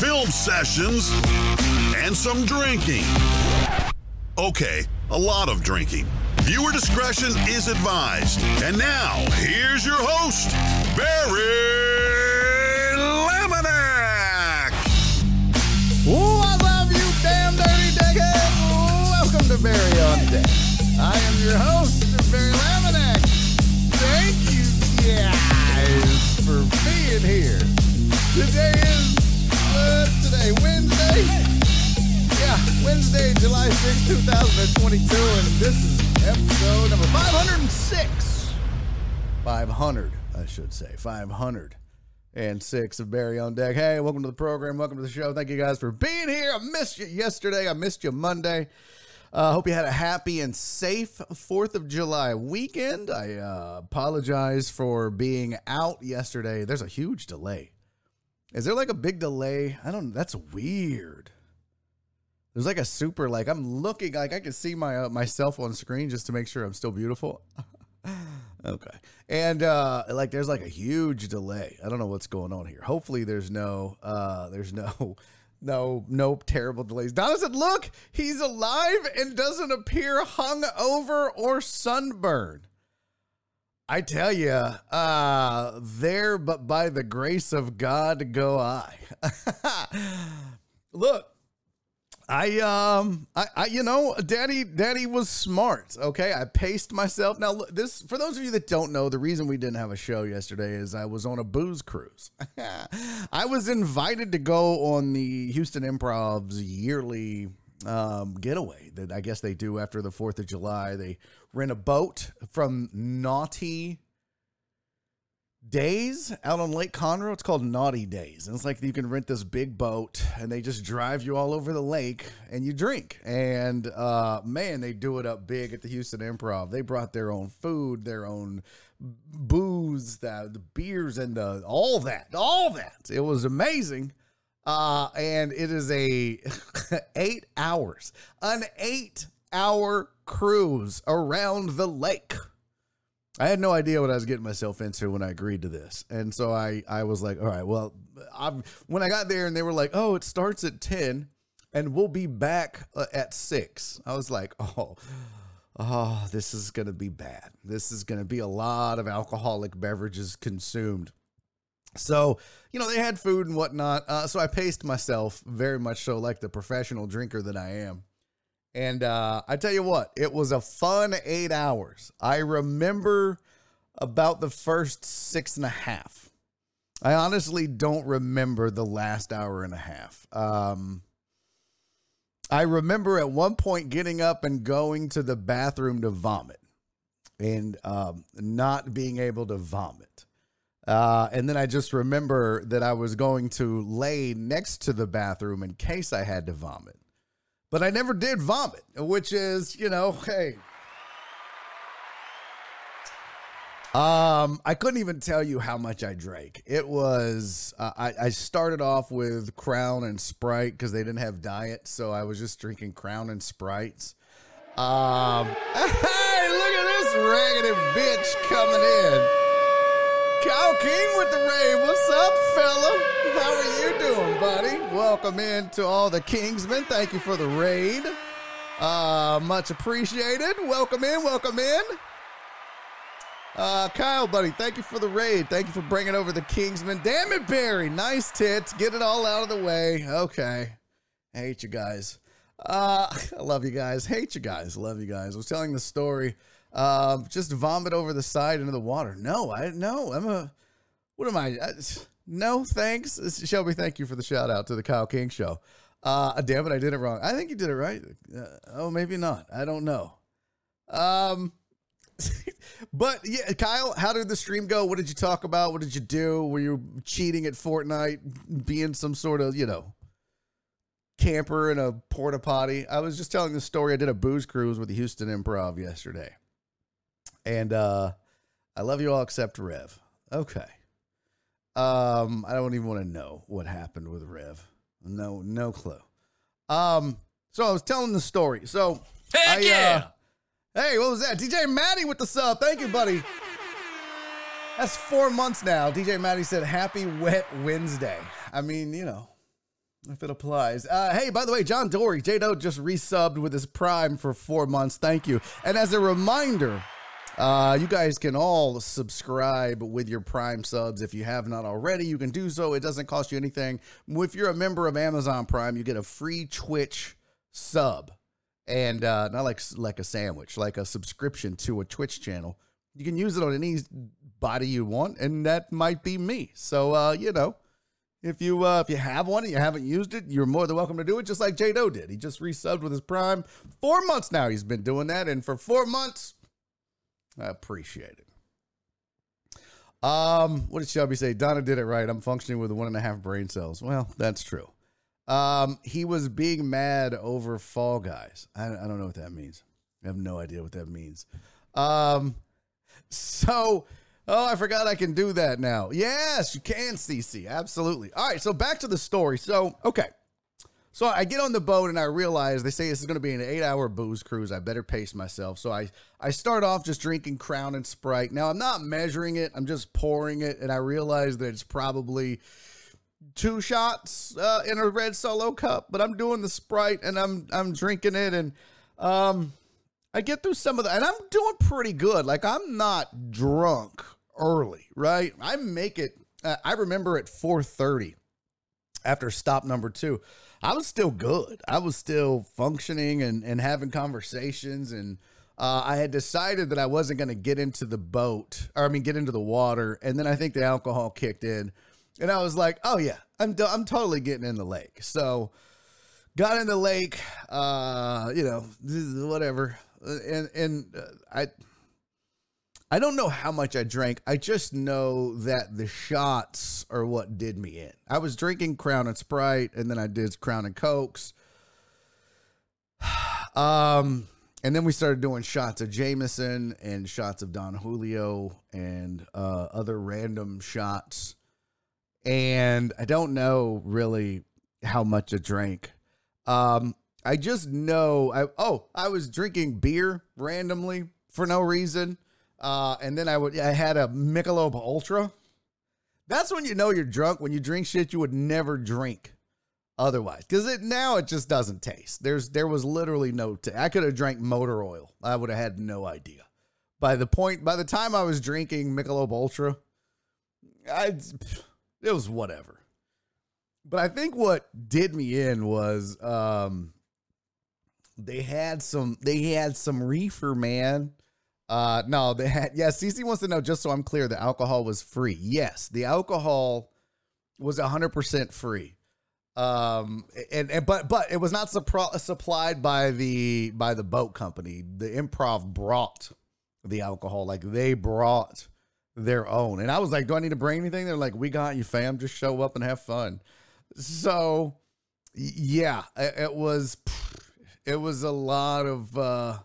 film sessions, and some drinking. Okay, a lot of drinking. Viewer discretion is advised. And now, here's your host, Barry Laminack. Ooh, I love you, damn dirty dickhead. Welcome to Barry on Deck. I am your host, Barry Laminack. Thank you guys for being here. Today is, uh, today, Wednesday? Yeah, Wednesday, July 6, 2022, and this is episode number 506. 500, I should say. 500 and six of Barry on Deck. Hey, welcome to the program. Welcome to the show. Thank you guys for being here. I missed you yesterday. I missed you Monday. Uh, hope you had a happy and safe 4th of July weekend. I uh, apologize for being out yesterday. There's a huge delay. Is there like a big delay? I don't That's weird. There's like a super like I'm looking like I can see my uh, myself on screen just to make sure I'm still beautiful. okay. And uh like there's like a huge delay. I don't know what's going on here. Hopefully there's no uh there's no no no terrible delays. Donna said, "Look, he's alive and doesn't appear hung over or sunburned." I tell you, uh, there, but by the grace of God go I. Look, I um I, I you know daddy daddy was smart okay? I paced myself. Now this for those of you that don't know the reason we didn't have a show yesterday is I was on a booze cruise. I was invited to go on the Houston Improv's yearly um getaway that I guess they do after the 4th of July. They rent a boat from Naughty days out on Lake Conroe. It's called Naughty Days. And it's like you can rent this big boat and they just drive you all over the lake and you drink. And uh, man, they do it up big at the Houston Improv. They brought their own food, their own booze, the, the beers, and the, all that. All that. It was amazing. Uh, and it is a eight hours, an eight hour cruise around the lake. I had no idea what I was getting myself into when I agreed to this. And so I, I was like, all right, well, I'm, when I got there and they were like, oh, it starts at 10 and we'll be back uh, at 6. I was like, oh, oh, this is going to be bad. This is going to be a lot of alcoholic beverages consumed. So, you know, they had food and whatnot. Uh, so I paced myself very much so like the professional drinker that I am. And uh, I tell you what, it was a fun eight hours. I remember about the first six and a half. I honestly don't remember the last hour and a half. Um, I remember at one point getting up and going to the bathroom to vomit and um, not being able to vomit. Uh, and then I just remember that I was going to lay next to the bathroom in case I had to vomit but I never did vomit, which is, you know, hey. Um, I couldn't even tell you how much I drank. It was uh, I, I started off with Crown and Sprite because they didn't have diet, so I was just drinking Crown and Sprites. Um, hey, look at this raggedy bitch coming in. Kyle King with the raid. What's up, fella? How are you doing, buddy? Welcome in to all the Kingsmen. Thank you for the raid. Uh, much appreciated. Welcome in. Welcome in. Uh, Kyle, buddy, thank you for the raid. Thank you for bringing over the Kingsmen. Damn it, Barry. Nice tits. Get it all out of the way. Okay. I hate you guys. Uh, I love you guys. Hate you guys. Love you guys. I was telling the story um, just vomit over the side into the water. No, I no. I'm a. What am I? I no, thanks, Shelby. Thank you for the shout out to the Kyle King show. Uh, damn it, I did it wrong. I think you did it right. Uh, oh, maybe not. I don't know. Um, but yeah, Kyle, how did the stream go? What did you talk about? What did you do? Were you cheating at Fortnite, being some sort of you know camper in a porta potty. I was just telling the story. I did a booze cruise with the Houston Improv yesterday. And uh I love you all except Rev. Okay. Um, I don't even want to know what happened with Rev. No, no clue. Um, so I was telling the story. So Heck I, yeah! uh, hey, what was that? DJ Maddie with the sub. Thank you, buddy. That's four months now. DJ Maddie said, Happy Wet Wednesday. I mean, you know, if it applies. Uh, hey, by the way, John Dory, J Doe just resubbed with his Prime for four months. Thank you. And as a reminder, uh, you guys can all subscribe with your Prime subs if you have not already. You can do so. It doesn't cost you anything. If you're a member of Amazon Prime, you get a free Twitch sub, and uh, not like like a sandwich, like a subscription to a Twitch channel. You can use it on any body you want, and that might be me. So uh, you know, if you uh, if you have one and you haven't used it, you're more than welcome to do it. Just like J Doe did. He just resubbed with his Prime. Four months now he's been doing that, and for four months. I appreciate it. Um, what did Shelby say? Donna did it right. I'm functioning with one and a half brain cells. Well, that's true. Um, he was being mad over Fall Guys. I, I don't know what that means. I have no idea what that means. Um, so, oh, I forgot I can do that now. Yes, you can, CC. Absolutely. All right, so back to the story. So, okay. So I get on the boat and I realize they say this is going to be an eight hour booze cruise. I better pace myself. So I, I start off just drinking Crown and Sprite. Now I'm not measuring it, I'm just pouring it. And I realize that it's probably two shots uh, in a red solo cup, but I'm doing the Sprite and I'm, I'm drinking it. And um, I get through some of that and I'm doing pretty good. Like I'm not drunk early, right? I make it. Uh, I remember at 4:30 after stop number two. I was still good. I was still functioning and, and having conversations. And uh, I had decided that I wasn't going to get into the boat, or I mean, get into the water. And then I think the alcohol kicked in. And I was like, oh, yeah, I'm, do- I'm totally getting in the lake. So got in the lake, uh, you know, whatever. And, and uh, I. I don't know how much I drank. I just know that the shots are what did me in. I was drinking Crown and Sprite, and then I did Crown and Cokes. Um, and then we started doing shots of Jameson and shots of Don Julio and uh, other random shots. And I don't know really how much I drank. Um, I just know I oh I was drinking beer randomly for no reason. Uh, and then I would I had a Michelob Ultra. That's when you know you're drunk when you drink shit you would never drink otherwise. Because it now it just doesn't taste. There's there was literally no. T- I could have drank motor oil. I would have had no idea. By the point, by the time I was drinking Michelob Ultra, I it was whatever. But I think what did me in was um they had some they had some reefer man uh, no, they had. Yeah, CC wants to know. Just so I'm clear, the alcohol was free. Yes, the alcohol was 100 percent free. Um, and, and but but it was not suppro- supplied by the by the boat company. The improv brought the alcohol, like they brought their own. And I was like, "Do I need to bring anything?" They're like, "We got you, fam. Just show up and have fun." So, yeah, it, it was it was a lot of. uh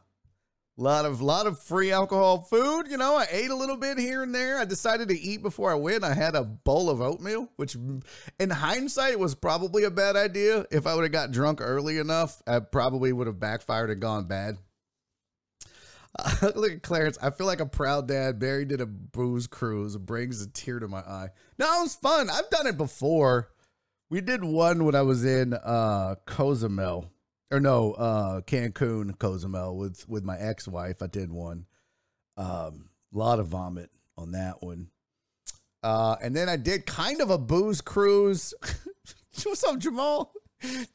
lot of lot of free alcohol food you know i ate a little bit here and there. I decided to eat before i went. I had a bowl of oatmeal which in hindsight was probably a bad idea. If i would have got drunk early enough i probably would have backfired and gone bad. Uh, look at clarence. I feel like a proud dad. Barry did a booze cruise. Brings a tear to my eye. No it was fun. I've done it before. We did one when i was in uh cozumel or no, uh, Cancun, Cozumel with with my ex wife. I did one. Um, a lot of vomit on that one. Uh, and then I did kind of a booze cruise. What's up, Jamal?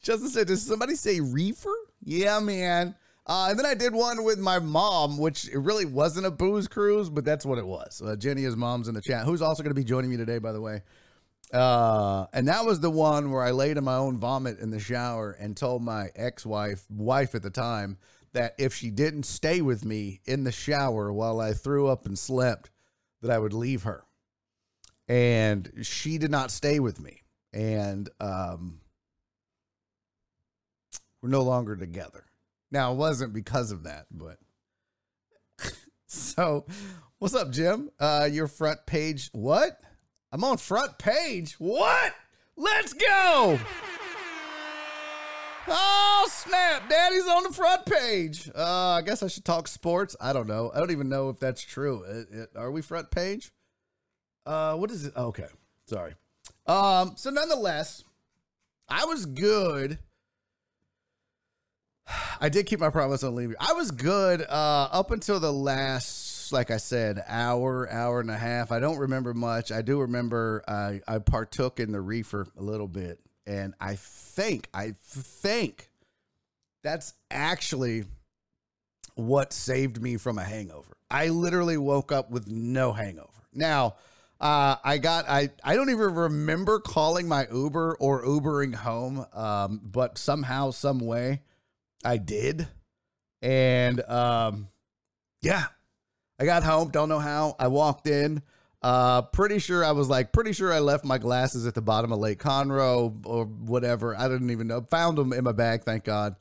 Justin said, "Does somebody say reefer?" Yeah, man. Uh, and then I did one with my mom, which it really wasn't a booze cruise, but that's what it was. Uh, Jenny, his mom's in the chat, who's also going to be joining me today, by the way. Uh, and that was the one where I laid in my own vomit in the shower and told my ex-wife, wife at the time, that if she didn't stay with me in the shower while I threw up and slept, that I would leave her. And she did not stay with me. And um we're no longer together. Now, it wasn't because of that, but so what's up, Jim? Uh, your front page. What? I'm on front page. What? Let's go. Oh, snap. Daddy's on the front page. Uh, I guess I should talk sports. I don't know. I don't even know if that's true. It, it, are we front page? Uh, what is it? okay. Sorry. Um, so nonetheless, I was good. I did keep my promise on leaving. I was good uh, up until the last, like I said, hour, hour and a half. I don't remember much. I do remember I, I partook in the reefer a little bit, and I think, I think that's actually what saved me from a hangover. I literally woke up with no hangover. Now, uh, I got I I don't even remember calling my Uber or Ubering home, um, but somehow, some way, I did, and um, yeah, I got home. Don't know how. I walked in. Uh, pretty sure I was like pretty sure I left my glasses at the bottom of Lake Conroe or whatever. I didn't even know. Found them in my bag. Thank God.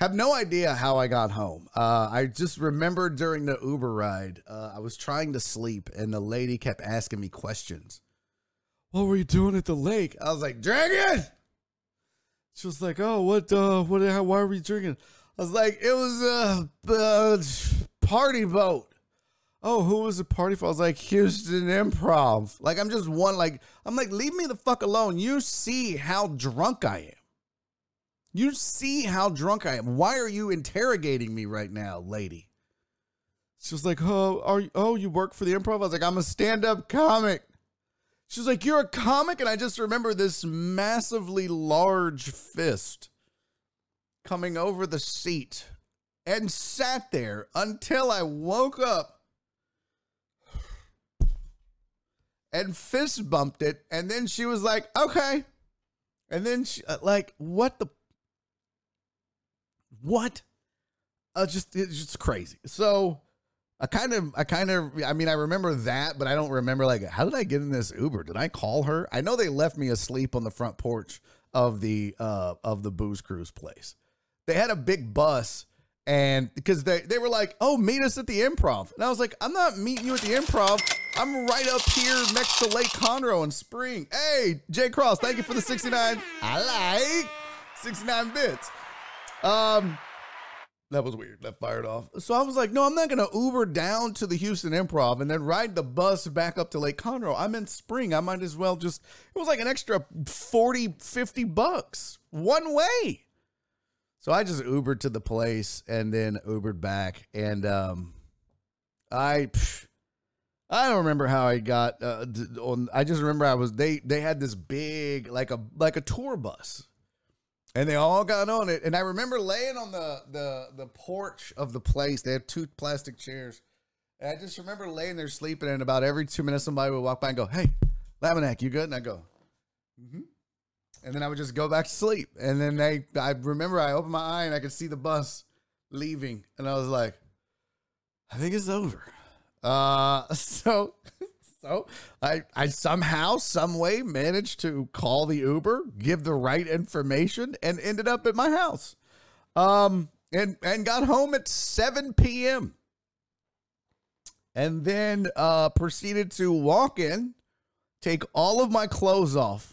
Have no idea how I got home. Uh, I just remember during the Uber ride, uh, I was trying to sleep, and the lady kept asking me questions. What were you doing at the lake? I was like, drinking. She was like, "Oh, what? Uh, what? How, why were you drinking?" I was like, "It was a, a party boat." Oh, who was the party for? I was like, Houston Improv. Like, I'm just one. Like, I'm like, leave me the fuck alone. You see how drunk I am. You see how drunk I am. Why are you interrogating me right now, lady? She was like, "Oh, are you, oh, you work for the improv?" I was like, "I'm a stand-up comic." She was like, "You're a comic," and I just remember this massively large fist coming over the seat and sat there until I woke up and fist bumped it, and then she was like, "Okay," and then she uh, like, "What the what? Uh, just it's just crazy. So I kind of, I kind of, I mean, I remember that, but I don't remember like how did I get in this Uber? Did I call her? I know they left me asleep on the front porch of the uh of the booze cruise place. They had a big bus and because they they were like, "Oh, meet us at the Improv," and I was like, "I'm not meeting you at the Improv. I'm right up here next to Lake Conroe in Spring." Hey, Jay Cross, thank you for the 69. I like 69 bits. Um, that was weird. That fired off. So I was like, no, I'm not going to Uber down to the Houston Improv and then ride the bus back up to Lake Conroe. I'm in spring. I might as well just, it was like an extra 40, 50 bucks one way. So I just Ubered to the place and then Ubered back. And um, I, I don't remember how I got uh, on. I just remember I was they they had this big like a like a tour bus and they all got on it. And I remember laying on the the the porch of the place. They had two plastic chairs. And I just remember laying there sleeping, and about every two minutes, somebody would walk by and go, "Hey, Laminack, you good?" And I go, "Mm-hmm." And then I would just go back to sleep. And then they, I remember, I opened my eye and I could see the bus leaving, and I was like, "I think it's over." Uh, so so I, I somehow, some way managed to call the Uber, give the right information, and ended up at my house. Um, and and got home at 7 p.m. And then uh proceeded to walk in, take all of my clothes off,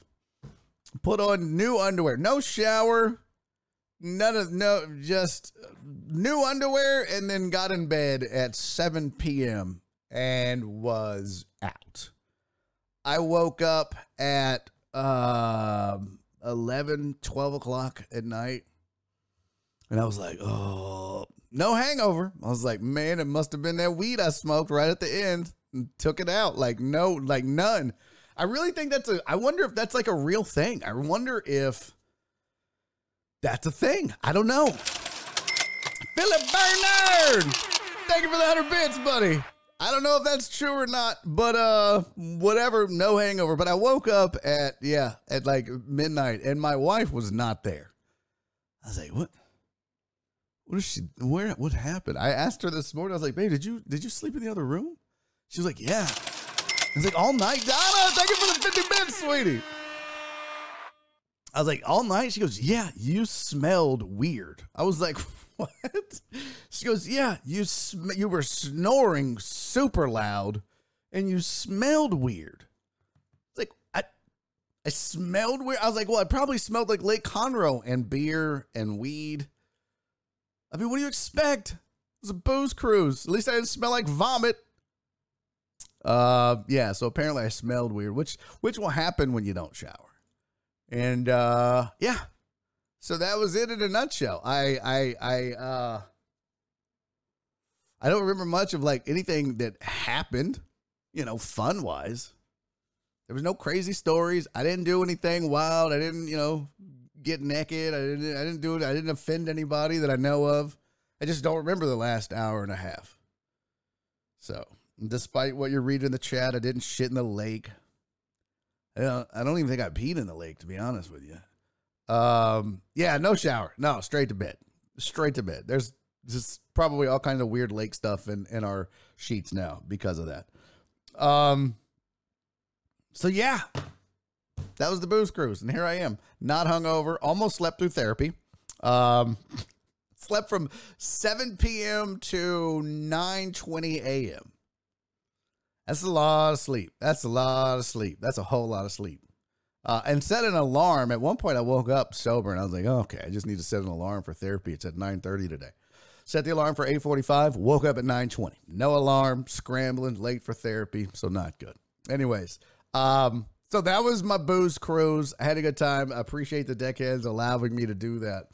put on new underwear, no shower, none of no just new underwear, and then got in bed at 7 p.m and was out. I woke up at uh, 11, 12 o'clock at night. And I was like, oh, no hangover. I was like, man, it must have been that weed I smoked right at the end and took it out. Like, no, like none. I really think that's a, I wonder if that's like a real thing. I wonder if that's a thing. I don't know. Philip Bernard, thank you for the 100 bits, buddy. I don't know if that's true or not, but uh whatever, no hangover. But I woke up at yeah, at like midnight and my wife was not there. I was like, what? What is she where what happened? I asked her this morning, I was like, babe, did you did you sleep in the other room? She was like, Yeah. I was like, all night, Donna, thank you for the 50 minutes, sweetie. I was like, all night? She goes, yeah, you smelled weird. I was like, what? She goes, yeah, you sm- you were snoring super loud and you smelled weird. It's like, I, I smelled weird. I was like, well, I probably smelled like Lake Conroe and beer and weed. I mean, what do you expect? It was a booze cruise. At least I didn't smell like vomit. Uh, yeah. So apparently I smelled weird, which which will happen when you don't shower. And uh, yeah. So that was it in a nutshell. I I I uh I don't remember much of like anything that happened, you know, fun wise. There was no crazy stories. I didn't do anything wild. I didn't, you know, get naked. I didn't I didn't do it. I didn't offend anybody that I know of. I just don't remember the last hour and a half. So, despite what you're reading in the chat, I didn't shit in the lake. I don't, even think I peed in the lake, to be honest with you. Um, yeah, no shower. No, straight to bed. Straight to bed. There's just probably all kinds of weird lake stuff in, in our sheets now because of that. Um, so yeah, that was the booze cruise, and here I am, not hungover, almost slept through therapy. Um, slept from 7 p.m. to 9:20 a.m. That's a lot of sleep. That's a lot of sleep. That's a whole lot of sleep. Uh, and set an alarm. At one point, I woke up sober, and I was like, oh, "Okay, I just need to set an alarm for therapy. It's at 9:30 today." Set the alarm for 8:45. Woke up at 9:20. No alarm. Scrambling, late for therapy. So not good. Anyways, um, so that was my booze cruise. I had a good time. I appreciate the deckheads allowing me to do that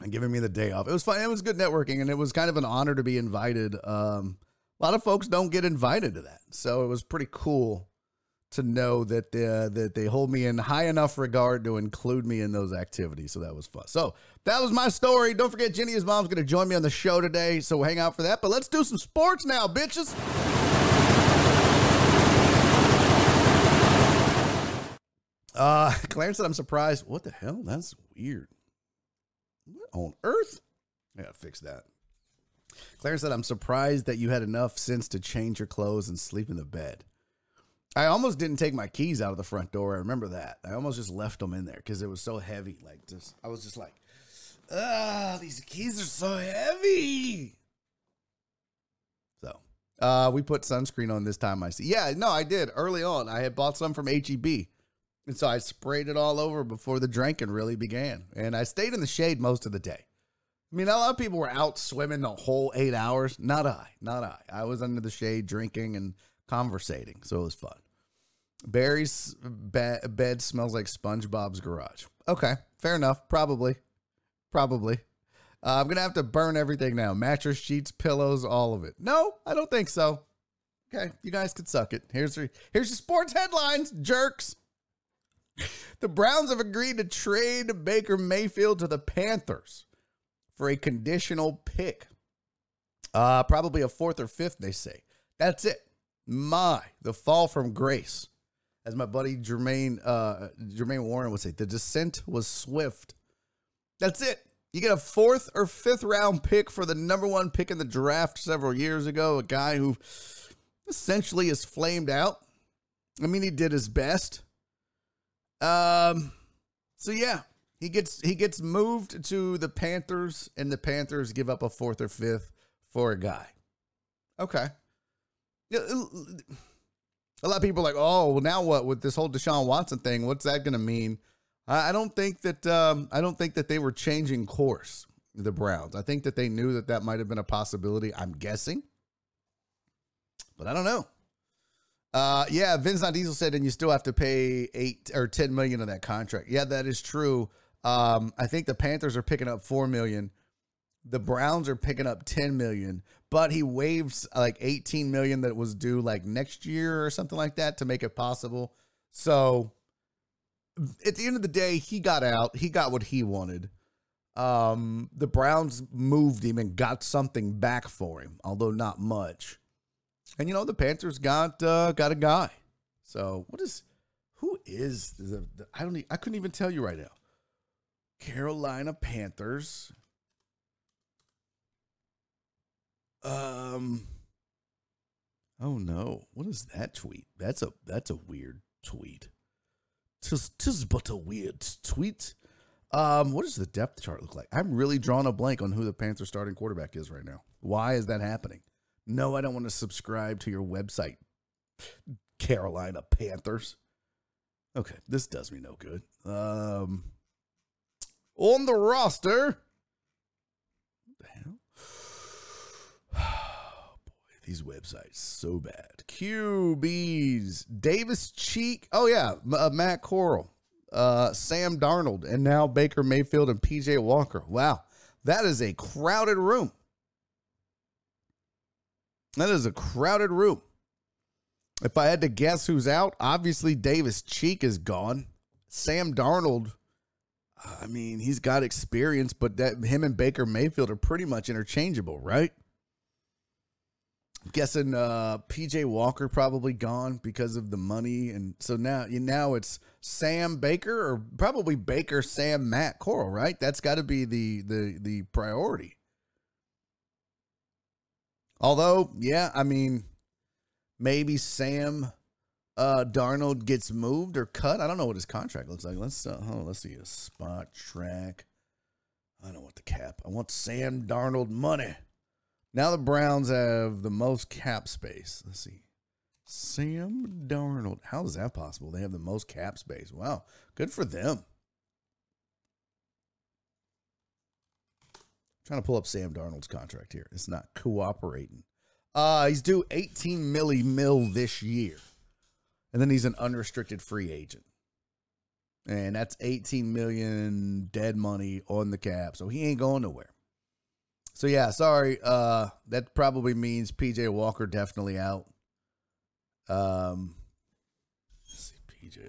and giving me the day off. It was fun. It was good networking, and it was kind of an honor to be invited. Um, a lot of folks don't get invited to that, so it was pretty cool to know that uh, that they hold me in high enough regard to include me in those activities. So that was fun. So that was my story. Don't forget, Jenny's mom's going to join me on the show today, so hang out for that. But let's do some sports now, bitches. Uh, Clarence said, I'm surprised. What the hell? That's weird. What on earth? I gotta fix that. Clarence said, I'm surprised that you had enough sense to change your clothes and sleep in the bed. I almost didn't take my keys out of the front door. I remember that. I almost just left them in there because it was so heavy. Like, just, I was just like, ah, these keys are so heavy. So, uh, we put sunscreen on this time. I see. Yeah, no, I did early on. I had bought some from HEB. And so I sprayed it all over before the drinking really began. And I stayed in the shade most of the day. I mean, a lot of people were out swimming the whole eight hours. Not I. Not I. I was under the shade drinking and conversating. So it was fun. Barry's be- bed smells like SpongeBob's garage. Okay. Fair enough. Probably. Probably. Uh, I'm to have to burn everything now mattress, sheets, pillows, all of it. No, I don't think so. Okay. You guys could suck it. Here's your, here's your sports headlines, jerks. The Browns have agreed to trade Baker Mayfield to the Panthers for a conditional pick. Uh, probably a fourth or fifth, they say. That's it. My, the fall from grace. As my buddy Jermaine uh, Jermaine Warren would say, the descent was swift. That's it. You get a fourth or fifth round pick for the number one pick in the draft several years ago, a guy who essentially is flamed out. I mean, he did his best. Um, so yeah, he gets he gets moved to the Panthers, and the Panthers give up a fourth or fifth for a guy. Okay. A lot of people are like, oh, well, now what with this whole Deshaun Watson thing? What's that going to mean? I don't think that um, I don't think that they were changing course. The Browns. I think that they knew that that might have been a possibility. I'm guessing, but I don't know. Uh, yeah, Vince Diesel said, and you still have to pay eight or ten million of that contract. Yeah, that is true. Um, I think the Panthers are picking up four million. The Browns are picking up ten million, but he waives like eighteen million that was due like next year or something like that to make it possible. So at the end of the day, he got out. He got what he wanted. Um, the Browns moved him and got something back for him, although not much. And you know the Panthers got uh, got a guy. So what is who is the, the I don't I couldn't even tell you right now. Carolina Panthers. Um Oh no. What is that tweet? That's a that's a weird tweet. Tis, tis but a weird tweet. Um, what does the depth chart look like? I'm really drawing a blank on who the Panthers starting quarterback is right now. Why is that happening? No, I don't want to subscribe to your website, Carolina Panthers. Okay, this does me no good. Um, on the roster, what the hell? boy, these websites so bad. QBs, Davis Cheek. Oh yeah, uh, Matt Corral, uh, Sam Darnold, and now Baker Mayfield and PJ Walker. Wow, that is a crowded room. That is a crowded room. If I had to guess who's out, obviously Davis Cheek is gone. Sam Darnold, I mean, he's got experience, but that him and Baker Mayfield are pretty much interchangeable, right? I'm guessing uh, PJ Walker probably gone because of the money, and so now you now it's Sam Baker or probably Baker Sam Matt Corral, right? That's got to be the the the priority. Although, yeah, I mean, maybe Sam uh, Darnold gets moved or cut. I don't know what his contract looks like. Let's uh, on, let's see a Spotrac. I don't want the cap. I want Sam Darnold money. Now the Browns have the most cap space. Let's see. Sam Darnold. How is that possible? They have the most cap space. Wow. Good for them. trying to pull up Sam Darnold's contract here. It's not cooperating. Uh, he's due 18 milli mil this year. And then he's an unrestricted free agent. And that's 18 million dead money on the cap. So he ain't going nowhere. So yeah, sorry. Uh that probably means PJ Walker definitely out. Um let's see PJ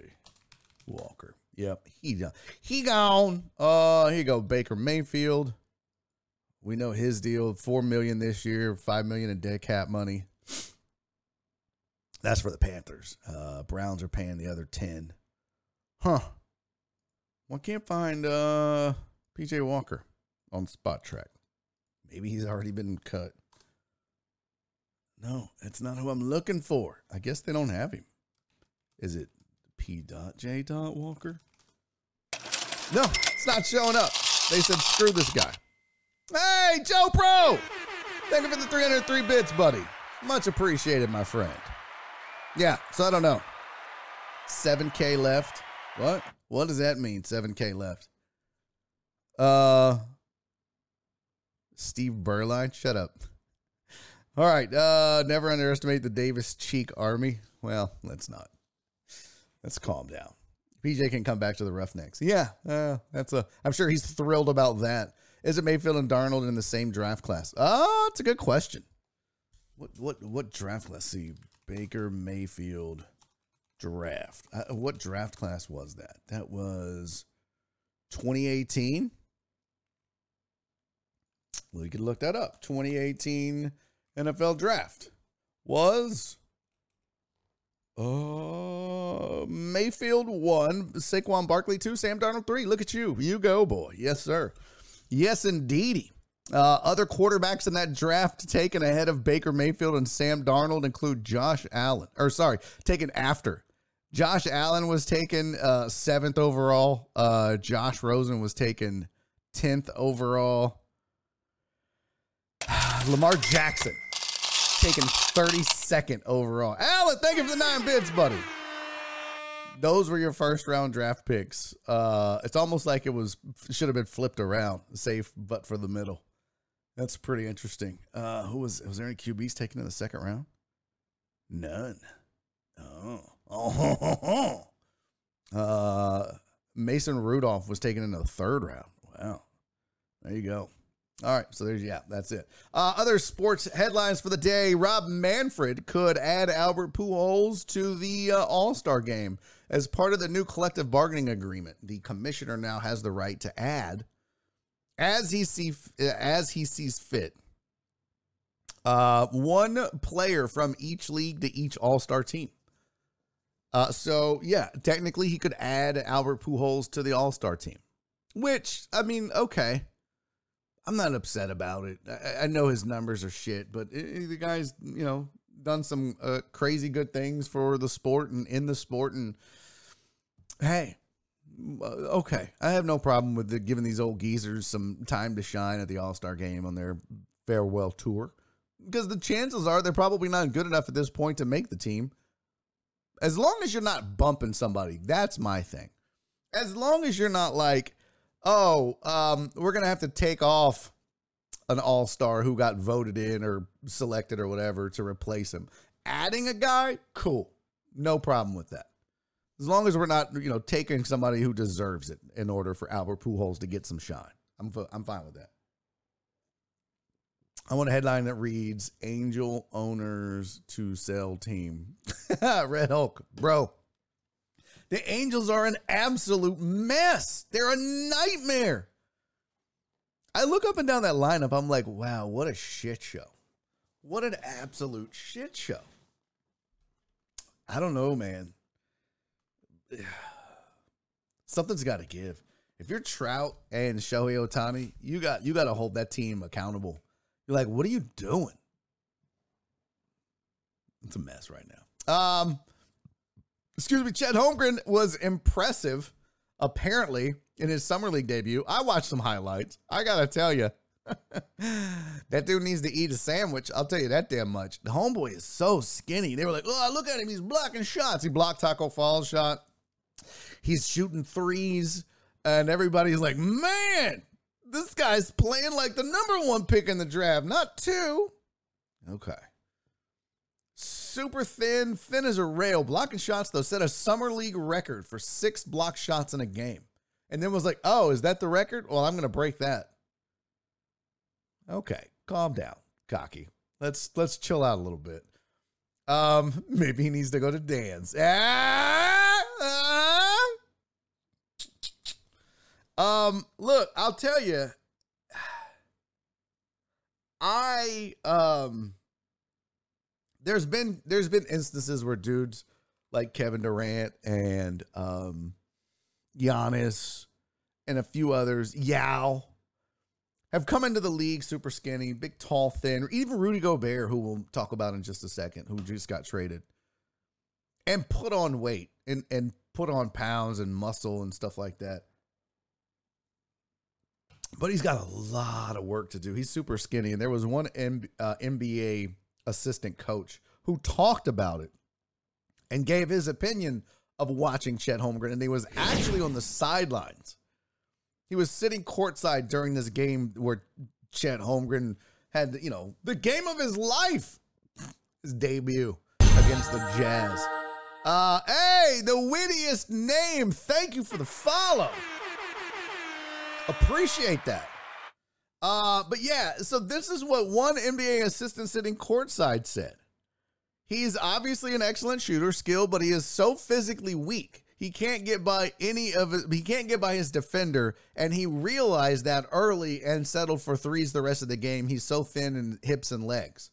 Walker. Yep, he done. He gone. Uh here you go, Baker Mayfield. We know his deal, four million this year, five million in dead cap money. That's for the Panthers. Uh, Browns are paying the other ten. Huh. Well, can't find uh, PJ Walker on Spotrac. Maybe he's already been cut. No, that's not who I'm looking for. I guess they don't have him. Is it P. J. Walker? No, it's not showing up. They said screw this guy. Hey, Joe Pro! Thank you for the 303 bits, buddy. Much appreciated, my friend. Yeah, so I don't know. 7K left. What? What does that mean? 7K left. Uh Steve Berline, shut up. All right, uh never underestimate the Davis Cheek Army. Well, let's not. Let's calm down. PJ can come back to the Roughnecks. Yeah, uh, that's a. I'm sure he's thrilled about that. Is it Mayfield and Darnold in the same draft class? Oh, it's a good question. What what what draft class? See, Baker Mayfield draft. Uh, what draft class was that? That was 2018. Well, you could look that up. 2018 NFL draft was uh Mayfield one, Saquon Barkley two, Sam Darnold three. Look at you, you go, boy. Yes, sir. Yes, indeedy. Uh, other quarterbacks in that draft taken ahead of Baker Mayfield and Sam Darnold include Josh Allen, or sorry, taken after. Josh Allen was taken uh, seventh overall. Uh, Josh Rosen was taken 10th overall. Lamar Jackson taken 32nd overall. Allen, thank you for the nine bids, buddy those were your first round draft picks. Uh, it's almost like it was should have been flipped around, safe but for the middle. That's pretty interesting. Uh, who was was there any QBs taken in the second round? None. Oh, oh, uh, Mason Rudolph was taken in the third round. Wow, there you go. All right, so there's yeah, that's it. Uh, other sports headlines for the day: Rob Manfred could add Albert Pujols to the uh, All Star game as part of the new collective bargaining agreement. The commissioner now has the right to add, as he see as he sees fit, uh, one player from each league to each All Star team. Uh, so yeah, technically he could add Albert Pujols to the All Star team, which I mean, okay I'm not upset about it. I, I know his numbers are shit, but it, the guy's you know done some uh, crazy good things for the sport and in the sport, and hey, okay, I have no problem with the, giving these old geezers some time to shine at the All Star game on their farewell tour because the chances are they're probably not good enough at this point to make the team. As long as you're not bumping somebody, that's my thing. As long as you're not like, oh, um, we're gonna have to take off an all star who got voted in or selected or whatever to replace him. Adding a guy, cool, no problem with that. As long as we're not, you know, taking somebody who deserves it in order for Albert Pujols to get some shine, I'm I'm fine with that. I want a headline that reads Angel owners to sell team. Red Hulk, bro. The Angels are an absolute mess. They're a nightmare. I look up and down that lineup. I'm like, wow, what a shit show. What an absolute shit show. I don't know, man. Something's got to give. If you're Trout and Shohei Ohtani, you got you got to hold that team accountable you're like, what are you doing? It's a mess right now. Um, excuse me, Chet Holmgren was impressive, apparently, in his summer league debut. I watched some highlights. I gotta tell you, that dude needs to eat a sandwich. I'll tell you that damn much. The homeboy is so skinny. They were like, oh, look at him. He's blocking shots. He blocked Tacko Fall's shot. He's shooting threes. And everybody's like, man, this guy's playing like the number one pick in the draft, not two. Okay. Super thin, thin as a rail. Blocking shots, though, set a summer league record for six block shots in a game. And then was like, oh, is that the record? Well, I'm gonna break that. Okay, calm down, cocky. Let's let's chill out a little bit. Um, maybe he needs to go to Dan's. Ah, ah. Um, look, I'll tell you, I um, there's been there's been instances where dudes like Kevin Durant and um, Giannis and a few others, Yao, have come into the league super skinny, big, tall, thin, even Rudy Gobert, who we'll talk about in just a second, who just got traded, and put on weight and and put on pounds and muscle and stuff like that but he's got a lot of work to do. He's super skinny, and there was one M- uh, NBA assistant coach who talked about it and gave his opinion of watching Chet Holmgren, and he was actually on the sidelines. He was sitting courtside during this game where Chet Holmgren had, you know, the game of his life, his debut against the Jazz. Uh, hey, the wittiest name. Thank you for the follow. Appreciate that. Uh, but yeah, so this is what one NBA assistant sitting courtside said. He's obviously an excellent shooter, skill, but he is so physically weak. He can't get by any of it. He can't get by his defender, and he realized that early and settled for threes the rest of the game. He's so thin in hips and legs.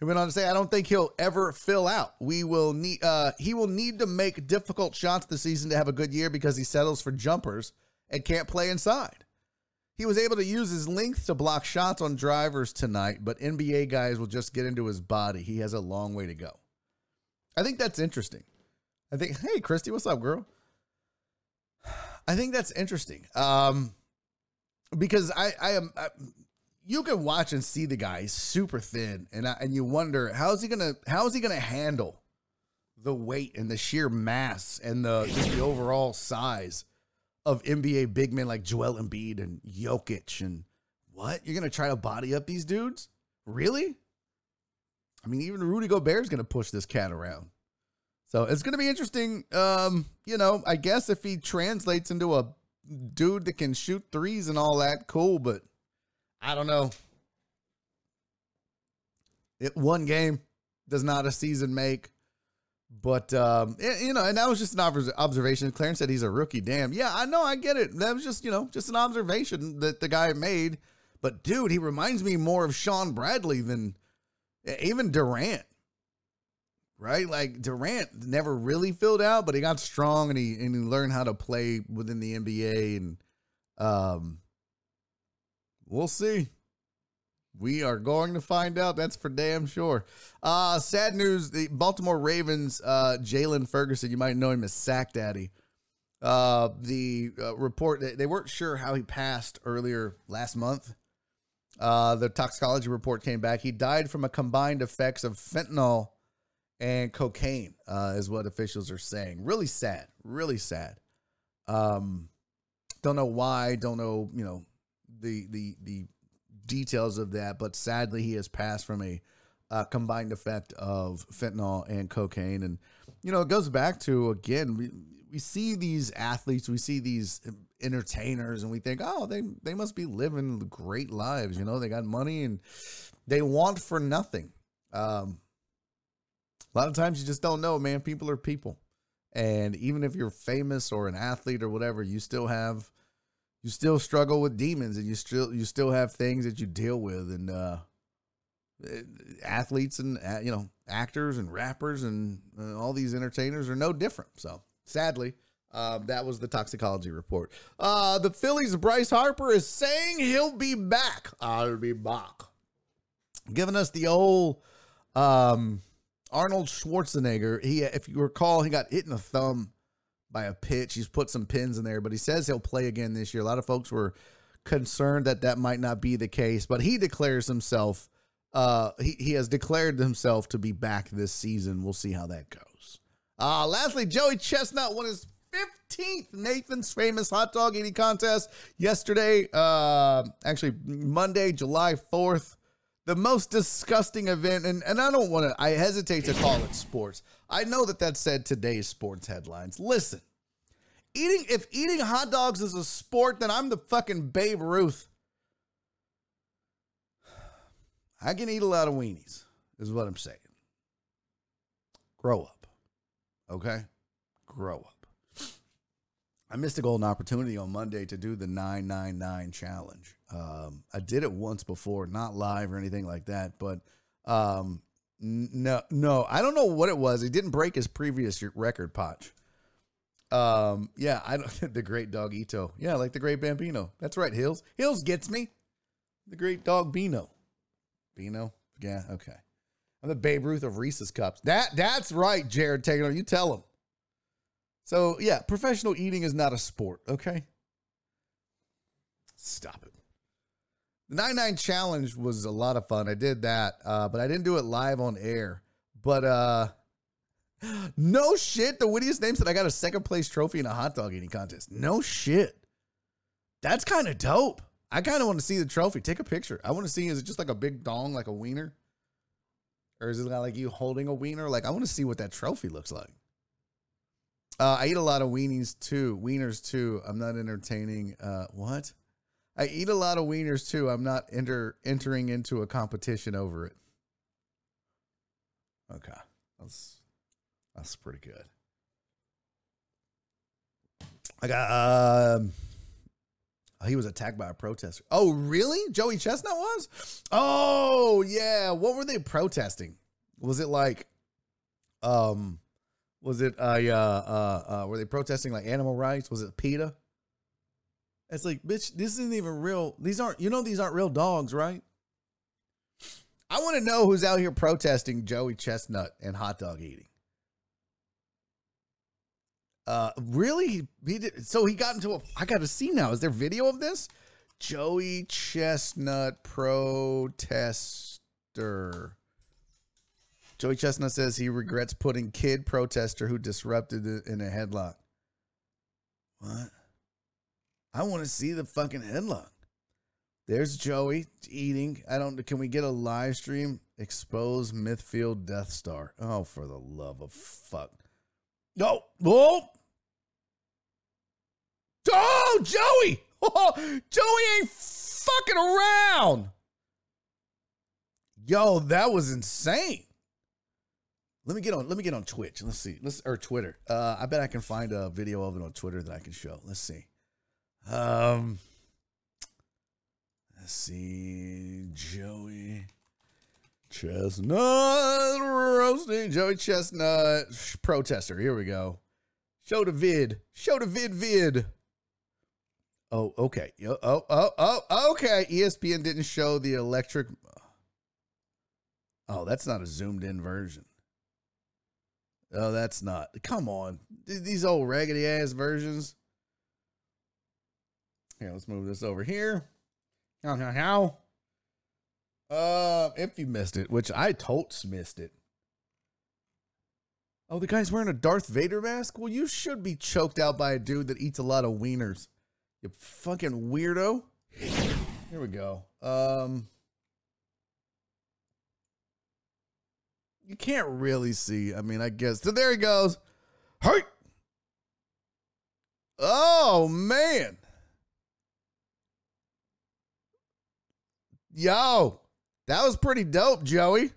He went on to say, "I don't think he'll ever fill out. We will need. Uh, he will need to make difficult shots this season to have a good year because he settles for jumpers." And can't play inside. He was able to use his length to block shots on drivers tonight, but NBA guys will just get into his body. He has a long way to go. I think that's interesting. I think, hey, Christy, what's up, girl? I think that's interesting. Um, because I, I am, I, you can watch and see the guy. He's super thin, and I, and you wonder how's he gonna how is he gonna handle the weight and the sheer mass and the just the overall size of NBA big men like Joel Embiid and Jokic and what? You're gonna try to body up these dudes? Really? I mean, even Rudy Gobert is gonna push this cat around. So it's gonna be interesting. Um, you know, I guess if he translates into a dude that can shoot threes and all that, cool, but I don't know. It one game does not a season make. But um, you know, and that was just an observation. Clarence said he's a rookie. Damn, yeah, I know, I get it. That was just you know just an observation that the guy made. But dude, he reminds me more of Shawn Bradley than even Durant. Right, like Durant never really filled out, but he got strong and he and he learned how to play within the NBA. And um, we'll see. We are going to find out. That's for damn sure. Uh, sad news: the Baltimore Ravens, uh, Jaylon Ferguson, you might know him as Sack Daddy. Uh, the uh, report they weren't sure how he passed earlier last month. Uh, the toxicology report came back. He died from a combined effects of fentanyl and cocaine, uh, is what officials are saying. Really sad. Really sad. Um, don't know why. Don't know. You know the the the details of that, but sadly, he has passed from a uh, combined effect of fentanyl and cocaine. And, you know, it goes back to, again, we, we see these athletes, we see these entertainers, and we think, oh, they, they must be living great lives. You know, they got money and they want for nothing. Um, a lot of times you just don't know, man. People are people. And even if you're famous or an athlete or whatever, you still have you still struggle with demons and you still you still have things that you deal with and uh, athletes and uh, you know actors and rappers and uh, all these entertainers are no different. So sadly uh, that was the toxicology report. Uh, the phillies bryce harper is saying he'll be back. I'll be back. Giving us the old um, arnold schwarzenegger. He if you recall he got hit in the thumb by a pitch. He's put some pins in there, but he says he'll play again this year. A lot of folks were concerned that that might not be the case, but he declares himself. Uh, he, he has declared himself to be back this season. We'll see how that goes. Uh, lastly, Joey Chestnut won his 15th Nathan's Famous Hot Dog Eating Contest yesterday. Uh, actually, Monday, July 4th. The most disgusting event, and, and I don't want to, I hesitate to call it sports. I know that that said today's sports headlines. Listen, eating if eating hot dogs is a sport, then I'm the fucking Babe Ruth. I can eat a lot of weenies, is what I'm saying. Grow up. Okay? Grow up. I missed a golden opportunity on Monday to do the 999 challenge. Um, I did it once before, not live or anything like that, but um, no, no, I don't know what it was. He didn't break his previous record, Potch. Um, yeah, I don't. the great dog Ito. Yeah, like the great Bambino. That's right. Hills. Hills gets me. The great dog Bino. Bino. Yeah. Okay. I'm the Babe Ruth of Reese's cups. That that's right, Jared Taylor. You tell him. So yeah, professional eating is not a sport. Okay. Stop it. The 99 challenge was a lot of fun. I did that, uh, but I didn't do it live on air. But uh, no shit. The wittiest name said I got a second place trophy in a hot dog eating contest. No shit. That's kind of dope. I kind of want to see the trophy. Take a picture. I want to see is it just like a big dong, like a wiener? Or is it like you holding a wiener? Like, I want to see what that trophy looks like. Uh, I eat a lot of weenies too, wieners too. I'm not entertaining. Uh, what? I eat a lot of wieners too. I'm not enter entering into a competition over it. Okay, that's that's pretty good. I got um. He was attacked by a protester. Oh, really? Joey Chestnut was? Oh, yeah. What were they protesting? Was it like, um, was it uh, uh, uh, were they protesting like animal rights? Was it PETA? It's like, bitch, this isn't even real. These aren't, you know, these aren't real dogs, right? I want to know who's out here protesting Joey Chestnut and hot dog eating. Uh, really? He, he did. So he got into a. I got to see now. Is there video of this? Joey Chestnut protester. Joey Chestnut says he regrets putting kid protester who disrupted it in a headlock. What? I want to see the fucking headlock. There's Joey eating. I don't. Can we get a live stream? Expose Smithfield Death Star. Oh, for the love of fuck. No. Oh. Oh, Joey. Oh, Joey ain't fucking around. Yo, that was insane. Let me get on. Let me get on Twitch. Let's see. Let's or Twitter. Uh, I bet I can find a video of it on Twitter that I can show. Let's see. Um, let's see, Joey Chestnut roasting Joey Chestnut protester. Here we go. Show the vid. Show the vid vid. Oh, okay. Oh, oh, oh, okay. ESPN didn't show the electric. Oh, that's not a zoomed in version. Oh, that's not. Come on. These old raggedy ass versions. Here, let's move this over here. How, how, how? Uh, if you missed it, which I totes missed it. Oh, the guy's wearing a Darth Vader mask? Well, you should be choked out by a dude that eats a lot of wieners. You fucking weirdo. Here we go. Um You can't really see. I mean, I guess. So there he goes. Hey. Oh man. Yo, that was pretty dope, Joey.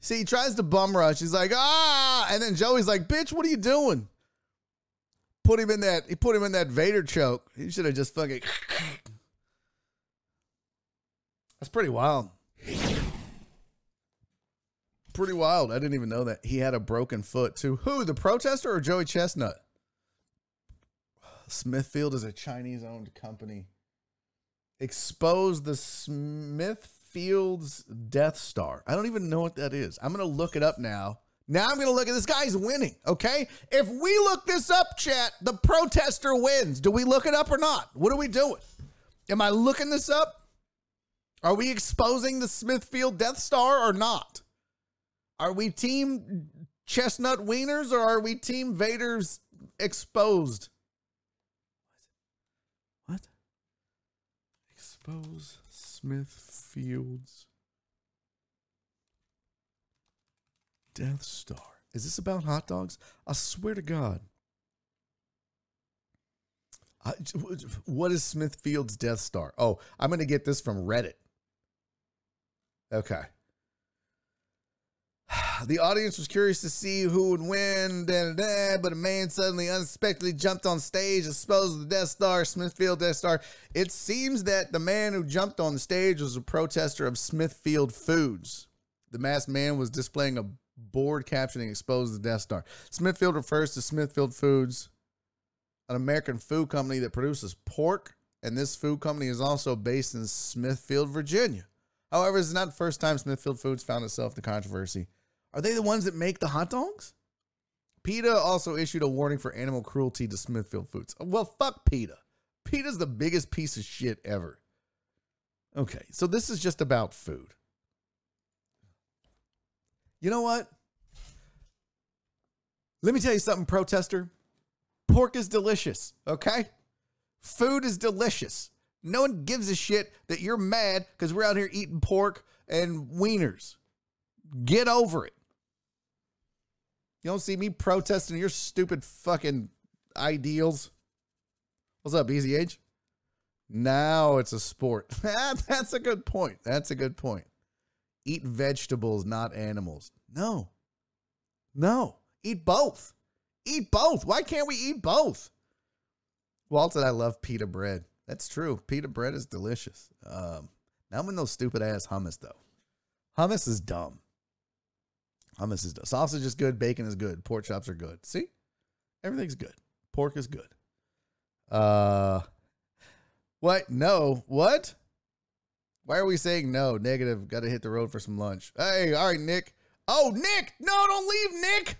See, he tries to bum rush. He's like, ah, and then Joey's like, bitch, what are you doing? Put him in that. He put him in that Vader choke. He should have just fucking. That's pretty wild. Pretty wild. I didn't even know that he had a broken foot too. Who, the protester or Joey Chestnut? Smithfield is a Chinese-owned company. Expose the Smithfield's Death Star. I don't even know what that is. I'm gonna look it up now. Now I'm gonna look at this guy's winning. Okay, if we look this up, chat, the protester wins. Do we look it up or not? What are we doing? Am I looking this up? Are we exposing the Smithfield Death Star or not? Are we team chestnut wieners or are we team Vader's exposed? What? Expose Smithfield's Death Star. Is this about hot dogs? I swear to God. I, what is Smithfield's Death Star? Oh, I'm going to get this from Reddit. Okay. The audience was curious to see who would win, da, da, da, but a man suddenly unexpectedly jumped on stage, exposed the Death Star, Smithfield Death Star. It seems that the man who jumped on the stage was a protester of Smithfield Foods. The masked man was displaying a board captioning exposed the Death Star. Smithfield refers to Smithfield Foods, an American food company that produces pork, and this food company is also based in Smithfield, Virginia. However, it's not the first time Smithfield Foods found itself in controversy. Are they the ones that make the hot dogs? PETA also issued a warning for animal cruelty to Smithfield Foods. Well, fuck PETA. PETA's the biggest piece of shit ever. Okay, so this is just about food. You know what? Let me tell you something, protester. Pork is delicious, okay? Food is delicious. No one gives a shit that you're mad because we're out here eating pork and wieners. Get over it. You don't see me protesting your stupid fucking ideals. What's up, Easy Age? Now it's a sport. That's a good point. That's a good point. Eat vegetables, not animals. No. No. Eat both. Eat both. Why can't we eat both? Walt said, I love pita bread. That's true. Pita bread is delicious. Um, now I'm in those stupid ass hummus, though. Hummus is dumb. Hummus is sausage is good, bacon is good, pork chops are good. See, everything's good. Pork is good. Uh, what? No, what? Why are we saying no? Negative. Got to hit the road for some lunch. Hey, all right, Nick. Oh, Nick! No, don't leave, Nick.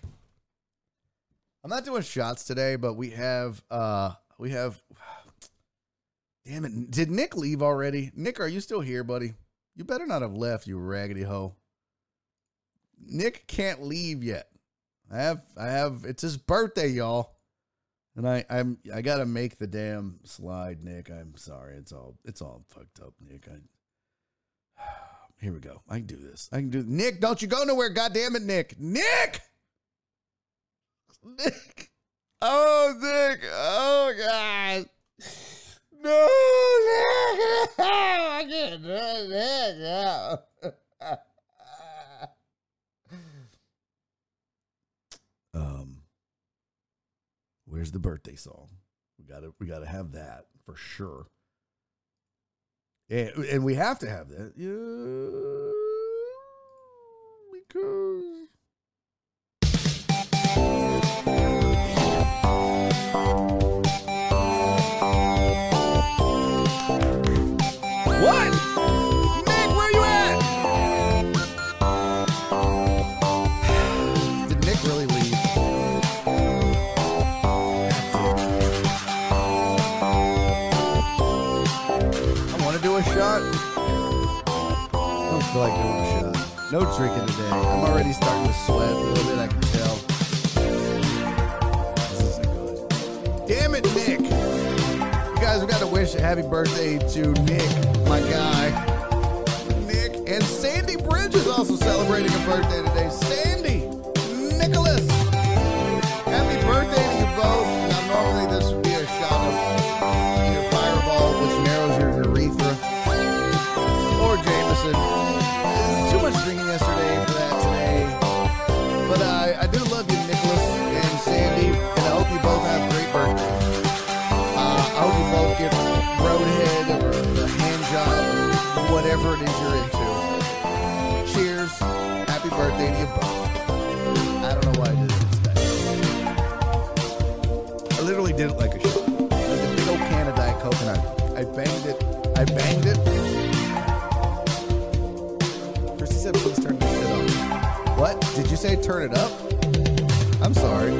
I'm not doing shots today, but we have uh we have. Damn it! Did Nick leave already? Nick, are you still here, buddy? You better not have left, you raggedy hoe. Nick can't leave yet. I have I have it's his birthday, y'all. And I I'm I got to make the damn slide, Nick. I'm sorry. It's all it's all fucked up, Nick. I Here we go. I can do this. I can do Nick, don't you go nowhere, God damn it, Nick. Nick! Nick. Oh, Nick. Oh god. No, Nick. I can't do it. No. Where's the birthday song? We gotta we gotta have that for sure. And, and we have to have that. Yeah. Because like doing a shot. No drinking today. I'm already starting to sweat a little bit. I can tell. This isn't good. Damn it, Nick. You guys, we got to wish a happy birthday to Nick, my guy. Nick and Sandy Bridge is also celebrating a birthday today. Sandy, whatever it is you're into. Cheers. Happy birthday to you both. I don't know why I did it today. I literally did it like a shot. Like a big old can of Diet and I, banged it. I banged it. Christy said, please turn this shit on. What? Did you say turn it up? I'm sorry.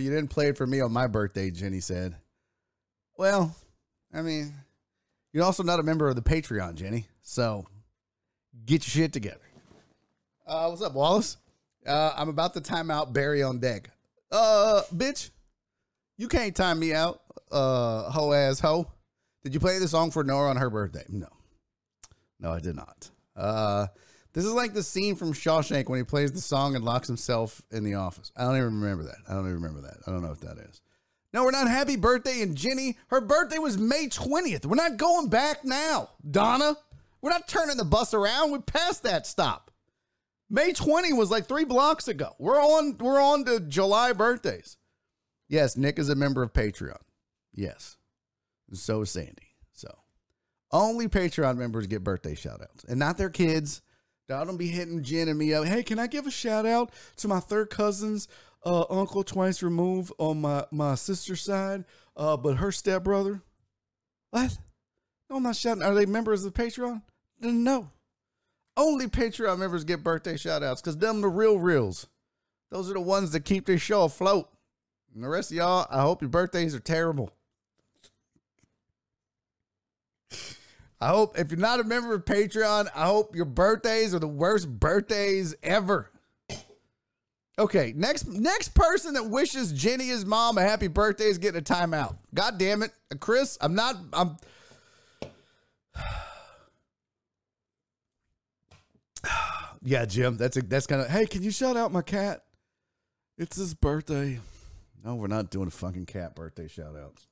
You didn't play it for me on my birthday, Jenny said. Well, I mean, you're also not a member of the Patreon, Jenny. So get your shit together. Uh, what's up, Wallace? Uh, I'm about to time out Barry on deck. Uh, bitch, you can't time me out, uh, hoe ass hoe. Did you play the song for Nora on her birthday? No. No, I did not. Uh, this is like the scene from Shawshank when he plays the song and locks himself in the office. I don't even remember that. I don't even remember that. I don't know what that is. No, we're not happy birthday and Jenny. Her birthday was May 20th. We're not going back now. Donna, we're not turning the bus around. We passed that stop. May 20 was like three blocks ago. We're on we're on to July birthdays. Yes, Nick is a member of Patreon. Yes. So is Sandy. So only Patreon members get birthday shout outs and not their kids. I don't be hitting Jen and me up. Hey, can I give a shout out to my third cousin's uh, uncle twice removed on my, my sister's side, uh, but her stepbrother? What? No, I'm not shouting. Are they members of Patreon? No. Only Patreon members get birthday shout outs because them the real reals. Those are the ones that keep this show afloat. And the rest of y'all, I hope your birthdays are terrible. I hope if you're not a member of Patreon, I hope your birthdays are the worst birthdays ever. Okay, next next person that wishes Jenny his mom a happy birthday is getting a timeout. God damn it, uh, Chris! I'm not. I'm. yeah, Jim. That's a, that's kind of. Hey, can you shout out my cat? It's his birthday. No, we're not doing fucking cat birthday shout outs.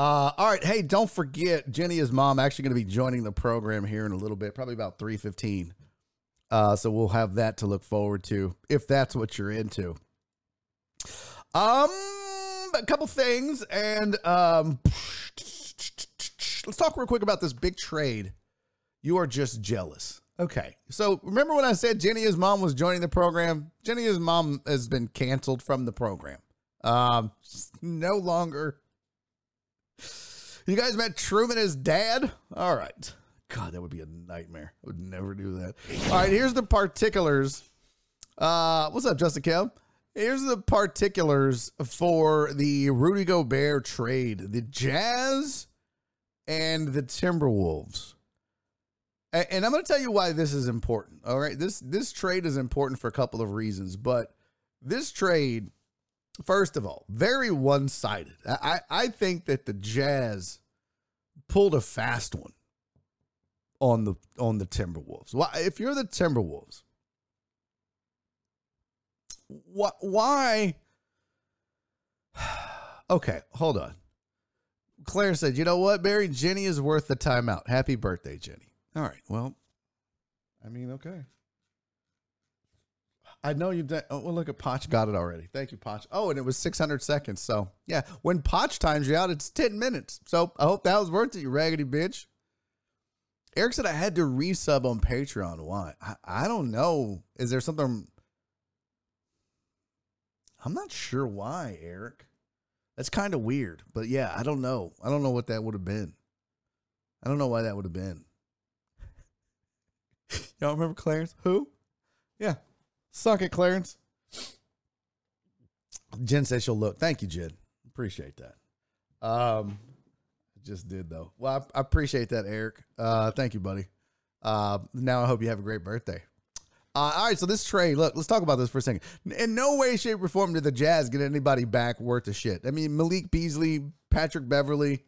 Uh, all right. Hey, don't forget, Jenny, his mom, actually going to be joining the program here in a little bit, probably about 315. Uh, so we'll have that to look forward to if that's what you're into. Um, a couple things, and um, let's talk real quick about this big trade. You are just jealous. Okay. So remember when I said Jenny, his mom, was joining the program? Jenny, his mom, has been canceled from the program. Um, no longer. You guys met Truman as dad? All right. God, that would be a nightmare. I would never do that. All right, here's the particulars. Uh, what's up, Justin Kev? Here's the particulars for the Rudy Gobert trade. The Jazz and the Timberwolves. And I'm going to tell you why this is important. All right, this this trade is important for a couple of reasons, but this trade, first of all, very one sided. I I think that the Jazz pulled a fast one on the on the Timberwolves. Why if you're the Timberwolves, why why Okay, hold on. Claire said, "You know what, Barry? Jenny is worth the timeout. Happy birthday, Jenny." All right. Well, I mean, okay. I know you've done. Oh, well, look at Potch got it already. Thank you, Potch. Oh, and it was 600 seconds. So, yeah, when Potch times you out, it's 10 minutes. So, I hope that was worth it, you raggedy bitch. Eric said I had to resub on Patreon. Why? I, I don't know. Is there something? I'm not sure why, Eric. That's kind of weird. But yeah, I don't know. I don't know what that would have been. I don't know why that would have been. Y'all remember Clarence? Who? Yeah, Suck it, Clarence. Jen says she'll look. Thank you, Jen. Appreciate that. Um, just did though. Well, I, I appreciate that, Eric. Uh, thank you, buddy. Uh, now I hope you have a great birthday. Uh, all right, so this trade, look, let's talk about this for a second. In no way, shape, or form did the Jazz get anybody back worth a shit. I mean, Malik Beasley, Patrick Beverley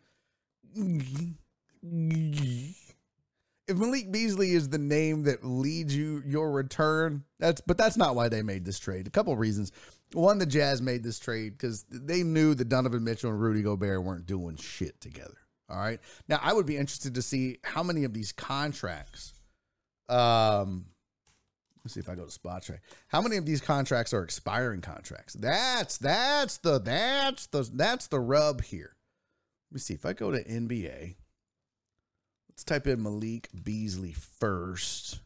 if Malik Beasley is the name that leads you your return, that's but that's not why they made this trade. A couple reasons. One, the Jazz made this trade because they knew that Donovan Mitchell and Rudy Gobert weren't doing shit together. All right. Now I would be interested to see how many of these contracts. Um, let's see if I go to Spotrac. How many of these contracts are expiring contracts? That's that's the that's the that's the rub here. Let me see if I go to NBA. Let's type in Malik Beasley first.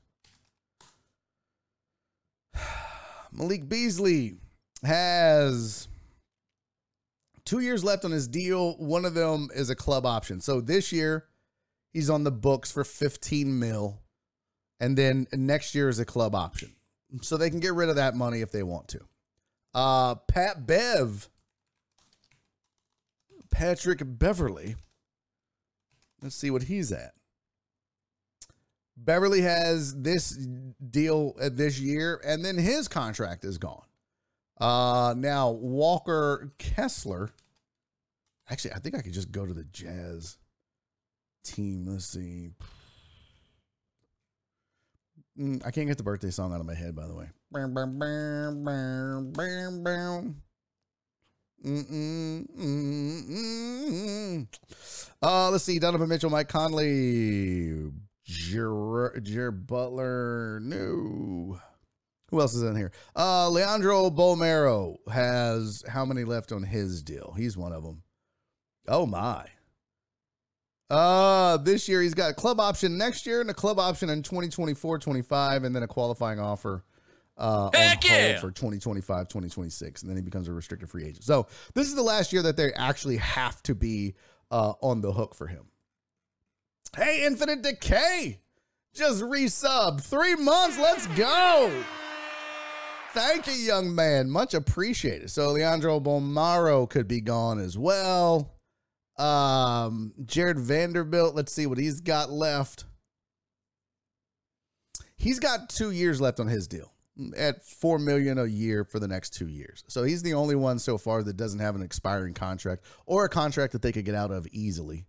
Malik Beasley has two years left on his deal. One of them is a club option. So this year, he's on the books for 15 mil. And then next year is a club option. So they can get rid of that money if they want to. Uh, Pat Bev, Patrick Beverley. Let's see what he's at. Beverley has this deal this year, and then his contract is gone. Uh, now Walker Kessler. Actually, I think I could just go to the Jazz team. Let's see. Mm, I can't get the birthday song out of my head, by the way. Uh, let's see. Donovan Mitchell, Mike Conley, Jer, Jer Butler. No. Who else is in here? Uh, Leandro Bolmaro has how many left on his deal? He's one of them. Oh my. Uh, this year he's got a club option next year and a club option in 2024, 25, and then a qualifying offer uh, Heck on yeah. for 2025, 2026, and then he becomes a restricted free agent. So this is the last year that they actually have to be uh, on the hook for him. Hey, Infinite Decay, just resub. Three months. Let's go. Thank you, young man. Much appreciated. So Leandro Bolmaro could be gone as well. Um, Jarred Vanderbilt. Let's see what he's got left. He's got two years left on his deal at four million a year for the next two years. So he's the only one so far that doesn't have an expiring contract or a contract that they could get out of easily.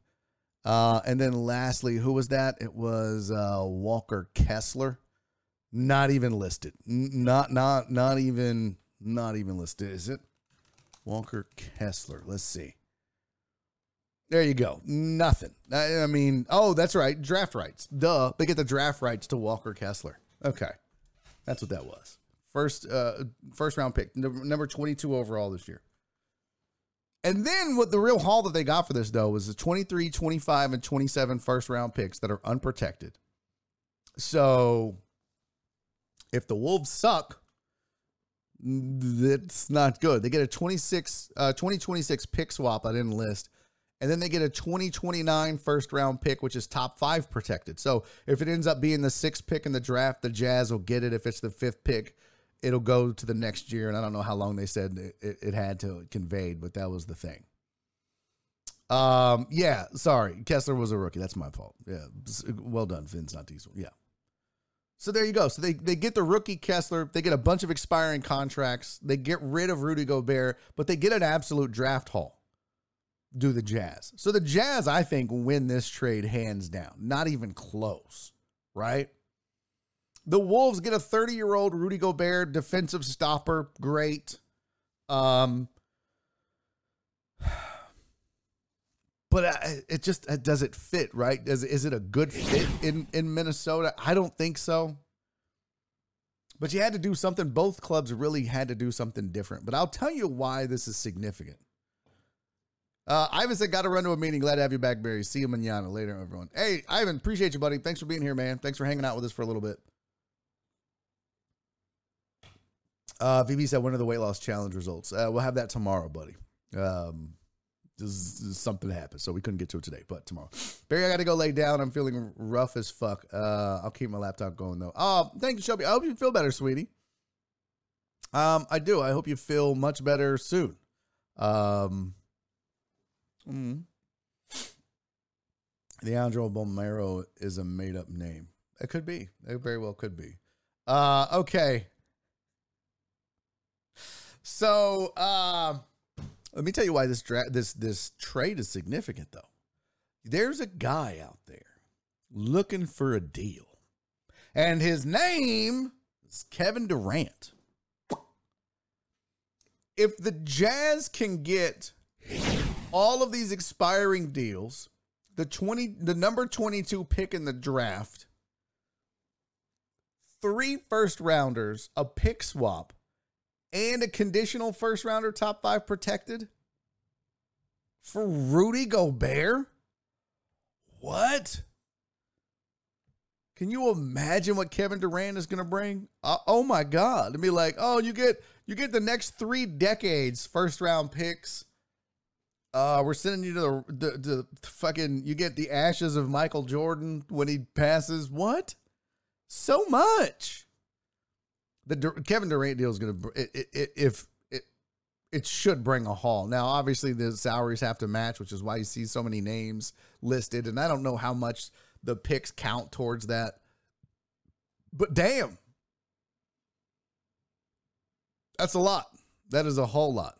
Uh, and then lastly, who was that? It was uh, Walker Kessler. Not even listed. Not not not even not even listed. Is it Walker Kessler? Let's see. There you go. Nothing. I, I mean, oh, that's right. Draft rights. Duh. They get the draft rights to Walker Kessler. Okay, that's what that was. First, uh, first round pick, number twenty-two overall this year. And then what the real haul that they got for this though was the 23, 25 and 27 first round picks that are unprotected. So if the Wolves suck, that's not good. They get a 26 uh 2026 pick swap I didn't list. And then they get a 2029 first round pick, which is top five protected. So if it ends up being the sixth pick in the draft, the Jazz will get it. If it's the fifth pick, it'll go to the next year. And I don't know how long they said it, it, had to conveyed, but that was the thing. Um, yeah, sorry. Kessler was a rookie. That's my fault. Yeah. Well done, Vince, not Diesel. Yeah. So there you go. So they, they get the rookie Kessler. They get a bunch of expiring contracts. They get rid of Rudy Gobert, but they get an absolute draft haul. Do the Jazz. So the Jazz, I think, win this trade hands down. Not even close, right? The Wolves get a 30 year old Rudy Gobert defensive stopper. Great. Um, but it just does it fit right? Does is it a good fit in in Minnesota? I don't think so. But you had to do something. Both clubs really had to do something different. But I'll tell you why this is significant. Uh, Ivan said, got to run to a meeting. Glad to have you back, Barry. See you manana later, everyone. Hey, Ivan, appreciate you, buddy. Thanks for being here, man. Thanks for hanging out with us for a little bit. Uh, VB said, when are the weight loss challenge results? Uh, we'll have that tomorrow, buddy. Um, just, something happened, so we couldn't get to it today, but tomorrow. Barry, I got to go lay down. I'm feeling rough as fuck. Uh, I'll keep my laptop going though. Oh, thank you, Shelby. I hope you feel better, sweetie. Um, I do. I hope you feel much better soon. Um, Mm. Leandro Bolmaro is a made up name. It could be. It very well could be. Uh, okay. So, uh, let me tell you why this dra- this this trade is significant, though. There's a guy out there looking for a deal, and his name is Kevin Durant. If the Jazz can get all of these expiring deals, the 20 the number 22 pick in the draft, three first rounders, a pick swap, and a conditional first rounder top 5 protected for Rudy Gobert? What? Can you imagine what Kevin Durant is going to bring? Uh, oh my God! To be like, oh, you get you get the next three decades first round picks uh, we're sending you to the, the, the fucking. You get the ashes of Michael Jordan when he passes. What? So much. The Kevin Durant deal is going to it, it, if it it should bring a haul. Now, obviously, the salaries have to match, which is why you see so many names listed. And I don't know how much the picks count towards that. But damn, that's a lot. That is a whole lot.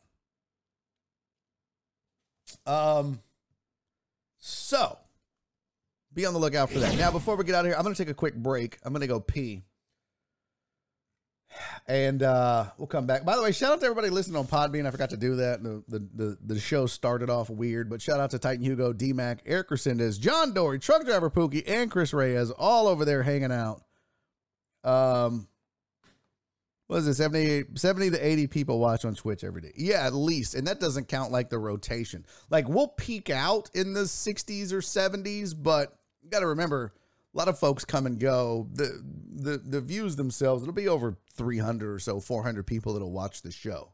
Um, so be on the lookout for that. Now, before we get out of here, I'm going to take a quick break. I'm going to go pee. And uh, we'll come back. By the way, shout out to everybody listening on Podbean. I forgot to do that. The, the, the, the show started off weird, but shout out to Titan Hugo, D Mac, Eric Resendez, John Dory, Truck Driver Pookie, and Chris Reyes, all over there hanging out. Um, what is it 70 70 to 80 people watch on twitch every day? Yeah at least. And that doesn't count like the rotation. Like we'll peak out in the 60s or 70s but you got to remember a lot of folks come and go. The the the views themselves it'll be over 300 or so 400 people that'll watch the show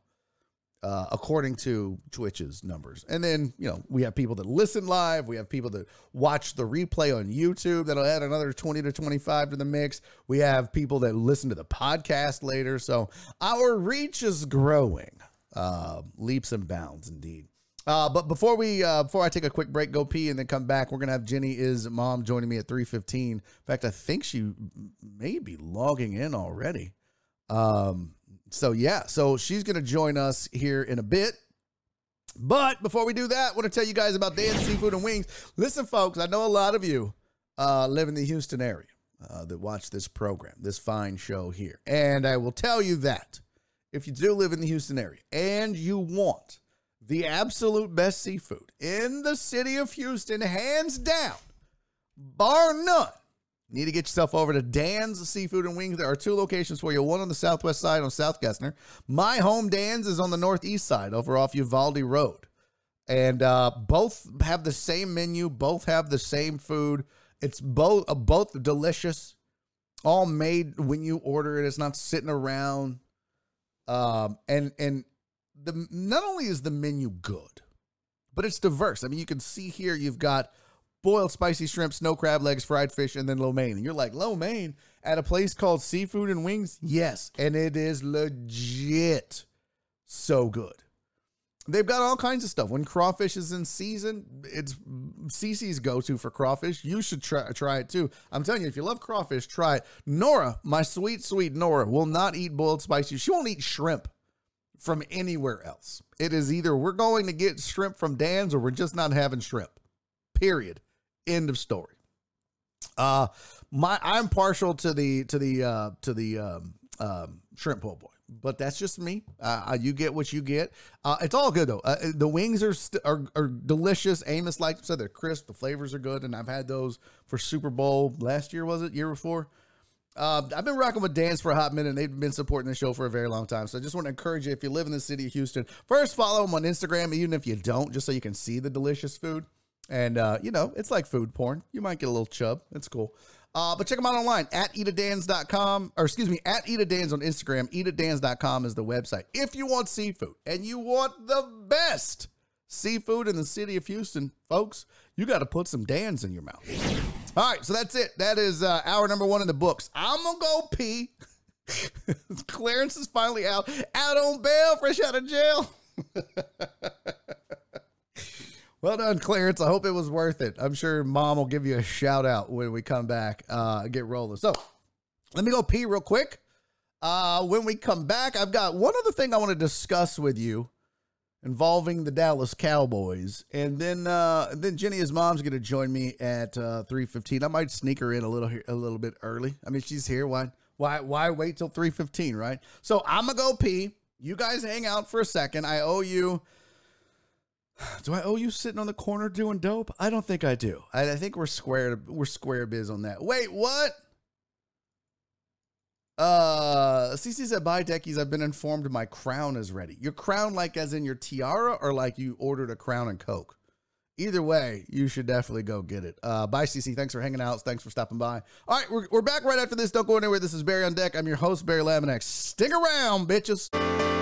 uh, according to Twitch's numbers. And then, you know, we have people that listen live. We have people that watch the replay on YouTube that'll add another 20 to 25 to the mix. We have people that listen to the podcast later. So our reach is growing, uh, leaps and bounds indeed. Uh, but before we, uh, before I take a quick break, go pee, and then come back, we're gonna have Jenny is mom joining me at three fifteen. In fact, I think she may be logging in already. Um, so yeah, so she's going to join us here in a bit. But before we do that, I want to tell you guys about Dan Seafood and Wings. Listen, folks, I know a lot of you uh, live in the Houston area uh, that watch this program, this fine show here. And I will tell you that if you do live in the Houston area and you want the absolute best seafood in the city of Houston, hands down, bar none, Need to get yourself over to Dan's Seafood and Wings. There are two locations for you. One on the southwest side on South Gessner. My home, Dan's, is on the northeast side over off Uvalde Road. And uh, both have the same menu. Both have the same food. It's both uh, both delicious. All made when you order it. It's not sitting around. Um, and and the not only is the menu good, but it's diverse. I mean, you can see here you've got boiled spicy shrimp, snow crab legs, fried fish, and then lo mein. And you're like, lo mein at a place called Seafood and Wings? Yes. And it is legit so good. They've got all kinds of stuff. When crawfish is in season, it's Cece's go to for crawfish. You should try, try it too. I'm telling you, if you love crawfish, try it. Nora, my sweet, sweet Nora, will not eat boiled spicy. She won't eat shrimp from anywhere else. It is either we're going to get shrimp from Dan's or we're just not having shrimp. Period. End of story. Uh my I'm partial to the to the uh to the um, um shrimp po' boy but that's just me. Uh, you get what you get. Uh, it's all good though. Uh, the wings are, st- are are delicious. Amos like said they're crisp. The flavors are good, and I've had those for Super Bowl last year. Was it year before? Uh, I've been rocking with Dan's for a hot minute. and They've been supporting the show for a very long time. So I just want to encourage you if you live in the city of Houston, first follow them on Instagram, even if you don't, just so you can see the delicious food. And uh, you know, it's like food porn. You might get a little chub. It's cool. Uh, but check them out online at eatadans.com, or excuse me, at eatadans on Instagram. Eatadans.com is the website. If you want seafood and you want the best seafood in the city of Houston, folks, you got to put some Dans in your mouth. All right, so that's it. That is uh, hour number one in the books. I'm going to go pee. Clarence is finally out, out on bail, fresh out of jail. Well done, Clarence. I hope it was worth it. I'm sure mom will give you a shout out when we come back, uh, get rolling. So let me go pee real quick. Uh, when we come back, I've got one other thing I want to discuss with you involving the Dallas Cowboys. And then uh, then Jenny's mom's going to join me at uh, 3:15. I might sneak her in a little a little bit early. I mean, she's here. Why why why wait till 3:15, right? So I'm going to go pee. You guys hang out for a second. I owe you do I owe you sitting on the corner doing dope? I don't think I do. I, I think we're square we're square biz on that. Wait, what? Uh, CC said, "Bye, Deckies. I've been informed my crown is ready. Your crown, like as in your tiara, or like you ordered a crown and coke. Either way, you should definitely go get it. Uh, bye, CC. Thanks for hanging out. Thanks for stopping by. All right, we're, we're back right after this. Don't go anywhere. This is Barry on deck. I'm your host, Barry Laminack. Stick around, bitches."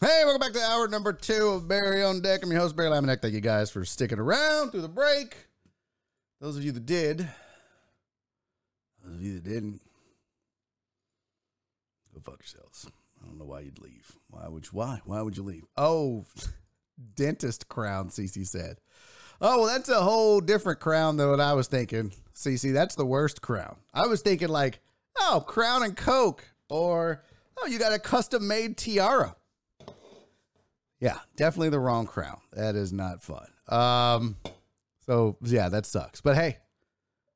Back to hour number two of Barry on Deck. I'm your host, Barry Laminack. Thank you guys for sticking around through the break. Those of you that did, those of you that didn't, go fuck yourselves. I don't know why you'd leave. Why would you, why? Why would you leave? Oh, dentist crown, CC said. Oh, well, that's a whole different crown than what I was thinking. CC, that's the worst crown. I was thinking like, oh, crown and coke, or oh, you got a custom made tiara. Yeah, definitely the wrong crown. That is not fun. Um, so yeah, that sucks. But hey,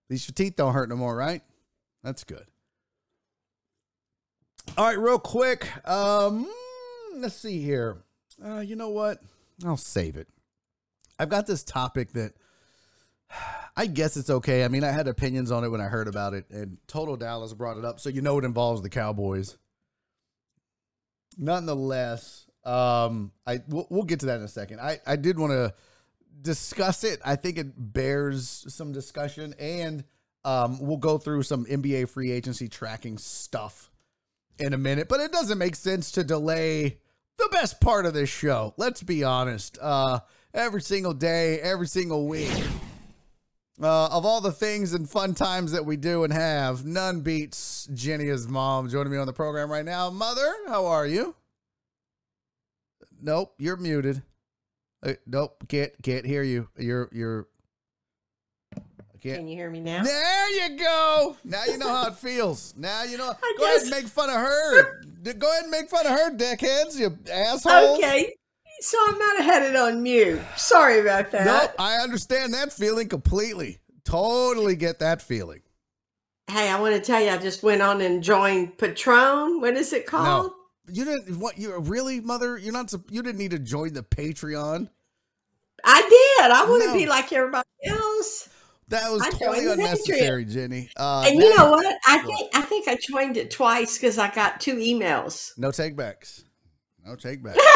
these teeth don't hurt no more, right? That's good. All right, real quick. Um, let's see here. Uh, you know what? I'll save it. I've got this topic that I guess it's okay. I mean, I had opinions on it when I heard about it, and Total Dallas brought it up, so you know it involves the Cowboys. Nonetheless, um, I we'll, we'll get to that in a second. I I did want to discuss it. I think it bears some discussion, and um, we'll go through some NBA free agency tracking stuff in a minute. But it doesn't make sense to delay the best part of this show. Let's be honest. Uh, every single day, every single week. Uh, of all the things and fun times that we do and have, none beats Jenny's mom joining me on the program right now. Mother, how are you? Nope, you're muted. Uh, nope, can't can't hear you. You're you're. I can't. Can you hear me now? There you go. Now you know how it feels. Now you know. I Go ahead and make fun of her. Go ahead and make fun of her, dickheads, you assholes. Okay. So I might have had it on mute. Sorry about that. Nope, I understand that feeling completely. Totally get that feeling. Hey, I want to tell you, I just went on and joined Patron. What is it called? No, you didn't. What you really, mother? You're not. You didn't need to join the Patreon. I did. I want to No. be like everybody else. That was I totally unnecessary, Jenny. Uh, and you know what? I think I think I joined it twice because I got two emails. No takebacks. No takebacks.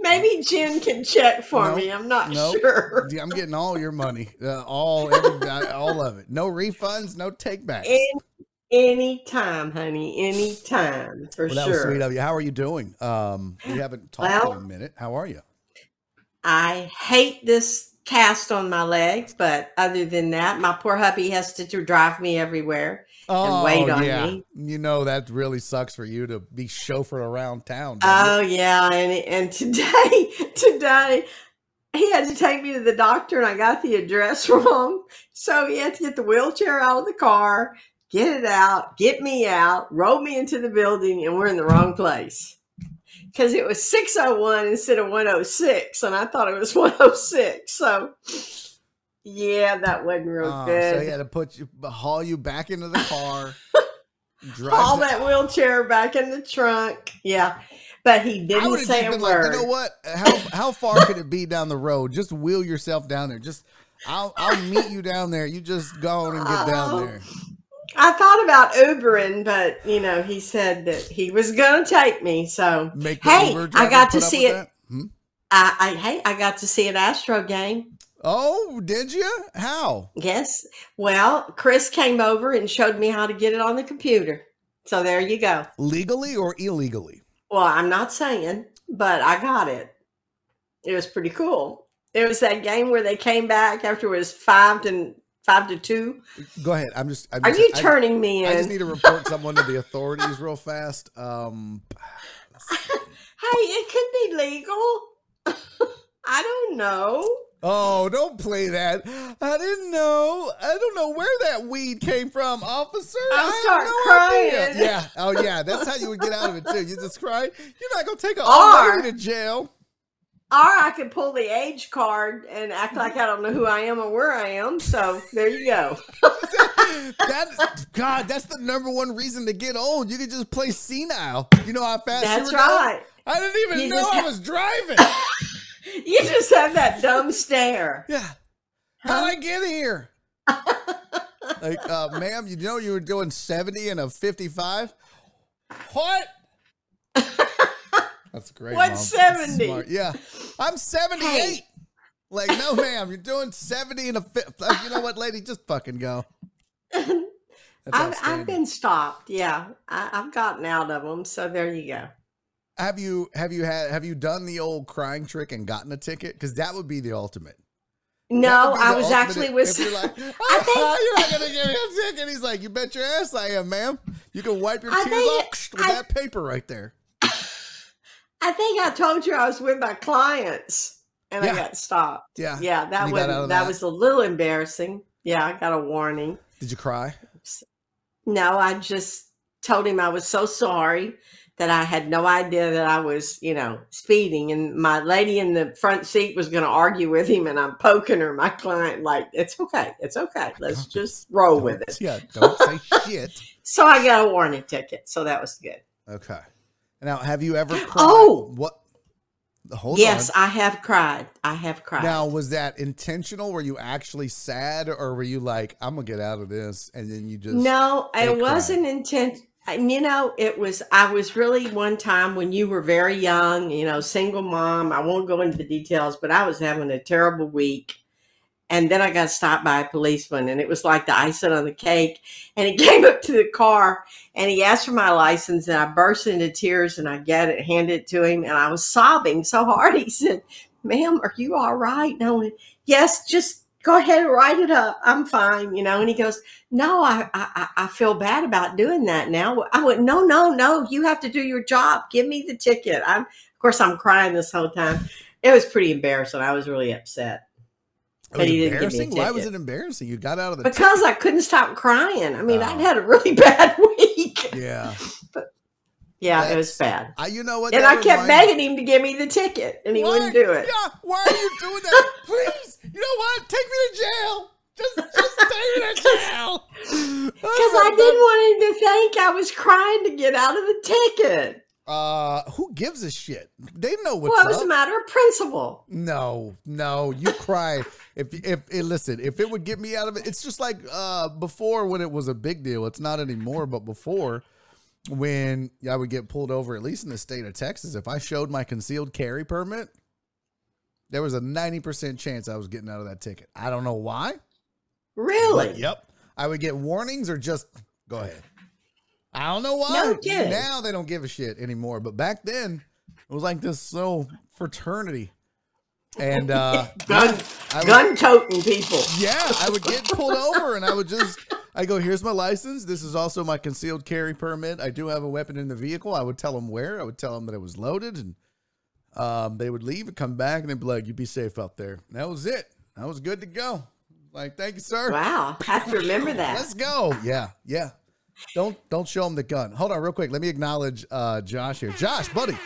Maybe Jen can check for Nope. me. I'm not Nope. sure. I'm getting all your money, uh, all every, all of it. No refunds, no takebacks. Any, anytime, honey. Anytime for Well, that was sure. sweet of you. How are you doing? Um, we haven't talked Well- in a minute. How are you? I hate this cast on my leg, but other than that, my poor hubby has to, drive me everywhere. Oh, wait on yeah. me. You know that really sucks for you to be chauffeured around town. doesn't it? Oh yeah, and and today today he had to take me to the doctor, and I got the address wrong, so he had to get the wheelchair out of the car, get it out, get me out, roll me into the building, and we're in the wrong place. Because it was 601 instead of 106, and I thought it was 106. So, yeah, that wasn't real Oh, good. So he had to put you, haul you back into the car. to- that wheelchair back in the trunk. Yeah. But he didn't say a been like, word. you know what? How how far could it be down the road? Just wheel yourself down there. Just I'll I'll meet you down there. You just go on and get down there. I thought about Ubering, but you know, he said that he was going to take me. So Hey, I got to see it. Hmm? I, I, hey, I got to see an Astro game. Oh, did you? How? Yes. Well, Chris came over and showed me how to get it on the computer. So there you go. Legally or illegally? Well, I'm not saying, but I got it. It was pretty cool. It was that game where they came back after it was five to five to two. Go ahead. I'm just. I'm Are just- you I- turning me in? I just need to report someone to the authorities real fast. Um, hey, it could be legal. I don't know. oh, don't play that. I didn't know. I don't know where that weed came from, officer. I'll I start no idea. crying. Yeah. Oh, yeah. That's how you would get out of it too. You just cry. You're not gonna take an old lady to jail. Or I could pull the age card and act like I don't know who I am or where I am. So there you go. that God, that's the number one reason to get old. You could just play senile. You know how fast you That's going? right. I didn't even You know I ha- was driving. You just have that dumb stare. Yeah. How'd I get here? like, uh, ma'am, you know you were doing 70 and a 55? What? That's great. What's Mom. 70? Yeah. I'm 78. Hey. Like, no, ma'am, you're doing 70 and a 50. You know what, lady? Just fucking go. I've, I've been stopped. Yeah, I, I've gotten out of them. So there you go. Have you have you had have you done the old crying trick and gotten a ticket? Because that would be the ultimate. No, I was actually with. You're like, ah, I oh, think- you're not gonna give me a ticket. He's like, you bet your ass I am, ma'am. You can wipe your I tears think- off with I- that paper right there. I think I told you I was with my clients and Yeah. I got stopped. Yeah. Yeah, that was got out of that that? was a little embarrassing. Yeah, I got a warning. Did you cry? No, I just told him I was so sorry that I had no idea that I was, you know, speeding. And my lady in the front seat was going to argue with him, and I'm poking her, my client, like, it's okay. It's okay. Let's just roll with it. Yeah, don't say shit. So I got a warning ticket. So that was good. Okay. Now, have you ever cried? Oh! what? Hold yes, on. I have cried. I have cried. Now, was that intentional? Were you actually sad, or were you like, "I'm gonna get out of this," and then you just no, it wasn't intent. and, You know, it was. I was really one time when you were very young. You know, single mom. I won't go into the details, but I was having a terrible week, and then I got stopped by a policeman, and it was like the icing on the cake. And he came up to the car, and he asked for my license, and I burst into tears, and I get it, handed it to him, and I was sobbing so hard. He said, "Ma'am, are you all right?" And I went, "Yes, just." Go ahead and write it up. I'm fine, you know. And he goes, no, I, I I feel bad about doing that now. I went, no, no, no. You have to do your job. Give me the ticket. I'm, of course, I'm crying this whole time. It was pretty embarrassing. I was really upset but he didn't give me a embarrassing. Why was it embarrassing? You got out of the because I couldn't stop crying. I mean, Oh. I'd had a really bad week. yeah. Yeah, it was bad. I, you know what? And I kept begging him to give me the ticket, and he Why? wouldn't do it. Yeah, why are you doing that? Please, you know what? Take me to jail. Just, just take me to jail. Because I didn't want him to think I was crying to get out of the ticket. Uh, who gives a shit? They know what's well, it was up. a matter of principle. No, no, you cry. If if eh, listen, if it would get me out of it, it's just like uh before when it was a big deal. It's not anymore, but before when I would get pulled over, at least in the state of Texas, if I showed my concealed carry permit, there was a ninety percent chance I was getting out of that ticket. I don't know why. Really? But yep, I would get warnings or just go ahead. I don't know why. No. Now they don't give a shit anymore, but back then it was like this little fraternity. And uh Gun, gun toting people. yeah, I would get pulled over and I would just I go, here's my license. This is also my concealed carry permit. I do have a weapon in the vehicle. I would tell them where. I would tell them that it was loaded and um, they would leave and come back and they'd be like, "You'd be safe out there. And that was it. I was good to go. Like, thank you, sir. Wow, I have to remember that. Let's go. Yeah, yeah. Don't don't show them the gun. Hold on, real quick. Let me acknowledge uh, Josh here. Josh, buddy,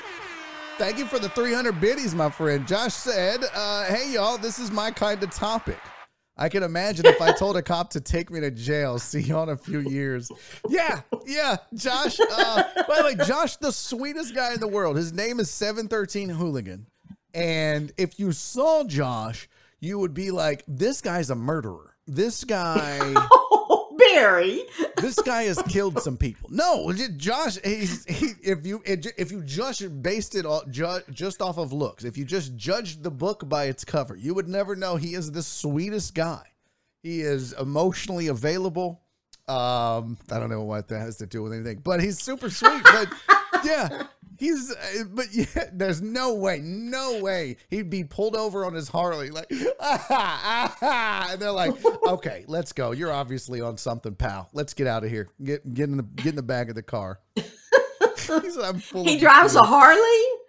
thank you for the 300 biddies, my friend. Josh said, uh, "Hey y'all, this is my kind of topic. I can imagine if I told a cop to take me to jail. See you in a few years. Yeah, yeah. Josh. Uh, by the way, Josh, the sweetest guy in the world. His name is 713 Hooligan. And if you saw Josh, you would be like, this guy's a murderer. This guy." Barry. this guy has killed some people. No, Josh. He's, he, if you if you just based it all ju- just off of looks, if you just judged the book by its cover, you would never know he is the sweetest guy. He is emotionally available. Um, I don't know what that has to do with anything, but he's super sweet. But yeah, he's. uh, But yeah, there's no way, no way he'd be pulled over on his Harley like, ah, ah, ah, and they're like, okay, let's go. You're obviously on something, pal. Let's get out of here. Get get in the get in the back of the car. He's- I'm full He drives a. Harley?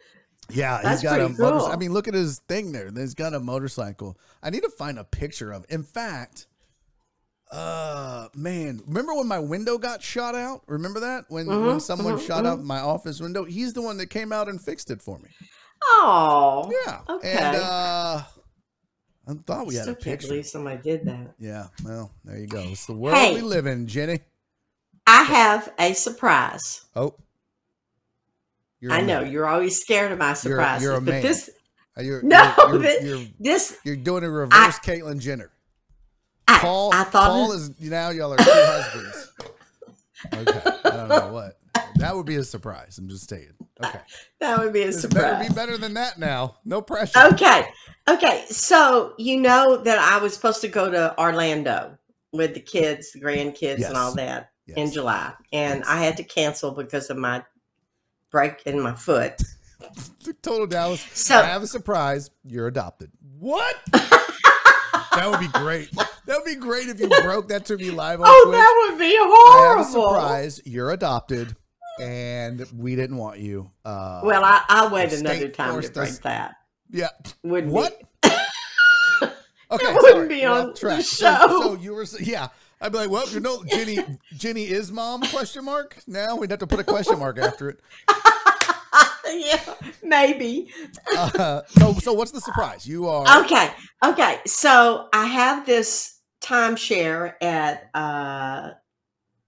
Yeah, That's he's got a pretty motor- I mean, look at his thing there. He's got a motorcycle. I need to find a picture of. In fact, uh, man, remember when my window got shot out? Remember that when Mm-hmm, when someone shot out my office window? He's the one that came out and fixed it for me. Oh. Yeah. Okay. And uh, I thought we had Still a can't picture. believe somebody did that. Yeah. Well, there you go. It's the world Hey. we live in, Jenny. I have a surprise. Oh. You're I a know man. you're always scared of my surprises, you're a but man. this Uh, You're, No, you're, you're, this you're doing a reverse Caitlyn Jenner. I, Paul, I thought Paul is now y'all are two husbands. Okay, I don't know what. That would be a surprise. I'm just saying. Okay, that would be a this better surprise. be better than that. Now, no pressure. Okay. Okay. So you know that I was supposed to go to Orlando with the kids, the grandkids, Yes. and all that in July. And Yes. I had to cancel because of my break in my foot. Total Dallas. So- I have a surprise. You're adopted. What? that would be great. That would be great if you broke that to me live on Oh, Twitch. that would be horrible. I have a surprise. You're adopted, and we didn't want you. Uh, Well, I, I'll wait another time to break us- that. yeah. Wouldn't What? Okay, It wouldn't sorry, be on the So, show. so you were, yeah. I'd be like, well, you know, Jenny, Jenny is mom? Question mark. Now we'd have to put a question mark after it. yeah, maybe. Uh, so, so what's the surprise? You are Okay, okay. So I have this timeshare at uh,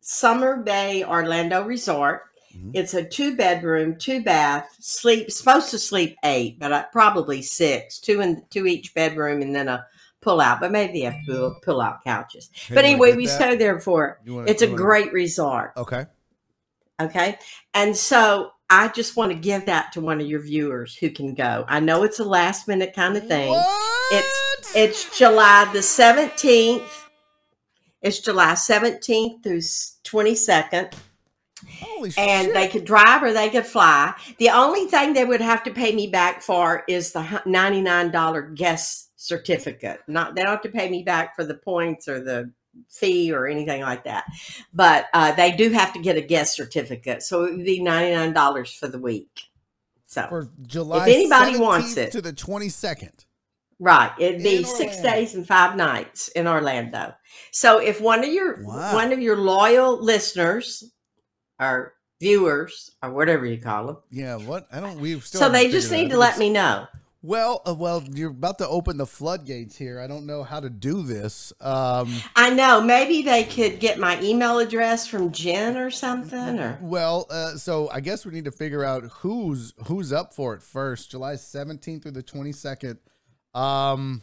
Summer Bay Orlando Resort. Mhm. It's a two bedroom, two bath. Sleep supposed to sleep eight, but I, probably six. Two in two each bedroom, and then a pull out. But maybe they have pull, pull out couches. Hey, but anyway, we that? stay there for. Wanna- It's a wanna- great resort. Okay. Okay. And so I just want to give that to one of your viewers who can go. I know it's a last minute kind of thing. What? It's July the 17th. It's July 17th through 22nd. Holy And shit. they could drive or they could fly. The only thing they would have to pay me back for is the $99 guest certificate. Not they don't have to pay me back for the points or the fee or anything like that. But uh, they do have to get a guest certificate. So it would be $99 for the week. So for July anybody wants it. to the 22nd. Right. It'd be six days and five nights in Orlando. So if one of your Wow. one of your loyal listeners or viewers or whatever you call them, Yeah, what? I don't we've still so they just need to let me know. Well, uh, well, you're about to open the floodgates here. I don't know how to do this. Um, I know maybe they could get my email address from Jen or something or well, uh, so I guess we need to figure out who's who's up for it first. July 17th through the 22nd. Um,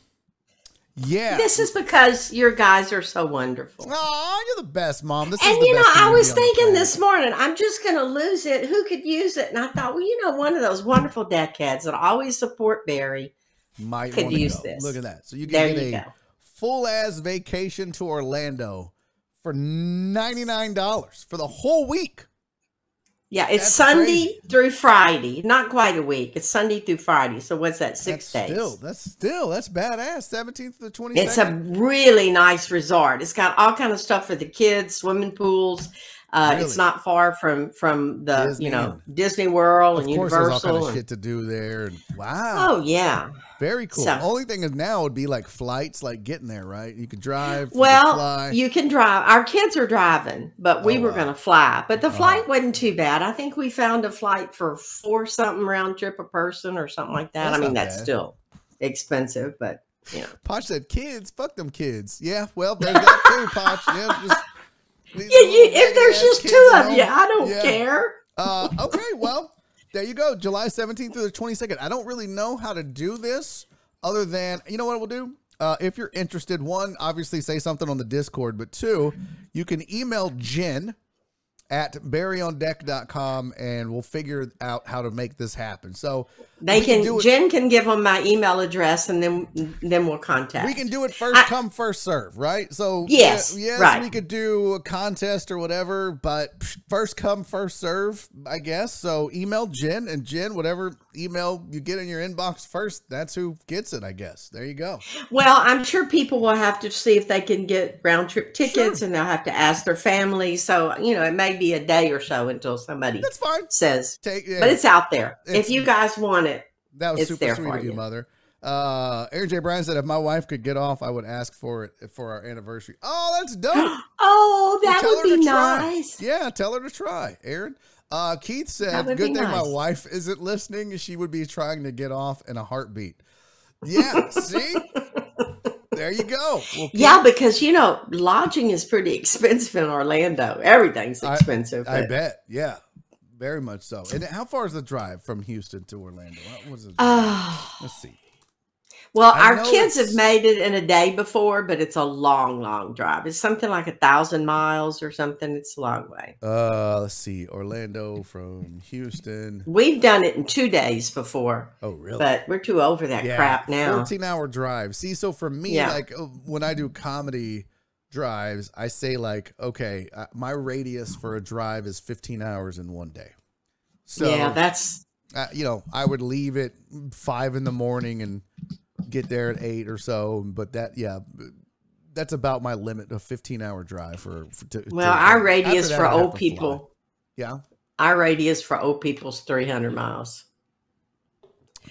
yeah. this is because your guys are so wonderful. Oh, you're the best, mom. This is And you know, I was community on the thinking this morning, I'm just going to lose it. Who could use it? And I thought, well, you know, one of those wonderful deckheads that always support Barry. might could use go. this. Look at that. So you can There get you a go. full ass vacation to Orlando for $99 for the whole week. Yeah, it's That's Sunday crazy. through Friday. Not quite a week. It's Sunday through Friday. So what's that? Six that's days. Still, that's still that's badass. 17th to the 22nd. It's a really nice resort. It's got all kind of stuff for the kids, swimming pools. Uh, Really? It's not far from from the Disney you know Disney World of and course, there's all Universal. kind of and- shit to do there. And wow, oh yeah. very cool. so- Only thing is now would be like flights, like getting there, right? You could drive. you Well, fly. you can drive. Our kids are driving, but we Oh, were wow. going to fly. But the Uh-huh. flight wasn't too bad. I think we found a flight for four something round trip a person or something like that. That's I mean, that's bad. still expensive, but you know. Poch said, "Kids, fuck them kids." Yeah, well, there's that too, Poch. Yeah, just, Yeah, you, if there's just two of you. I don't Yeah. care. Uh, okay, well, there you go. July 17th through the 22nd. I don't really know how to do this other than, you know what we'll do? Uh, if you're interested, one, obviously say something on the Discord, but two, you can email Jen at barryondeck.com and we'll figure out how to make this happen. So They can can, Jen can give them my email address and then then we'll contact. we can do it first I- come, first serve, right? So Yes, yeah, yes, right. we could do a contest or whatever, but first come, first serve, I guess. So email Jen and Jen, whatever email you get in your inbox first, that's who gets it, I guess. There you go. Well, I'm sure people will have to see if they can get round trip tickets and they'll have to ask their family. So, you know, it may be a day or so until somebody That's fine. says, Take yeah, but it's out there. It's- if you guys want it, that was it's super there sweet for of you, mother. Uh, Aaron J. Bryan said if my wife could get off, I would ask for it for our anniversary. Oh, that's dope. oh, that would be try. nice. Yeah, tell her to try, Aaron. Uh, Keith said, "Good thing my wife isn't listening. She would be trying to get off in a heartbeat." Yeah, see, there you go. Well, Yeah, because you know, lodging is pretty expensive in Orlando. Everything's expensive. I but- bet. Yeah, very much so. And how far is the drive from Houston to Orlando? What was it? Oh, Let's see. Well, I our kids have made it in a day before, but it's a long, long drive. It's something like a thousand miles or something. It's a long way. Uh, let's see. Orlando from Houston. We've done it in two days before, Oh, really? but we're too over that crap now. 14 hour drive. See, so for me, Yeah. like uh, when I do comedy drives, I say, like, okay, uh, my radius for a drive is 15 hours in one day. So, yeah, that's uh, you know, I would leave at five in the morning and get there at eight or so. But that, yeah, that's about my limit of 15 hour drive for, for to, well, to- our radius that, for old people. Yeah. Our radius for old people is three hundred miles.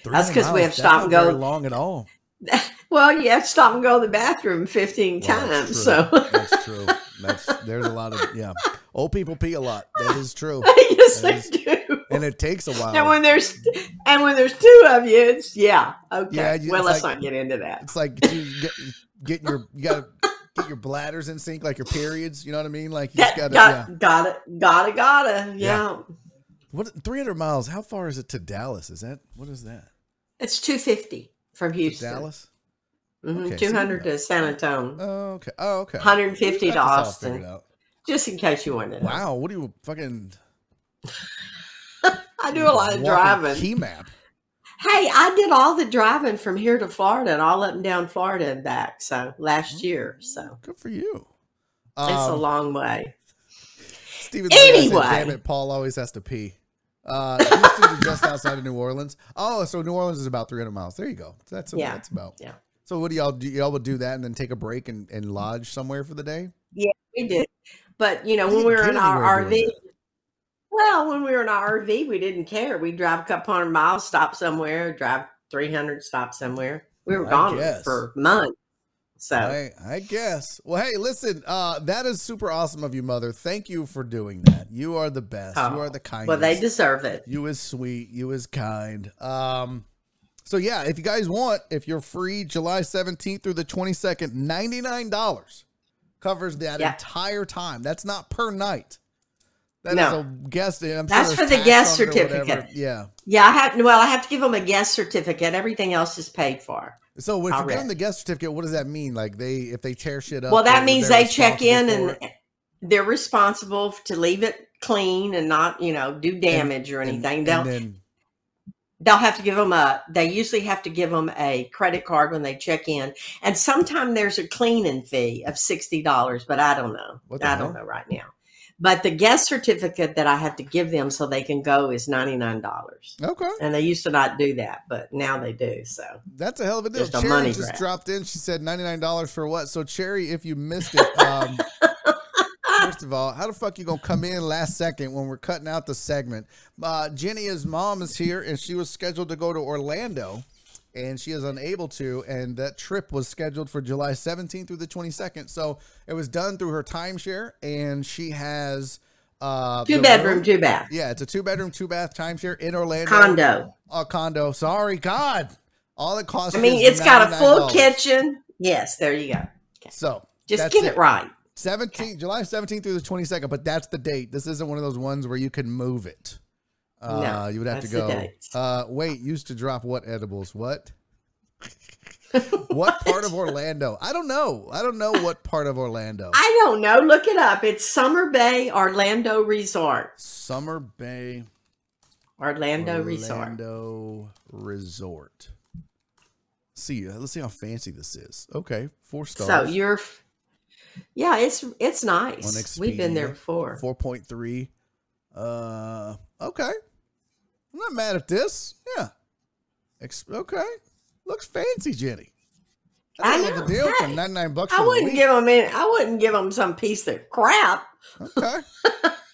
300 'cause we have stop and go. very long at all. Well, you have to stop and go to the bathroom fifteen Well, times. that's So that's true. That's there's a lot of yeah. Old people pee a lot. That is true, yes, That they is- do. And it takes a while. And when there's and when there's two of you, it's yeah. Okay. Yeah, you- well, let's like- not get into that. It's like you get getting your you gotta get your bladders in sync, like your periods. You know what I mean? Like you just Got, gotta. yeah. got, gotta, gotta, gotta. Yeah. What 300 miles? How far is it to Dallas? Is that what is that? It's two fifty from Houston. To Dallas? Mhm, Okay, two hundred you to San Antonio. Oh, okay. Oh, okay. Hundred and fifty to got this all figured Austin. Just in case you wanted. Wow, what do you fucking I do a lot of driving. Key map. Hey, I did all the driving from here to Florida and all up and down Florida and back. So last year, so Good for you. it's a. Um, long way. Stephen Lee, I said, Anyway. damn it, Paul always has to pee. Uh, Houston just outside of New Orleans. Oh, so New Orleans is about 300 miles. There you go. That's what Yeah. that's about. Yeah. So what do y'all do? Y'all would do that and then take a break and, and lodge somewhere for the day? Yeah, we did, but you know when we were in our RV. Well, when we were in our RV, we didn't care. We'd drive a couple hundred miles, stop somewhere, drive three hundred, stop somewhere. We were I gone guess. for months. So I, I guess. Well, hey, listen, uh, that is super awesome of you, mother. Thank you for doing that. You are the best. you Oh, are the kindest. well, they deserve it. You is sweet. You is kind. Um, so yeah, if you guys want, if you're free July 17th through the 22nd, $99 covers that Yeah. entire time. That's not per night. That No. a guest. I'm That's there's for the guest on it or whatever. certificate. Yeah. Yeah, I have. Well, I have to give them a guest certificate. Everything else is paid for. So if you give Correct. them the guest certificate, what does that mean? Like they, if they tear shit up, Well, that means they're check in and it? they're responsible to leave it clean and not, you know, do damage or anything. and they'll then they'll have to give them a. They usually have to give them a credit card when they check in, and sometimes there's a cleaning fee of sixty dollars, but I don't know. I hell? don't know right now. But the guest certificate that I have to give them so they can go is ninety nine dollars. okay. And they used to not do that, but now they do. So That's a hell of a deal. Just a Cherry money just grab. dropped in. She said ninety nine dollars for what? So Cherry, if you missed it, um, first of all, how the fuck you gonna come in last second when we're cutting out the segment? Uh, Jenny's mom is here, and she was scheduled to go to Orlando, and she is unable to. And that trip was scheduled for July seventeenth through the twenty second. So it was done through her timeshare, and she has uh, two bedroom, room- two bath, Yeah, it's a two bedroom, two bath timeshare in Orlando. condo. A condo. Sorry, God. All it costs. I mean, it's got a full $99. kitchen. Yes, there you go. So Just get it, right. 17 July 17th through the 22nd, but that's the date. This isn't one of those ones where you can move it. Uh, No, you would have to go. Uh, wait, used to drop what edibles? What? what part of Orlando? I don't know. I don't know what part of Orlando. I don't know. Look it up. It's Summer Bay Orlando Resort. Summer Bay Orlando, Resort. Orlando Resort. See, let's see how fancy this is. Okay, four stars. So you're, yeah, it's it's nice. We've been there before. Four point three. Uh, okay. I'm not mad at this. Yeah. Ex- okay. Looks fancy, Jenny. That's I of a know. deal for Hey, 99 bucks I wouldn't give them any, I wouldn't give them some piece of crap. Okay.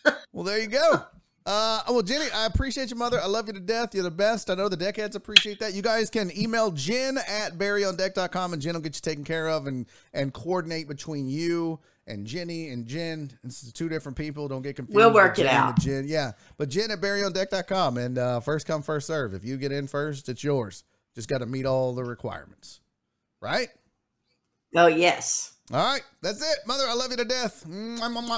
well, there you go. Uh, well, Jenny, I appreciate you, mother. I love you to death. You're the best. I know the deckheads appreciate that. You guys can email Jen at barryondeck.com and Jen will get you taken care of and, and coordinate between you and Jenny and Jen. Is two different people. Don't get confused. We'll work it out. Jen. Yeah. But Jen at barryondeck.com and uh, first come, first serve. If you get in first, it's yours. Just got to meet all the requirements. Right? Oh yes, All right. That's it. Mother, I love you to death.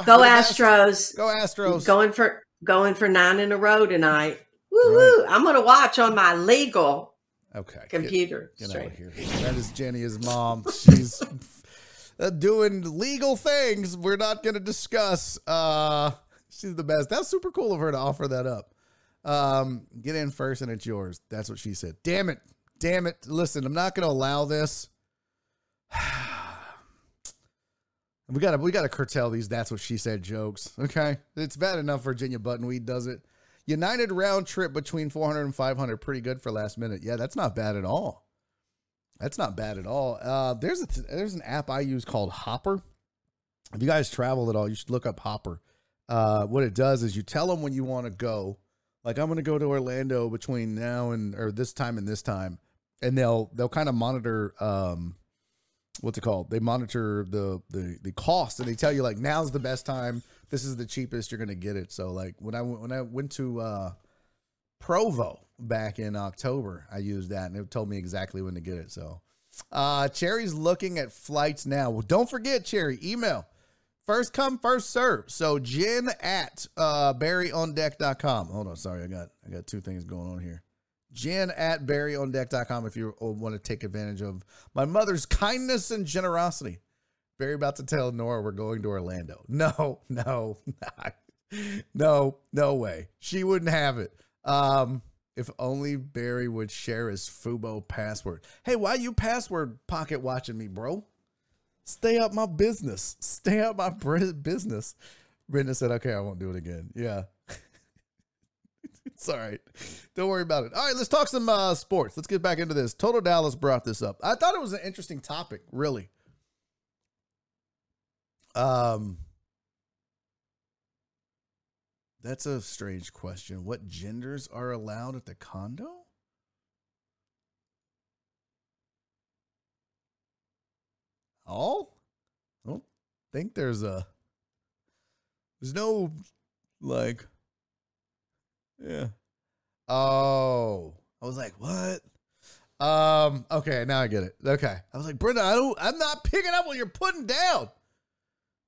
Go You're the best. Astros. Go Astros. Going for going for nine in a row tonight. Woo woo! I'm gonna watch on my legal Okay. get- computer. Get, of here. That is Jenny's mom. She's uh, doing legal things we're not going to discuss. Uh, she's the best. That's super cool of her to offer that up. Um, get in first and it's yours. That's what she said. Damn it. Damn it. Listen, I'm not going to allow this. We gotta we gotta curtail these that's what she said jokes. Okay. It's bad enough Virginia Buttonweed does it. United round trip between 400 and 500. Pretty good for last minute. Yeah, that's not bad at all. That's not bad at all. Uh, there's a there's an app I use called Hopper. If you guys travel at all, you should look up Hopper. Uh, what it does is you tell them when you want to go. Like I'm going to go to Orlando between now and or this time and this time, and they'll they'll kind of monitor um, what's it called? They monitor the the the cost and they tell you like now's the best time. This is the cheapest you're gonna get it. So like when I when I went to uh Provo back in October, I used that and it told me exactly when to get it. So uh Cherry's looking at flights now. Well, don't forget, Cherry, email. First come, first serve. So Jen at uh barryondeck.com. Hold on, sorry, I got I got two things going on here. Jen at barryondeck.com if you want to take advantage of my mother's kindness and generosity. Barry about to tell Nora we're going to Orlando. No, no, no, no way. She wouldn't have it. Um, if only Barry would share his Fubo password. Hey, why you password pocket watching me, bro? Stay up my business. Stay up my business. Brenda said, okay, I won't do it again. Yeah. it's all right. Don't worry about it. All right, let's talk some uh, sports. Let's get back into this. Total Dallas brought this up. I thought it was an interesting topic, really. Um, that's a strange question. What genders are allowed at the condo? All? I don't think there's a. There's no, like. Yeah. Oh, I was like, what? Um. Okay, now I get it. Okay, I was like, Brenda, I don't. I'm not picking up what you're putting down.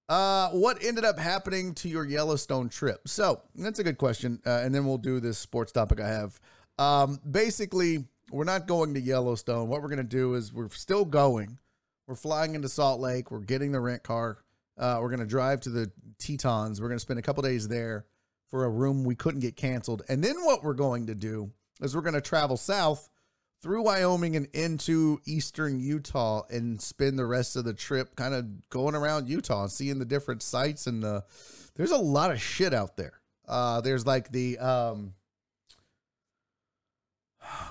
Uh, what ended up happening to your Yellowstone trip? So that's a good question. Uh, and then we'll do this sports topic I have. Um, basically, we're not going to Yellowstone. What we're to do is we're still going. We're flying into Salt Lake. We're getting the rent car. Uh, we're to drive to the Tetons. We're to spend a couple days there for a room we couldn't get canceled. And then what we're going to do is we're going to travel south through Wyoming and into eastern Utah and spend the rest of the trip kind of going around Utah and seeing the different sites. And uh, there's a lot of shit out there. Uh, there's like the um,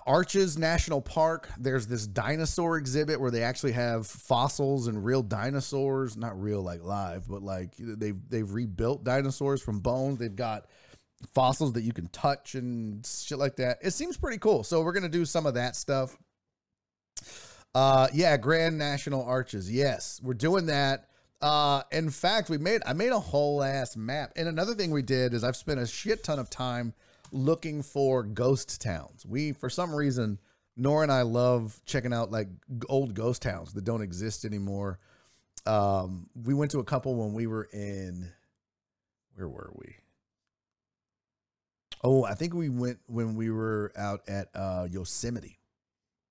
Arches National Park. There's this dinosaur exhibit where they actually have fossils and real dinosaurs, not real like live, but like they've they've rebuilt dinosaurs from bones. They've got fossils that you can touch and shit like that. It seems pretty cool. So we're gonna do some of that stuff. Uh yeah, Grand National Arches. Yes, we're doing that. Uh in fact, we made I made a whole ass map. And another thing we did is I've spent a shit ton of time looking for ghost towns. We for some reason Nora and I love checking out like old ghost towns that don't exist anymore. Um we went to a couple when we were in where were we? Oh, I think we went when we were out at uh, Yosemite.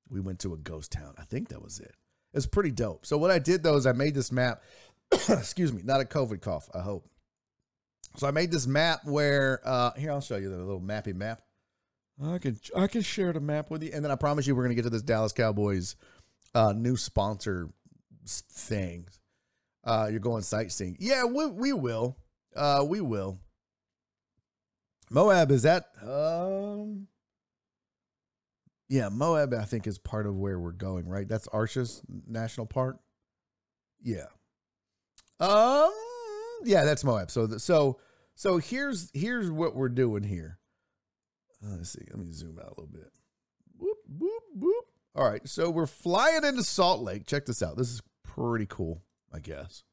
We went to a ghost town. I think that was it. It's pretty dope. So what I did though is I made this map. excuse me, not a COVID cough. I hope. So I made this map where uh, here I'll show you the little mappy map. I can I can share the map with you, and then I promise you we're gonna get to this Dallas Cowboys uh, new sponsor thing. Uh, you're going sightseeing. Yeah, we, we will. Uh, we will. Moab is that um yeah, Moab I think is part of where we're going, right? That's Arches National Park. Yeah. Um yeah, that's Moab. So the, so so here's here's what we're doing here. Uh, let's see. Let me zoom out a little bit. Whoop whoop whoop. All right, so we're flying into Salt Lake. Check this out. This is pretty cool, I guess.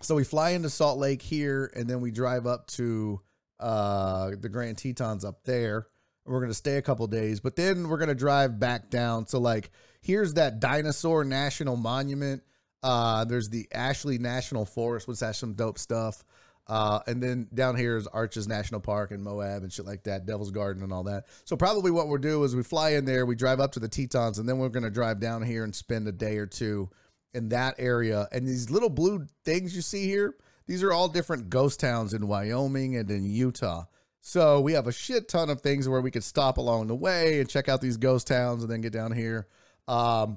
So we fly into Salt Lake here, and then we drive up to uh, the Grand Tetons up there. We're gonna stay a couple days, but then we're gonna drive back down. So like, here's that dinosaur national monument. Uh, there's the Ashley National Forest, which has some dope stuff. Uh, and then down here is Arches National Park and Moab and shit like that, Devil's Garden and all that. So probably what we'll do is we fly in there, we drive up to the Tetons, and then we're gonna drive down here and spend a day or two in that area. And these little blue things you see here, these are all different ghost towns in Wyoming and in Utah. So we have a shit ton of things where we could stop along the way and check out these ghost towns and then get down here. Um,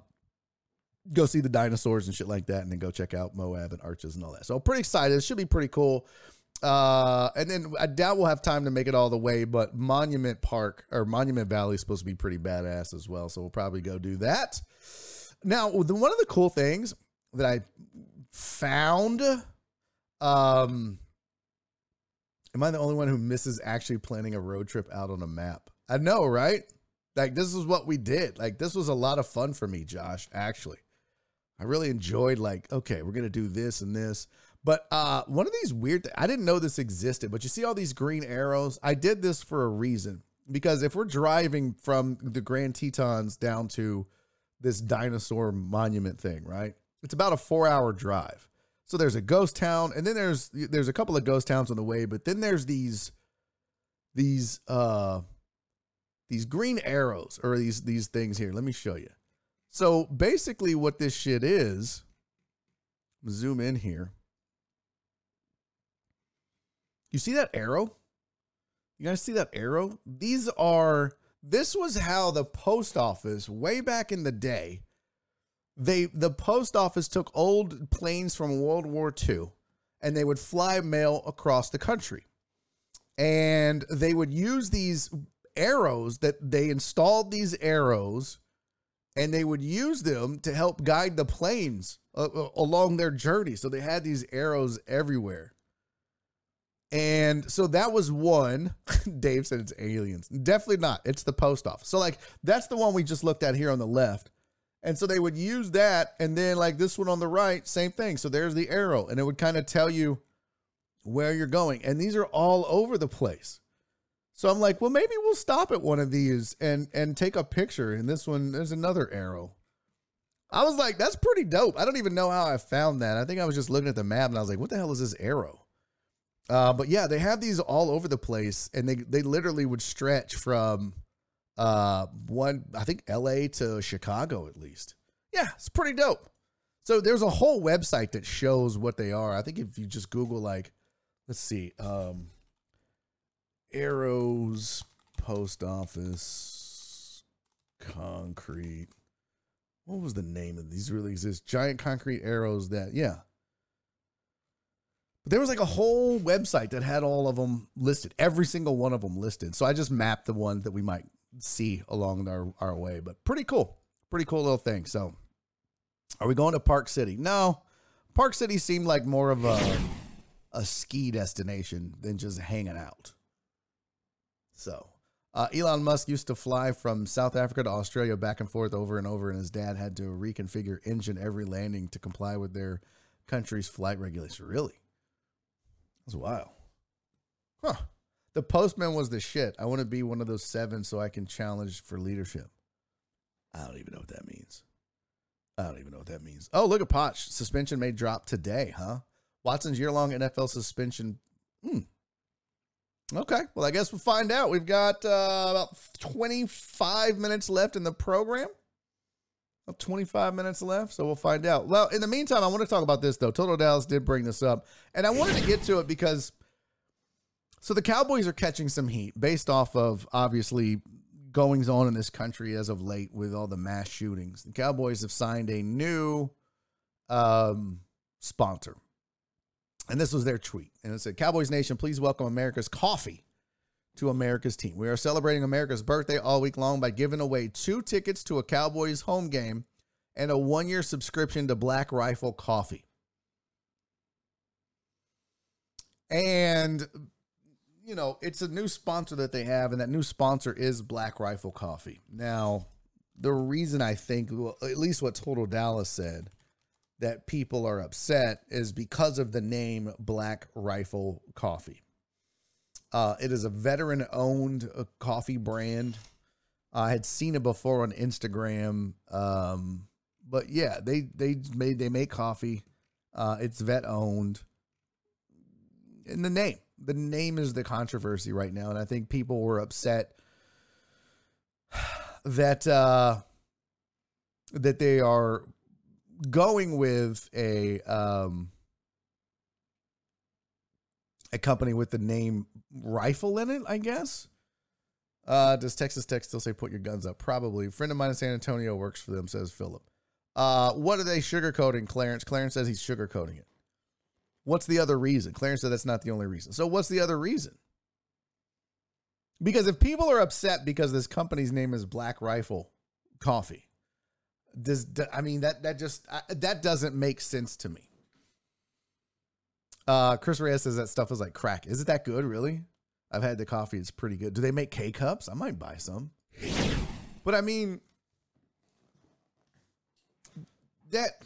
go see the dinosaurs and shit like that, and then go check out Moab and Arches and all that. So pretty excited. It should be pretty cool. Uh, and then I doubt we'll have time to make it all the way, but Monument Park or Monument Valley is supposed to be pretty badass as well. So we'll probably go do that. Now, one of the cool things that I found, um, am I the only one who misses actually planning a road trip out on a map? I know, right? Like this is what we did. Like this was a lot of fun for me, Josh, actually. I really enjoyed like, okay, we're to do this and this. But uh one of these weird I didn't know this existed, but you see all these green arrows? I did this for a reason because if we're driving from the Grand Tetons down to this dinosaur monument thing, right? It's about a 4-hour drive. So there's a ghost town and then there's there's a couple of ghost towns on the way, but then there's these these uh these green arrows or these these things here. Let me show you. So basically what this shit is zoom in here. You see that arrow? You guys see that arrow? These are this was how the post office way back in the day they the post office took old planes from World War II and they would fly mail across the country. And they would use these arrows that they installed these arrows and they would use them to help guide the planes uh, uh along their journey. So they had these arrows everywhere. And so that was one. Dave said it's aliens. Definitely not. It's the post office. So, like, that's the one we just looked at here on the left. And so they would use that. And then, like, this one on the right, same thing. So there's the arrow, and it would kind of tell you where you're going. And these are all over the place. So I'm like, well, maybe we'll stop at one of these and and take a picture. And this one, there's another arrow. I was like, that's pretty dope. I don't even know how I found that. I think I was just looking at the map and I was like, what the hell is this arrow? Uh, but yeah, they have these all over the place, and they they literally would stretch from uh one I think L.A. to Chicago at least. Yeah, it's pretty dope. So there's a whole website that shows what they are. I think if you just Google like, let's see, um, arrows post office concrete. What was the name of these? Really exist giant concrete arrows that yeah but there was like a whole website that had all of them listed, every single one of them listed. So I just mapped the one that we might see along our, our way. But pretty cool. Pretty cool little thing. So are we going to Park City? No. Park City seemed like more of a a ski destination than just hanging out. So uh, Elon Musk used to fly from South Africa to Australia back and forth over and over, and his dad had to reconfigure engine every landing to comply with their country's flight regulations. Really? That's wild. Huh. The postman was the shit. I want to be one of those seven so I can challenge for leadership. I don't even know what that means. I don't even know what that means. Oh, look at Potch. Suspension may drop today, huh? Watson's year long NFL suspension. Hmm. Okay. Well, I guess we'll find out. We've got uh, about 25 minutes left in the program. 25 minutes left, so we'll find out. Well, in the meantime, I want to talk about this though. Total Dallas did bring this up, and I wanted to get to it because so the Cowboys are catching some heat based off of obviously goings on in this country as of late with all the mass shootings. The Cowboys have signed a new um, sponsor. And this was their tweet. And it said, Cowboys Nation, please welcome America's coffee to America's team. We are celebrating America's birthday all week long by giving away two tickets to a Cowboys home game and a one year subscription to Black Rifle Coffee. And, you know, it's a new sponsor that they have, and that new sponsor is Black Rifle Coffee. Now, the reason I think, well, at least what Total Dallas said, that people are upset is because of the name Black Rifle Coffee. Uh, it is a veteran owned uh, coffee brand. I had seen it before on Instagram. Um, but yeah, they they made they make coffee. Uh, it's vet owned. And the name, the name is the controversy right now, and I think people were upset that uh, that they are going with a um, a company with the name rifle in it, I guess. Uh, does Texas Tech still say put your guns up? Probably. A friend of mine in San Antonio works for them, says Philip. Uh, what are they sugarcoating, Clarence? Clarence says he's sugarcoating it. What's the other reason? Clarence said that's not the only reason. So what's the other reason? Because if people are upset because this company's name is Black Rifle Coffee, does I mean that that just that doesn't make sense to me. Uh, Chris Reyes says that stuff is like crack. Is it that good, really? I've had the coffee. It's pretty good. Do they make K cups? I might buy some. But I mean, that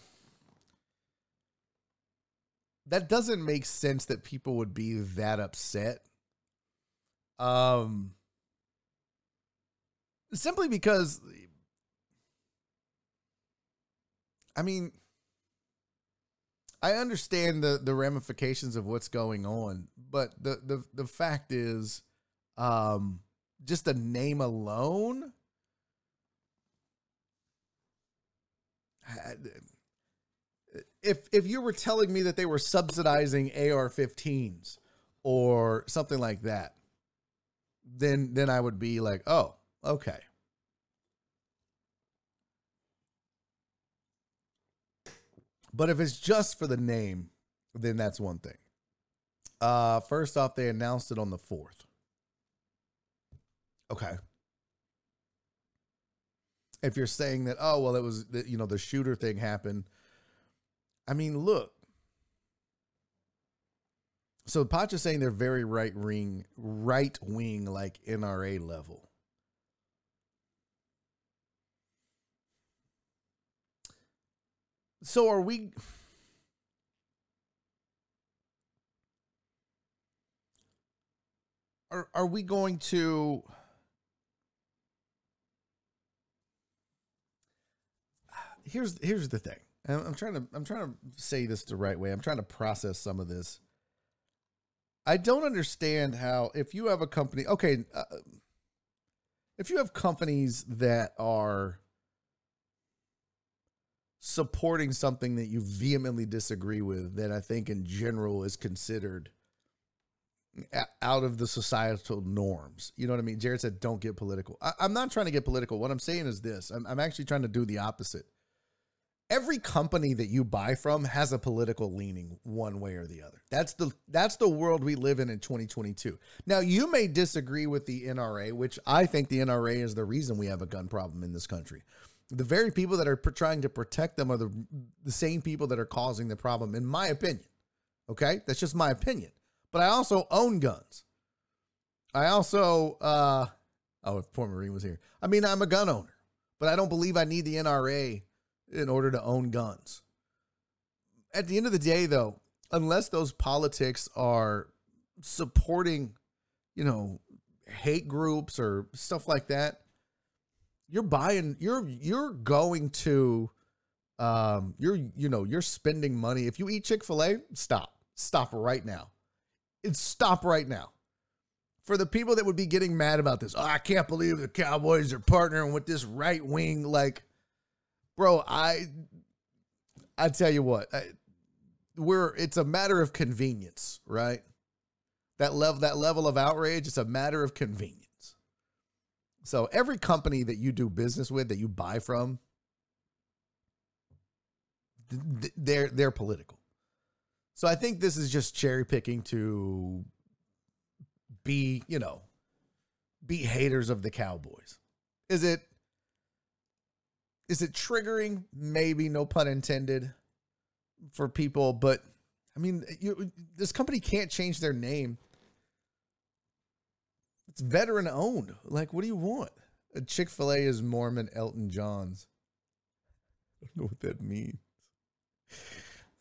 that doesn't make sense that people would be that upset. Um, simply because, I mean, I understand the the ramifications of what's going on, but the the the fact is, um, just the name alone. If if you were telling me that they were subsidizing AR-15s or something like that, then then I would be like, oh, okay. But if it's just for the name, then that's one thing. Uh, first off, they announced it on the fourth. Okay. If you're saying that, oh well, it was the, you know the shooter thing happened. I mean, look. So Pacha's saying they're very right wing, right wing, like NRA level. So are we? Are are we going to? Here's here's the thing. I'm, I'm trying to I'm trying to say this the right way. I'm trying to process some of this. I don't understand how if you have a company, okay, uh, if you have companies that are supporting something that you vehemently disagree with that I think in general is considered out of the societal norms. You know what I mean? Jared said, don't get political. I, am not trying to get political. What I'm saying is this I'm, I'm actually trying to do the opposite. Every company that you buy from has a political leaning one way or the other. That's the that's the world we live in in 2022. Now you may disagree with the NRA, which I think the NRA is the reason we have a gun problem in this country the very people that are trying to protect them are the, the same people that are causing the problem, in my opinion. Okay, that's just my opinion. But I also own guns. I also, uh, oh, if poor Marine was here, I mean, I'm a gun owner, but I don't believe I need the NRA in order to own guns. At the end of the day, though, unless those politics are supporting, you know, hate groups or stuff like that, you're buying you're you're going to um you're you know you're spending money. If you eat chick-fil-a stop. Stop right now. It's stop right now. For the people that would be getting mad about this oh, i can't believe the cowboys are partnering with this right wing like bro i i tell you what I, we're it's a matter of convenience right? That level that level of outrage it's a matter of convenience so every company that you do business with, that you buy from, they're they're political. So I think this is just cherry picking to be, you know, be haters of the Cowboys. Is it is it triggering? Maybe, no pun intended, for people. But I mean, you, this company can't change their name it's veteran owned. Like, what do you want? A Chick fil A is Mormon Elton John's. I don't know what that means. I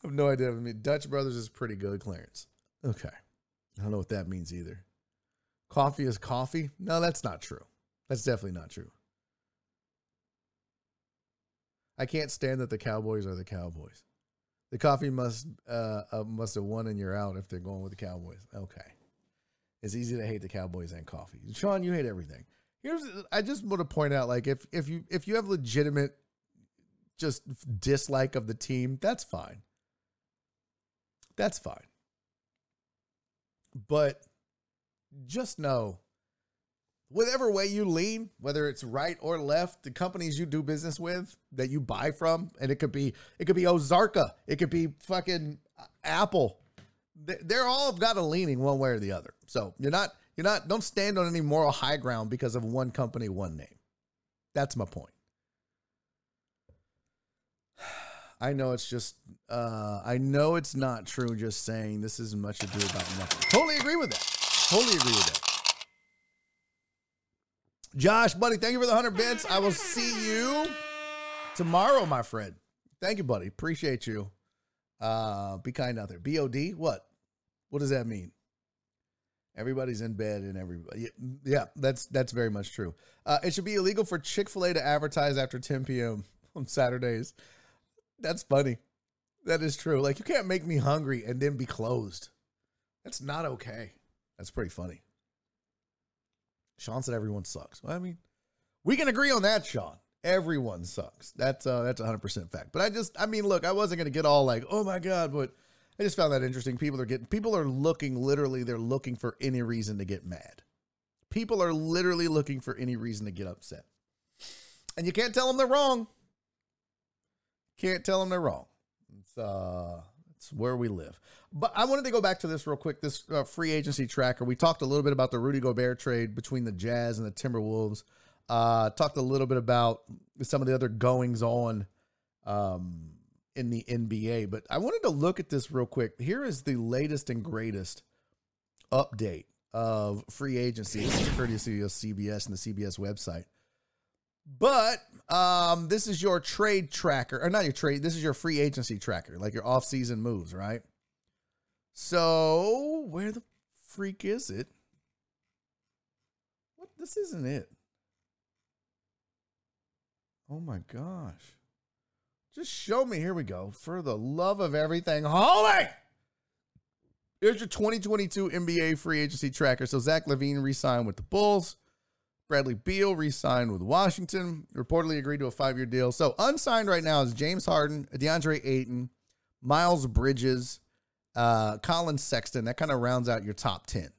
have no idea. I mean, Dutch Brothers is pretty good, Clarence. Okay. I don't know what that means either. Coffee is coffee? No, that's not true. That's definitely not true. I can't stand that the Cowboys are the Cowboys. The coffee must uh, uh, must have won and you're out if they're going with the Cowboys. Okay. It's easy to hate the Cowboys and coffee. Sean, you hate everything. Here's I just want to point out like if if you if you have legitimate just dislike of the team, that's fine. That's fine. But just know whatever way you lean, whether it's right or left, the companies you do business with that you buy from, and it could be it could be Ozarka, it could be fucking Apple, they're all got a leaning one way or the other. So you're not you're not don't stand on any moral high ground because of one company, one name. That's my point. I know it's just uh, I know it's not true just saying this is much ado about nothing. Totally agree with that. Totally agree with that. Josh, buddy, thank you for the 100 bits. I will see you tomorrow, my friend. Thank you, buddy. Appreciate you. Uh, be kind out there. BOD? What? What does that mean? Everybody's in bed and everybody. Yeah, that's that's very much true. Uh, it should be illegal for Chick Fil A to advertise after 10 p.m. on Saturdays. That's funny. That is true. Like you can't make me hungry and then be closed. That's not okay. That's pretty funny. Sean said everyone sucks. Well, I mean, we can agree on that, Sean. Everyone sucks. That's uh that's 100% fact. But I just I mean, look, I wasn't to get all like, "Oh my god," but I just found that interesting. People are getting people are looking literally they're looking for any reason to get mad. People are literally looking for any reason to get upset. And you can't tell them they're wrong. Can't tell them they're wrong. It's uh it's where we live. But I wanted to go back to this real quick. This uh, free agency tracker. We talked a little bit about the Rudy Gobert trade between the Jazz and the Timberwolves. Uh, talked a little bit about some of the other goings on um, in the NBA. But I wanted to look at this real quick. Here is the latest and greatest update of free agency. Courtesy of CBS and the CBS website. But um, this is your trade tracker, or not your trade. This is your free agency tracker, like your off-season moves, right? So where the freak is it? What? This isn't it. Oh my gosh. Just show me. Here we go. For the love of everything holy. Here's your 2022 NBA free agency tracker. So Zach LaVine re-signed with the Bulls. Bradley Beal re-signed with Washington. Reportedly agreed to a five-year deal. So unsigned right now is James Harden, DeAndre Ayton, Miles Bridges, uh, Collin Sexton. That kind of rounds out your top 10.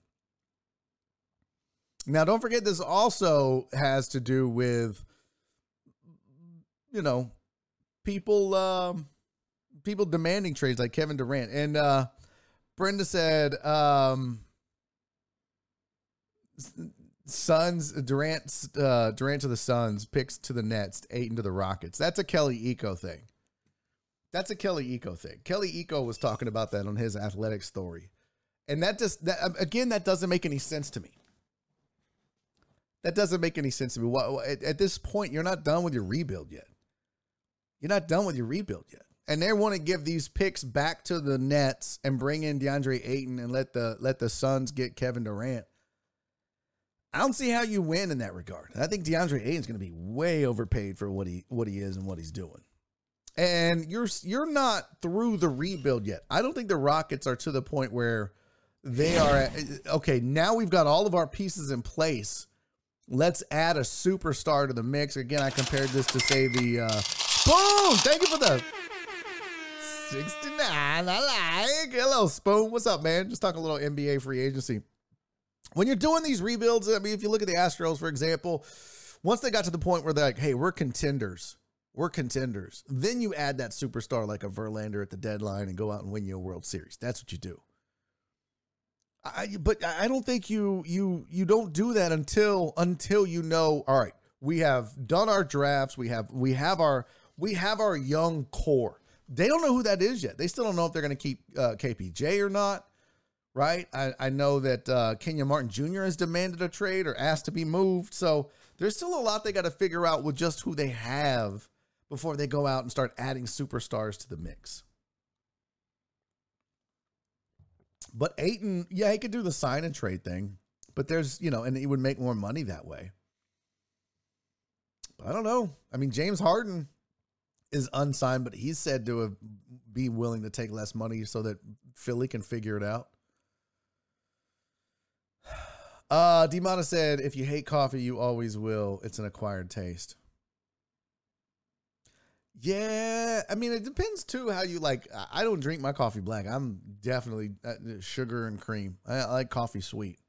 Now, don't forget, this also has to do with, you know, people um, people demanding trades like Kevin Durant. And uh, Brenda said, um, Suns Durant uh, Durant to the Suns, picks to the Nets, Ayton to the Rockets. That's a Kelly Iko thing. That's a Kelly Iko thing. Kelly Iko was talking about that on his athletic story. And that just that again, that doesn't make any sense to me. That doesn't make any sense to me. At this point, you're not done with your rebuild yet. You're not done with your rebuild yet. And they want to give these picks back to the Nets and bring in DeAndre Ayton and let the let the Suns get Kevin Durant. I don't see how you win in that regard. I think DeAndre Ayton's going to be way overpaid for what he what he is and what he's doing and you're you're not through the rebuild yet. I don't think the Rockets are to the point where they are at, okay, now we've got all of our pieces in place. Let's add a superstar to the mix. Again, I compared this to say the uh Spoon. Thank you for the 69. I like. Hello, Spoon. What's up, man? Just talking a little NBA free agency. When you're doing these rebuilds, I mean, if you look at the Astros, for example, once they got to the point where they're like, hey, we're contenders we're contenders. Then you add that superstar like a Verlander at the deadline and go out and win you a World Series. That's what you do. I, but I don't think you you you don't do that until until you know. All right, we have done our drafts. We have we have our we have our young core. They don't know who that is yet. They still don't know if they're going to keep uh, KPJ or not. Right? I, I know that uh, Kenyon Martin Jr. has demanded a trade or asked to be moved. So there's still a lot they got to figure out with just who they have before they go out and start adding superstars to the mix. But Ayton, yeah, he could do the sign and trade thing, but there's, you know, and he would make more money that way. But I don't know. I mean, James Harden is unsigned, but he's said to have, be willing to take less money so that Philly can figure it out. Uh, Demona said, if you hate coffee, you always will. It's an acquired taste. Yeah, I mean it depends too how you like. I don't drink my coffee black. I'm definitely uh, sugar and cream. I, I, like coffee sweet,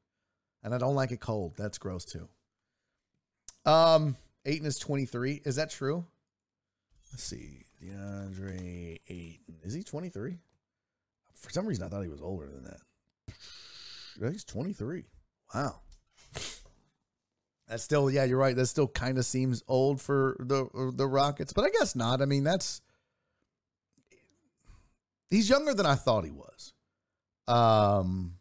and I don't like it cold. That's gross too. Um, Ayton is 23. Is that true? Let's see, DeAndre Ayton is he 23? For some reason, I thought he was older than that. He's 23. Wow. That's still, yeah, you're right. That still kind of seems old for the the Rockets, but I guess not. I mean, that's he's younger than I thought he was. Um,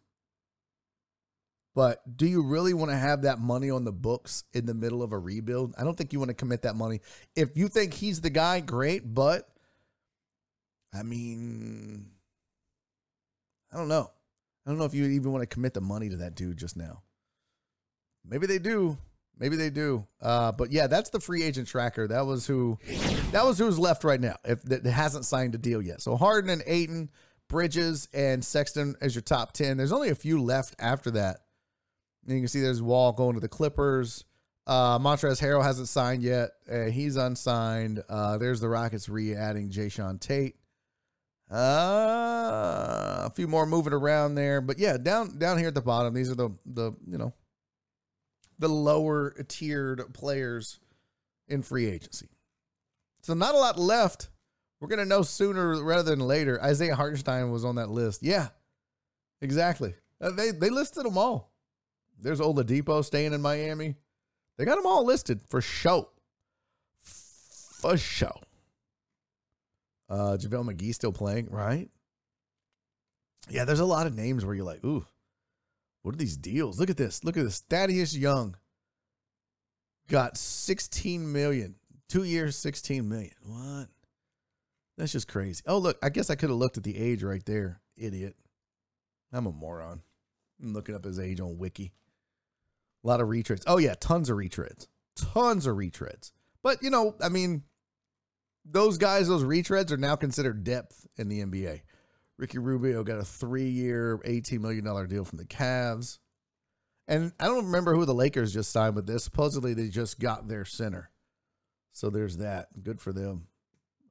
But do you really want to have that money on the books in the middle of a rebuild? I don't think you want to commit that money. If you think he's the guy, great. But I mean, I don't know. I don't know if you even want to commit the money to that dude just now. Maybe they do. Maybe they do. Uh, but yeah, that's the free agent tracker. That was who. That was who's left right now. If that hasn't signed a deal yet. So Harden and Ayton, Bridges and Sexton as your top ten. There's only a few left after that. And you can see there's Wall going to the Clippers. Uh, Montrezl Harrell hasn't signed yet. Uh, he's unsigned. Uh, there's the Rockets re-adding Jae'Sean Tate. Uh, a few more moving around there, but yeah, down down here at the bottom, these are the the you know the lower tiered players in free agency. So not a lot left. We're gonna know sooner rather than later. Isaiah Hartenstein was on that list. Yeah, exactly. Uh, they they listed them all. There's Oladipo staying in Miami. They got them all listed for show. For show. Uh, JaVale McGee still playing, right? Yeah, there's a lot of names where you're like, ooh, what are these deals? Look at this. Look at this. Thaddeus Young got 16 million. Two years, 16 million. What? That's just crazy. Oh, look, I guess I could have looked at the age right there. Idiot. I'm a moron. I'm looking up his age on Wiki. A lot of retreads. Oh, yeah, tons of retreads. Tons of retreads. But, you know, I mean, those guys, those retreads are now considered depth in the NBA. Ricky Rubio got a three year, $18 million deal from the Cavs. And I don't remember who the Lakers just signed with this. Supposedly they just got their center. So there's that. Good for them.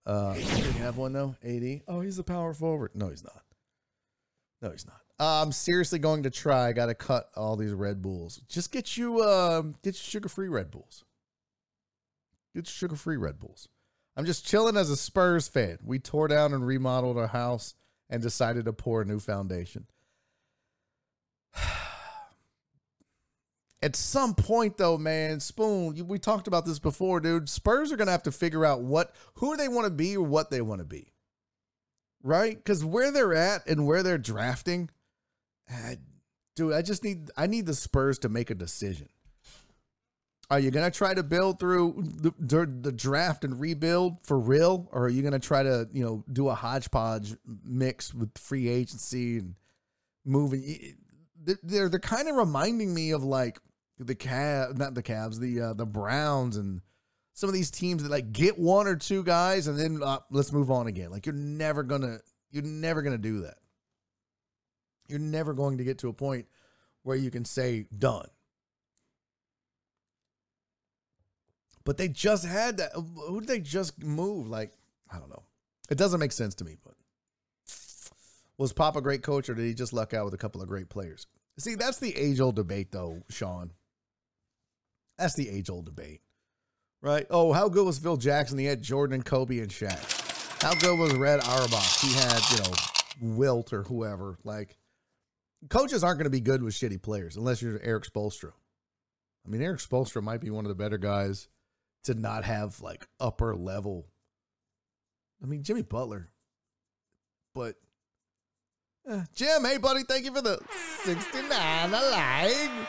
Uh, they have one though. AD. Oh, he's a power forward. No, he's not. No, he's not. I'm seriously going to try. I got to cut all these Red Bulls. Just get you, uh, get sugar free Red Bulls. Get sugar free Red Bulls. I'm just chilling as a Spurs fan. We tore down and remodeled our house and decided to pour a new foundation. At some point, though, man, Spoon, we talked about this before, dude. Spurs are going to have to figure out what, who they want to be or what they want to be. Right? Because where they're at and where they're drafting, Dude, I just need, I need the Spurs to make a decision. Are you to try to build through the, the, draft and rebuild for real? Or are you to try to, you know, do a hodgepodge mix with free agency and moving? They're, they're kind of reminding me of like the Cavs, not the Cavs, the uh, the Browns and some of these teams that like get one or two guys and then uh, let's move on again. Like you're never gonna you're never gonna do that. You're never going to get to a point where you can say done. But they just had that. Who did they just move? Like I don't know. It doesn't make sense to me. But was Pop a great coach or did he just luck out with a couple of great players? See, that's the age old debate, though, Sean. That's the age old debate, right? Oh, how good was Phil Jackson? He had Jordan and Kobe and Shaq. How good was Red Auerbach? He had, you know, Wilt or whoever. Like, coaches aren't going to be good with shitty players unless you're Erik Spoelstra. I mean, Erik Spoelstra might be one of the better guys to not have like upper level. I mean, Jimmy Butler, but uh, Jim, hey buddy, thank you for the 69 alive.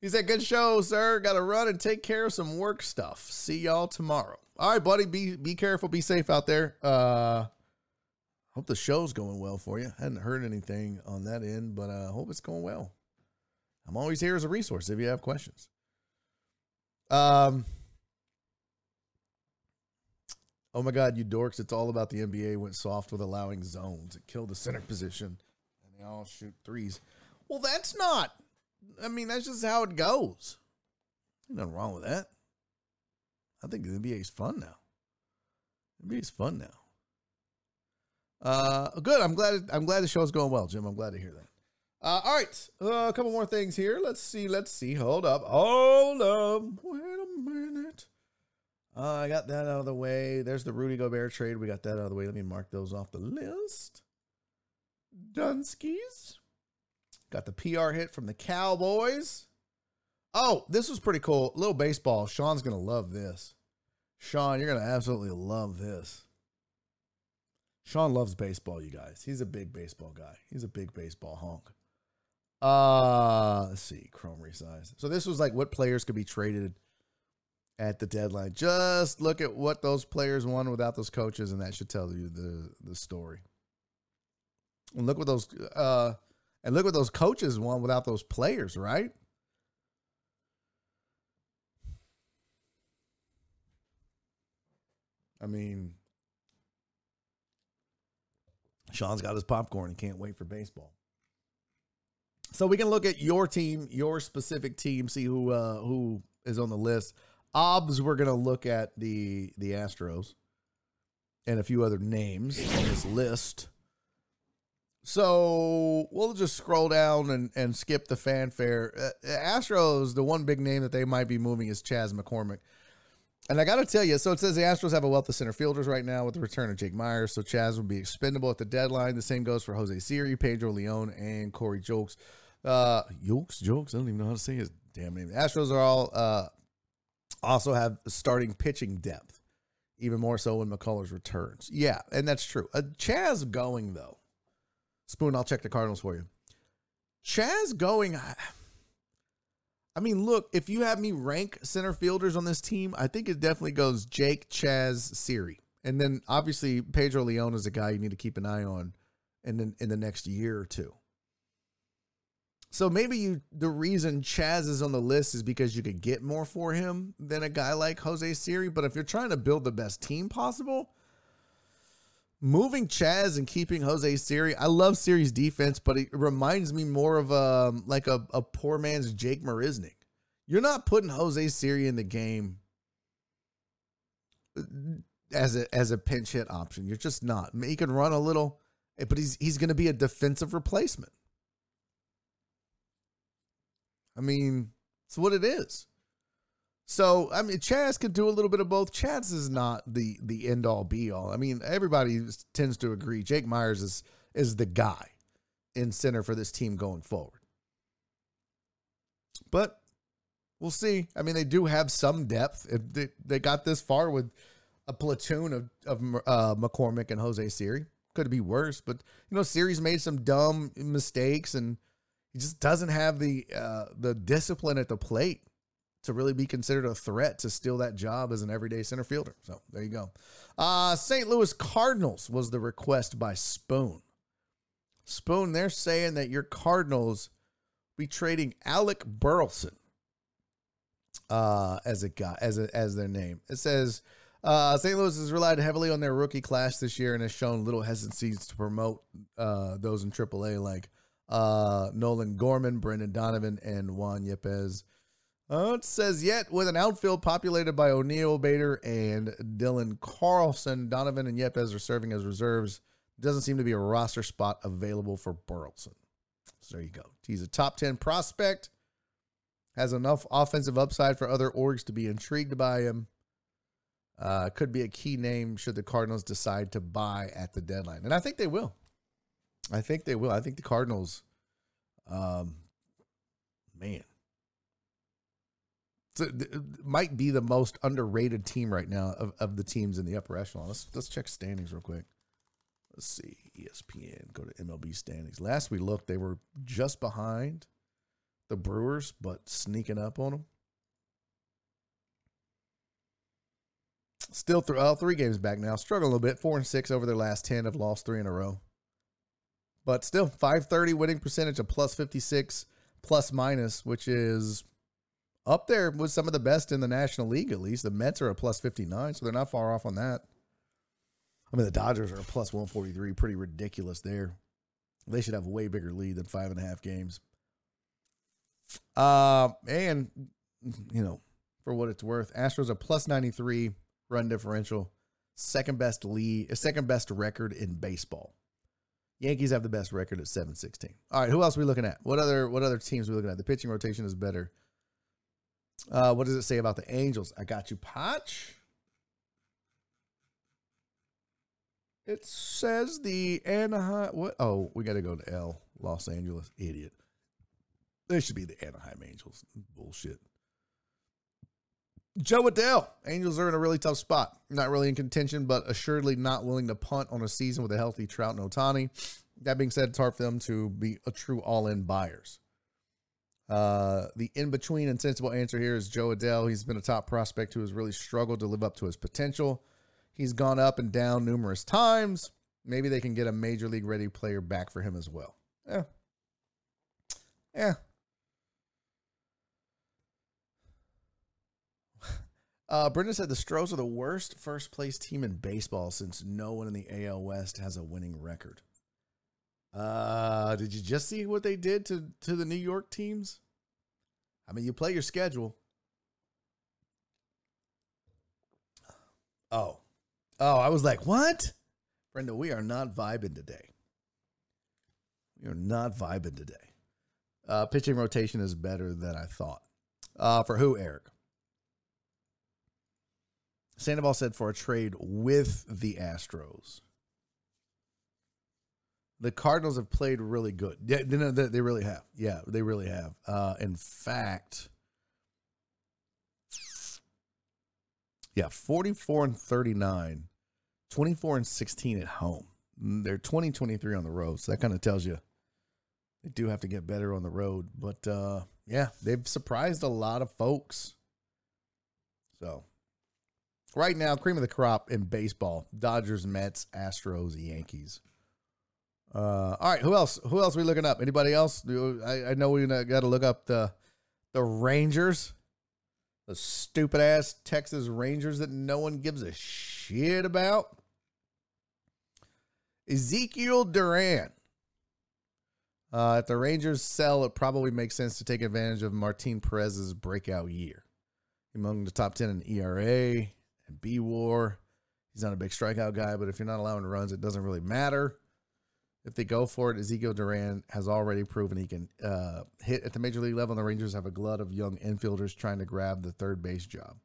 He said, Good show, sir. Gotta run and take care of some work stuff. See y'all tomorrow. All right, buddy. Be be careful, be safe out there. Uh hope the show's going well for you. I Hadn't heard anything on that end, but uh hope it's going well. I'm always here as a resource if you have questions. Um Oh my God, you dorks! It's all about the NBA went soft with allowing zones. It killed the center position, and they all shoot threes. Well, that's not I mean, that's just how it goes. nothing wrong with that. I think the NBA is fun now. The NBA is fun now. Uh, good. I'm glad. I'm glad the show's going well, Jim. I'm glad to hear that. Uh, all right, uh, a couple more things here. Let's see. Let's see. Hold up. Hold up. Wait a minute. Uh, I got that out of the way. There's the Rudy Gobert trade. We got that out of the way. Let me mark those off the list. Dunskies. Got the PR hit from the Cowboys. Oh, this was pretty cool. Little baseball. Sean's going to love this. Sean, you're going to absolutely love this. Sean loves baseball, you guys. He's a big baseball guy. He's a big baseball honk. Uh, let's see, Chrome resize. So this was like what players could be traded at the deadline. Just look at what those players won without those coaches, and that should tell you the the story. And look what those uh, and look what those coaches won without those players, right? I mean, Sean's got his popcorn and can't wait for baseball. So we can look at your team, your specific team, see who uh, who is on the list. Obs, we're gonna look at the the Astros and a few other names on this list. So we'll just scroll down and, and skip the fanfare. Uh, Astros, the one big name that they might be moving is Chas McCormick. And I got to tell you, so it says the Astros have a wealth of center fielders right now with the return of Jake Myers. So Chas will be expendable at the deadline. The same goes for Jose Siri, Pedro Leon, and Corey Julks. Uh, Julks, Julks, I don't even know how to say his damn name. The Astros are all uh, also have starting pitching depth, even more so when McCullers returns. Yeah, and that's true. Uh, Chas going, though. Spoon, I'll check the Cardinals for you. Chas going. I mean, look, if you have me rank center fielders on this team, I think it definitely goes Jake, Chas, Siri. And then obviously Pedro Leon is a guy you need to keep an eye on in the, in the next year or two. So maybe you the reason Chas is on the list is because you could get more for him than a guy like Jose Siri. But if you're trying to build the best team possible, moving Chas and keeping Jose Siri, I love Siri's defense, but it reminds me more of a like a, a poor man's Jake Marisnick. You're not putting Jose Siri in the game as a as a pinch hit option. You're just not. He can run a little, but he's he's going to be a defensive replacement. I mean, it's what it is. So I mean, Chas could do a little bit of both. Chas is not the the end all be all. I mean, everybody tends to agree. Jake Myers is is the guy in center for this team going forward. But we'll see. I mean, they do have some depth. They, they got this far with a platoon of of uh, McCormick and Jose Siri. Could be worse, but you know, Siri's made some dumb mistakes, and he just doesn't have the uh, the discipline at the plate to really be considered a threat to steal that job as an everyday center fielder. So there you go. Uh, St. Louis Cardinals was the request by Spoon. Spoon, they're saying that your Cardinals be trading Alec Burleson uh, as a guy as a, as their name. It says uh, St. Louis has relied heavily on their rookie class this year and has shown little hesitancies to promote uh, those in AAA like uh, Nolan Gorman, Brendan Donovan, and Juan Yepez. Uh, it says yet with an outfield populated by O'Neill Bader and Dylan Carlson, Donovan and Yepez are serving as reserves. Doesn't seem to be a roster spot available for Burleson. So there you go. He's a top 10 prospect, has enough offensive upside for other orgs to be intrigued by him. Uh, could be a key name should the Cardinals decide to buy at the deadline. And I think they will. I think they will. I think the Cardinals, um, man, might be the most underrated team right now of, of the teams in the upper echelon. Let's let's check standings real quick. Let's see ESPN. Go to MLB standings. Last we looked, they were just behind the Brewers, but sneaking up on them. Still, th- oh, three games back now. Struggling a little bit. Four and six over their last ten. Have lost three in a row. But still, 530 winning percentage, a plus 56 plus minus, which is up there with some of the best in the National League, at least. The Mets are a plus 59, so they're not far off on that. I mean, the Dodgers are a plus 143, pretty ridiculous there. They should have a way bigger lead than five and a half games. Uh, and, you know, for what it's worth, Astros are plus 93 run differential, second best lead, second best record in baseball. Yankees have the best record at 716. All right, who else are we looking at? What other what other teams are we looking at? The pitching rotation is better. Uh, what does it say about the Angels? I got you, Potch. It says the Anaheim. What? Oh, we got to go to L. Los Angeles. Idiot. They should be the Anaheim Angels. Bullshit. Jo Adell. Angels are in a really tough spot. Not really in contention, but assuredly not willing to punt on a season with a healthy Trout and Ohtani. That being said, it's hard for them to be a true all in buyers. Uh, the in between and sensible answer here is Jo Adell. He's been a top prospect who has really struggled to live up to his potential. He's gone up and down numerous times. Maybe they can get a major league ready player back for him as well. Yeah. Yeah. Uh, Brenda said the Stros are the worst first place team in baseball since no one in the AL West has a winning record. Uh, did you just see what they did to to the New York teams? I mean, you play your schedule. Oh, oh, I was like, what? Brenda, we are not vibing today. We are not vibing today. Uh, pitching rotation is better than I thought. Uh, for who, Eric? Sandoval said for a trade with the Astros. The Cardinals have played really good. Yeah, they, they really have. Yeah, they really have. Uh, in fact, yeah, 44 and 39, 24 and 16 at home. Mm, they're 20 23 on the road. So that kind of tells you they do have to get better on the road. But uh, yeah, they've surprised a lot of folks. So right now, cream of the crop in baseball Dodgers, Mets, Astros, Yankees. Uh, all right, who else? Who else we looking up? Anybody else? I, I know we got to look up the the Rangers, the stupid ass Texas Rangers that no one gives a shit about. Ezekiel Duran. Uh, if the Rangers sell, it probably makes sense to take advantage of Martin Perez's breakout year. Among the top 10 in ERA and B war. He's not a big strikeout guy, but if you're not allowing runs, it doesn't really matter if they go for it, Ezekiel Duran has already proven he can uh, hit at the major league level. And the Rangers have a glut of young infielders trying to grab the third base job.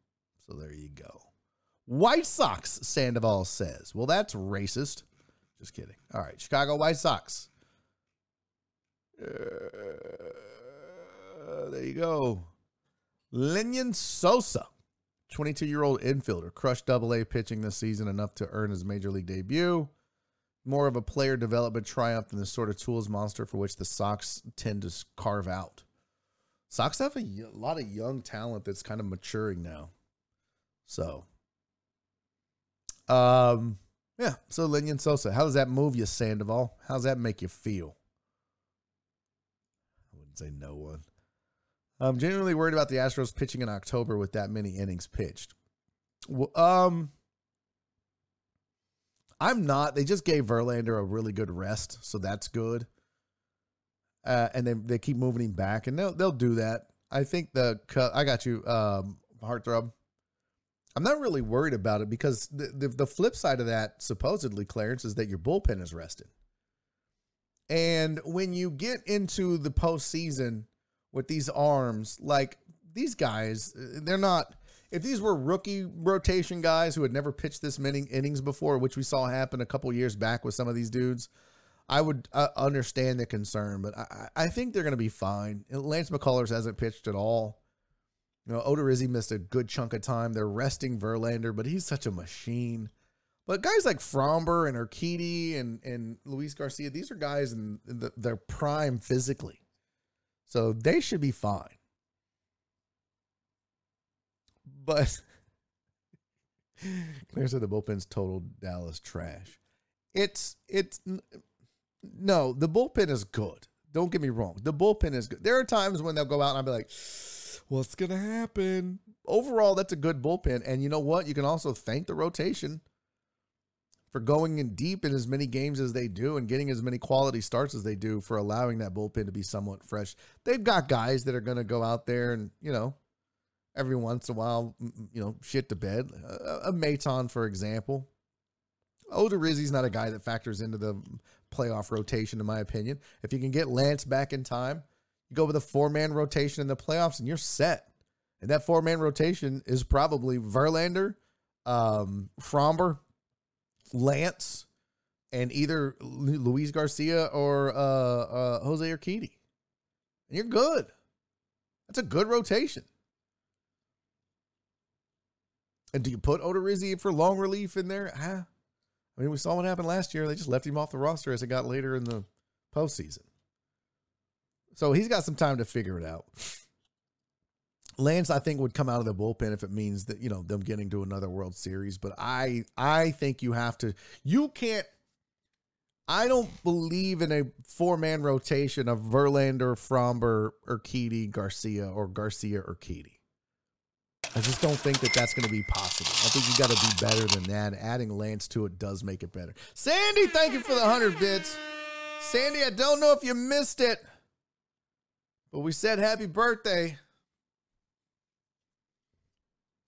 So there you go. White Sox, Sandoval says. Well, that's racist. Just kidding. All right, Chicago White Sox. Uh, there you go. Lenyn Sosa, 22 year old infielder, crushed double A pitching this season enough to earn his major league debut more of a player development triumph than the sort of tools monster for which the Sox tend to carve out. Sox have a, lot of young talent that's kind of maturing now. So, um, yeah. So Lenyn Sosa, how does that move you, Sandoval? How does that make you feel? I wouldn't say no one. I'm genuinely worried about the Astros pitching in October with that many innings pitched. Um, I'm not. They just gave Verlander a really good rest, so that's good. Uh, and then they keep moving him back, and they'll they'll do that. I think the I got you, um, heartthrob. I'm not really worried about it because the, the, the flip side of that, supposedly, Clarence, is that your bullpen is rested. And when you get into the postseason with these arms, like these guys, they're not if these were rookie rotation guys who had never pitched this many innings before, which we saw happen a couple years back with some of these dudes, I would uh, understand the concern. But I, I think they're going to be fine. Lance McCullers hasn't pitched at all. You know, Odorizzi missed a good chunk of time. They're resting Verlander, but he's such a machine. But guys like Framber and Urquidy and and Luis Garcia, these are guys in, the, their prime physically, so they should be fine. But Claire said the bullpen's total Dallas trash. It's it's no, the bullpen is good. Don't get me wrong. The bullpen is good. There are times when they'll go out and I'll be like, what's gonna happen? Overall, that's a good bullpen. And you know what? You can also thank the rotation for going in deep in as many games as they do and getting as many quality starts as they do for allowing that bullpen to be somewhat fresh. They've got guys that are going to go out there and, you know, every once in a while, you know, shit to bed. A, a Maton, for example. Odorizzi's not a guy that factors into the playoff rotation, in my opinion. If you can get Lance back in time, you go with a four man rotation in the playoffs and you're set. And that four man rotation is probably Verlander, um, Framber, Lance, and either Luis Garcia or uh, uh, Jose Urquidy. And you're good. That's a good rotation. And do you put Odorizzi for long relief in there? I mean, we saw what happened last year. They just left him off the roster as it got later in the postseason. So he's got some time to figure it out. Lance, I think, would come out of the bullpen if it means that you know them getting to another World Series. But I, I think you have to. You can't. I don't believe in a four man rotation of Verlander, Framber, Urquidy, Garcia, or Garcia, Urquidy. I just don't think that that's going to be possible. I think you got to be better than that. Adding Lance to it does make it better. Sandy, thank you for the 100 bits. Sandy, I don't know if you missed it, but we said happy birthday.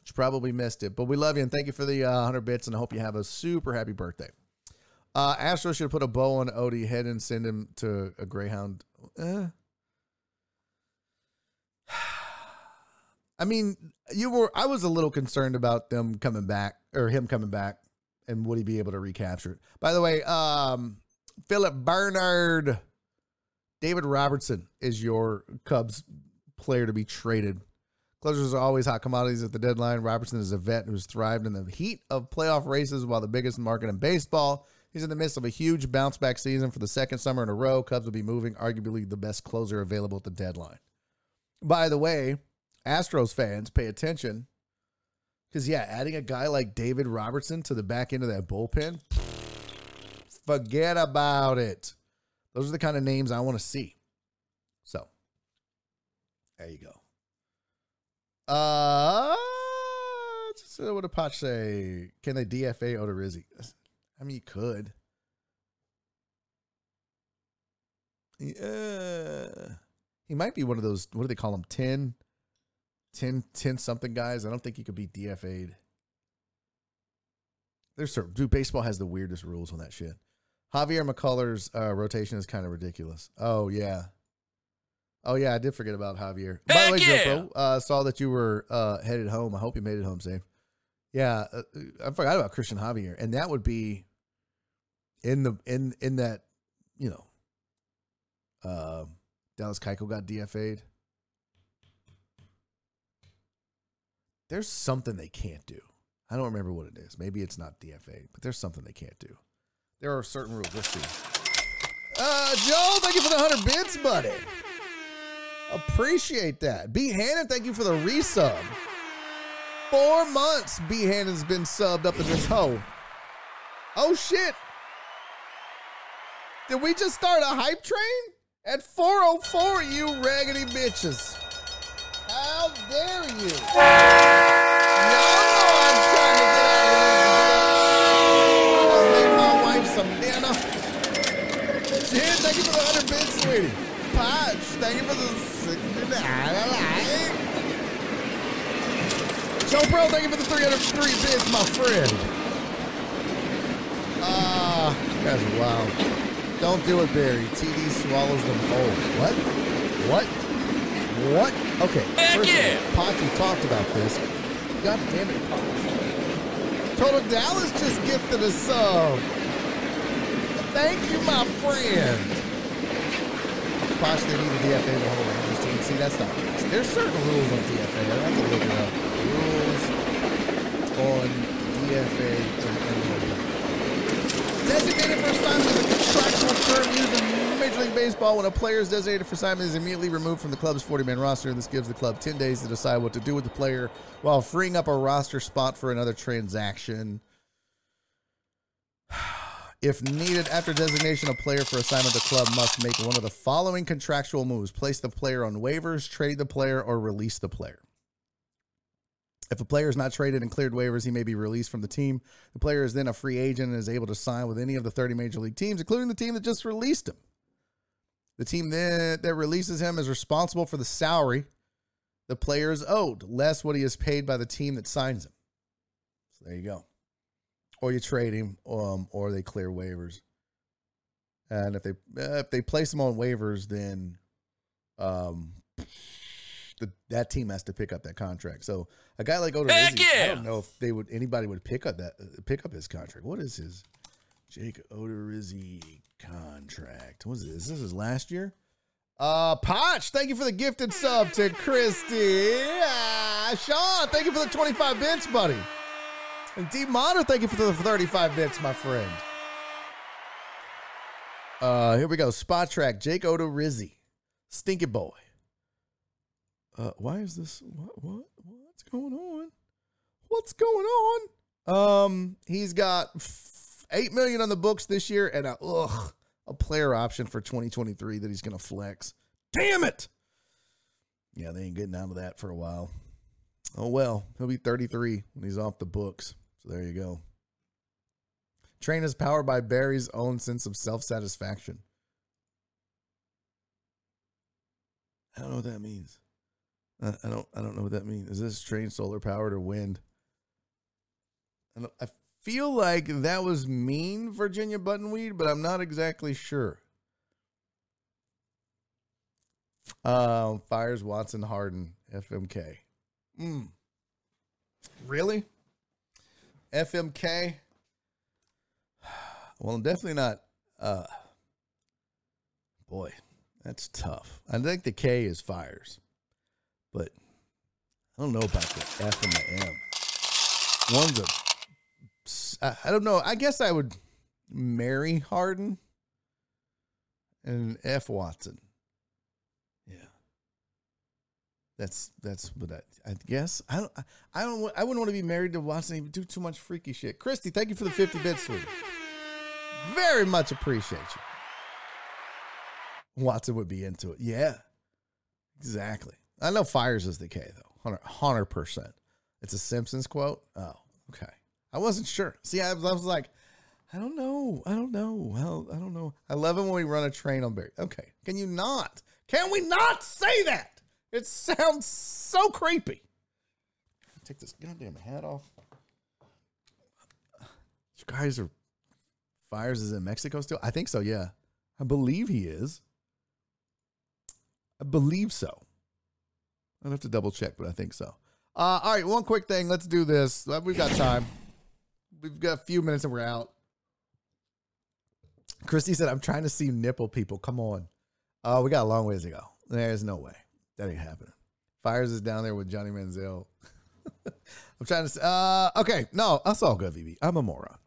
You probably missed it, but we love you and thank you for the uh, 100 bits and I hope you have a super happy birthday. Uh, Astro should put a bow on Odie head and send him to a Greyhound. Uh. I mean, you were. I was a little concerned about them coming back or him coming back, and would he be able to recapture it? By the way, um, Philip Bernard, David Robertson is your Cubs player to be traded. Closers are always hot commodities at the deadline. Robertson is a vet who's thrived in the heat of playoff races while the biggest market in baseball. He's in the midst of a huge bounce back season for the second summer in a row. Cubs will be moving arguably the best closer available at the deadline. By the way, Astros fans, pay attention. Because, yeah, adding a guy like David Robertson to the back end of that bullpen, forget about it. Those are the kind of names I want to see. So, there you go. Uh, uh, what did Potch say? Can they DFA Odorizzi? I mean, you could. Yeah. He might be one of those, what do they call them? 10 10, 10 something guys. I don't think he could be DFA'd. There's certain, dude, baseball has the weirdest rules on that shit. Javier McCulloug's uh, rotation is kind of ridiculous. Oh, yeah. Oh, yeah, I did forget about Javier. By the way, yeah. Jopo, uh, saw that you were uh, headed home. I hope you made it home safe. Yeah, uh, I forgot about Christian Javier, and that would be in the in in that you know, uh, Dallas Keuchel got DFA'd. There's something they can't do. I don't remember what it is. Maybe it's not DFA, but there's something they can't do. There are certain rules. Let's see. Uh, Joe, thank you for the 100 bits, buddy. Appreciate that. B. Hannon, thank you for the resub. Four months B. Hannon's been subbed up in this hole. Oh, shit. Did we just start a hype train? At 404, you raggedy bitches. Dare you? Y'all know I'm trying to get out of this. Make my wife some dinner. Thank you for the 100 bits, sweetie. Potch, thank you for the 69. Joe Bro, thank you for the 303 bits, my friend. Ah, uh, are wild. Don't do it, Barry. TD swallows them whole. What? What? What? Okay. Heck first yeah. Potsy talked about this. God damn it, Potsy. Total Dallas just gifted a sub. Thank you, my friend. Posh, they need a DFA to hold the whole Rangers team. See, that's not There's certain rules on DFA. I have to look it up. Rules on DFA and Designated for assignment is a contractual term used in Major League Baseball when a player is designated for assignment is immediately removed from the club's 40-man roster. This gives the club 10 days to decide what to do with the player while freeing up a roster spot for another transaction. If needed, after designation, a player for assignment, the club must make one of the following contractual moves place the player on waivers, trade the player, or release the player. If a player is not traded and cleared waivers, he may be released from the team. The player is then a free agent and is able to sign with any of the 30 major league teams, including the team that just released him. The team that, that releases him is responsible for the salary the player is owed, less what he is paid by the team that signs him. So there you go. Or you trade him, um, or they clear waivers. And if they uh, if they place him on waivers, then um, the, that team has to pick up that contract. So a guy like Odorizzi, Heck I don't know if they would anybody would pick up that pick up his contract. What is his Jake Odorizzi contract? What is this? This is last year. Uh, Potch, thank you for the gifted sub to Christy. Ah, Sean, thank you for the 25 bits, buddy. And D Monitor, thank you for the 35 bits, my friend. Uh, here we go. Spotrac. Jake Odorizzi. Stinky boy. Uh, why is this? What? What? What's going on? What's going on? Um, he's got eight million on the books this year, and a ugh, a player option for 2023 that he's gonna flex. Damn it! Yeah, they ain't getting out of that for a while. Oh well, he'll be 33 when he's off the books. So there you go. Train is powered by Barry's own sense of self satisfaction. I don't know what that means. I, don't. I don't know what that means. Is this train solar powered or wind? I, I feel like that was mean Virginia Buttonweed, but I'm not exactly sure. Uh, fires Watson Harden FMK. Mm. Really? FMK? Well, I'm definitely not. Uh, boy, that's tough. I think the K is fires, but I don't know about the F and the M. One's a. I- don't know. I guess I would marry Harden and F Watson. Yeah. That's that's what I, I guess. I don't I- don't I wouldn't want to be married to Watson. He do too much freaky shit. Christy, thank you for the 50 bits. Very much appreciate you. Watson would be into it. Yeah. Exactly. I know Fires is the K though. 100 percent. It's a Simpsons quote. Oh, okay. I wasn't sure. See, I, was- I was like, I don't know. I don't know. Well, I don't know. I love it when we run a train on Barry. Okay. Can you not? Can we not say that? It sounds so creepy. Take this goddamn hat off. You guys are Fires is in Mexico still? I think so, yeah. I believe he is. I believe so. I'd have to double check, but I think so. Uh, all right, one quick thing. Let's do this. Uh, We've got time. We've got a few minutes and we're out. Christy said, I'm trying to see nipple people. Come on. Oh, we got a long ways to go. There's no way. That ain't happening. Fires is down there with Johnny Manziel. I'm trying to say, uh, okay. No, that's all good, VB. I'm a moron.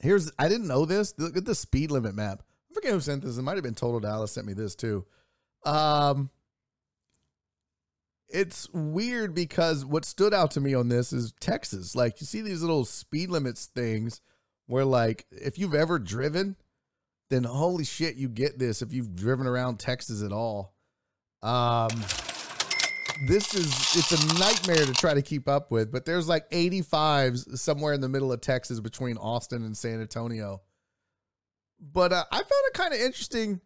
Here's, I didn't know this. Look at the speed limit map. I forget who sent this. It might have been Total Dallas sent me this too. Um, it's weird because what stood out to me on this is Texas. Like you see these little speed limits things where like if you've ever driven, then holy shit, you get this if you've driven around Texas at all. Um this is it's a nightmare to try to keep up with, but there's like 85s somewhere in the middle of Texas between Austin and San Antonio. But uh, I found it kind of interesting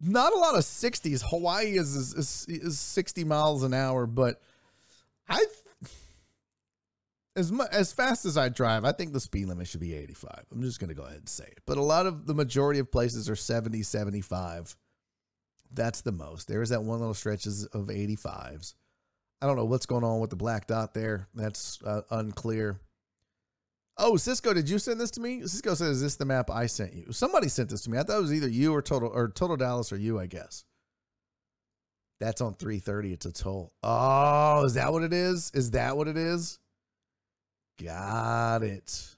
not a lot of 60s. Hawaii is is, is is 60 miles an hour, but I as much as fast as I drive, I think the speed limit should be 85. I'm just going to go ahead and say it. But a lot of the majority of places are 70, 75. That's the most. There is that one little stretches of 85s. I don't know what's going on with the black dot there. That's uh, unclear. Oh, Cisco, did you send this to me? Cisco says, Is this the map I sent you? Somebody sent this to me. I thought it was either you or Total or Total Dallas or you, I guess. That's on 330. It's a toll. Oh, is that what it is? Is that what it is? Got it.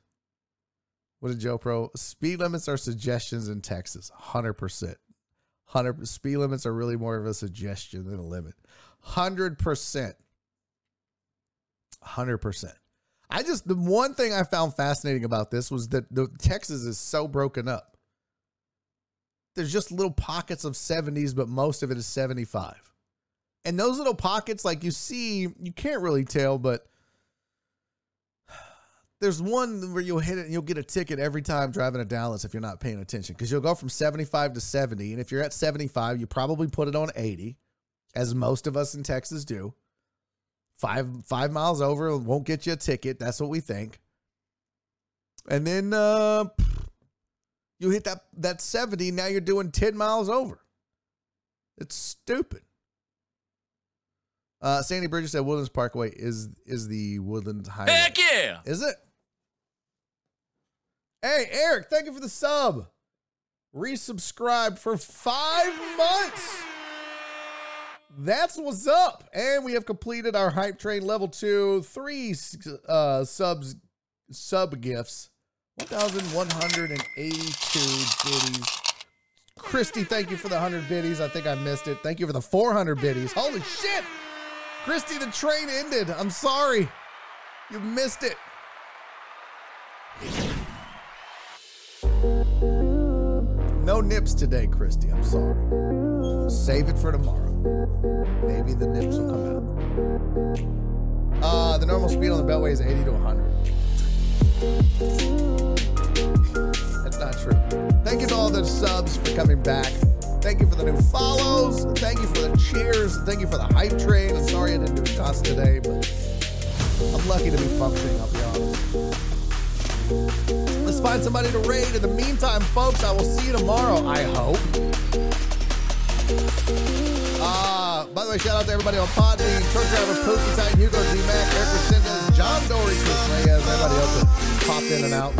What did Joe Pro? Speed limits are suggestions in Texas. 100%. 100 speed limits are really more of a suggestion than a limit. 100%. 100%. I just the one thing I found fascinating about this was that the Texas is so broken up. There's just little pockets of 70s, but most of it is 75. And those little pockets, like you see, you can't really tell, but there's one where you'll hit it and you'll get a ticket every time driving to Dallas if you're not paying attention. Because you'll go from 75 to 70. And if you're at 75, you probably put it on 80, as most of us in Texas do five five miles over won't get you a ticket. That's what we think. And then uh, you hit that that 70, now you're doing 10 miles over. It's stupid. Uh, Sandy Bridges said Woodlands Parkway is is the Woodlands Highway. Heck yeah! Is it? Hey, Eric, thank you for the sub. Resubscribe for five months. That's what's up. And we have completed our hype train level two, three uh, subs, sub gifts, 1,182 biddies. Christy, thank you for the 100 biddies. I think I missed it. Thank you for the 400 biddies. Holy shit! Christy, the train ended. I'm sorry. You missed it. No nips today, Christy. I'm sorry. Save it for tomorrow. Maybe the nips will come out. Uh, the normal speed on the Beltway is 80 to 100. That's not true. Thank you to all the subs for coming back. Thank you for the new follows. Thank you for the cheers. Thank you for the hype train. I'm sorry I didn't do shots today, but I'm lucky to be functioning, I'll be honest. Let's find somebody to raid. In the meantime, folks, I will see you tomorrow, I hope. By the way, shout out to everybody on Podbean, Truck Driver, Pookie Titan, Hugo D Mac, Eric Resendez, John Dory, Chris Reyes, everybody else that popped in and out.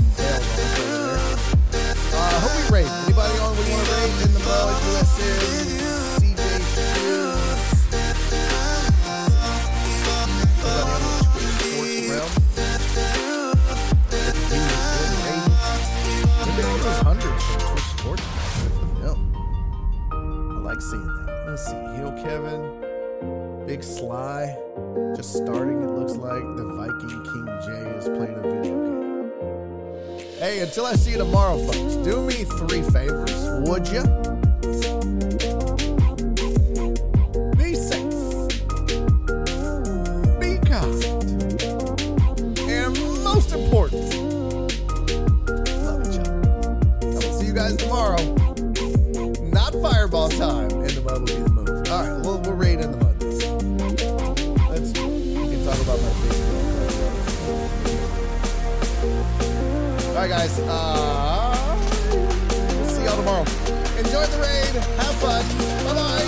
Uh, hope we raid. Anybody on we want to raid in the mud, USN, CJ like seeing that. Let's see. Heel Kevin. Big Sly. Just starting, it looks like. The Viking King J is playing a video game. Hey, until I see you tomorrow, folks, do me three favors, would you? Guys. Uh, see y'all tomorrow. Enjoy the raid. Have fun. Bye bye.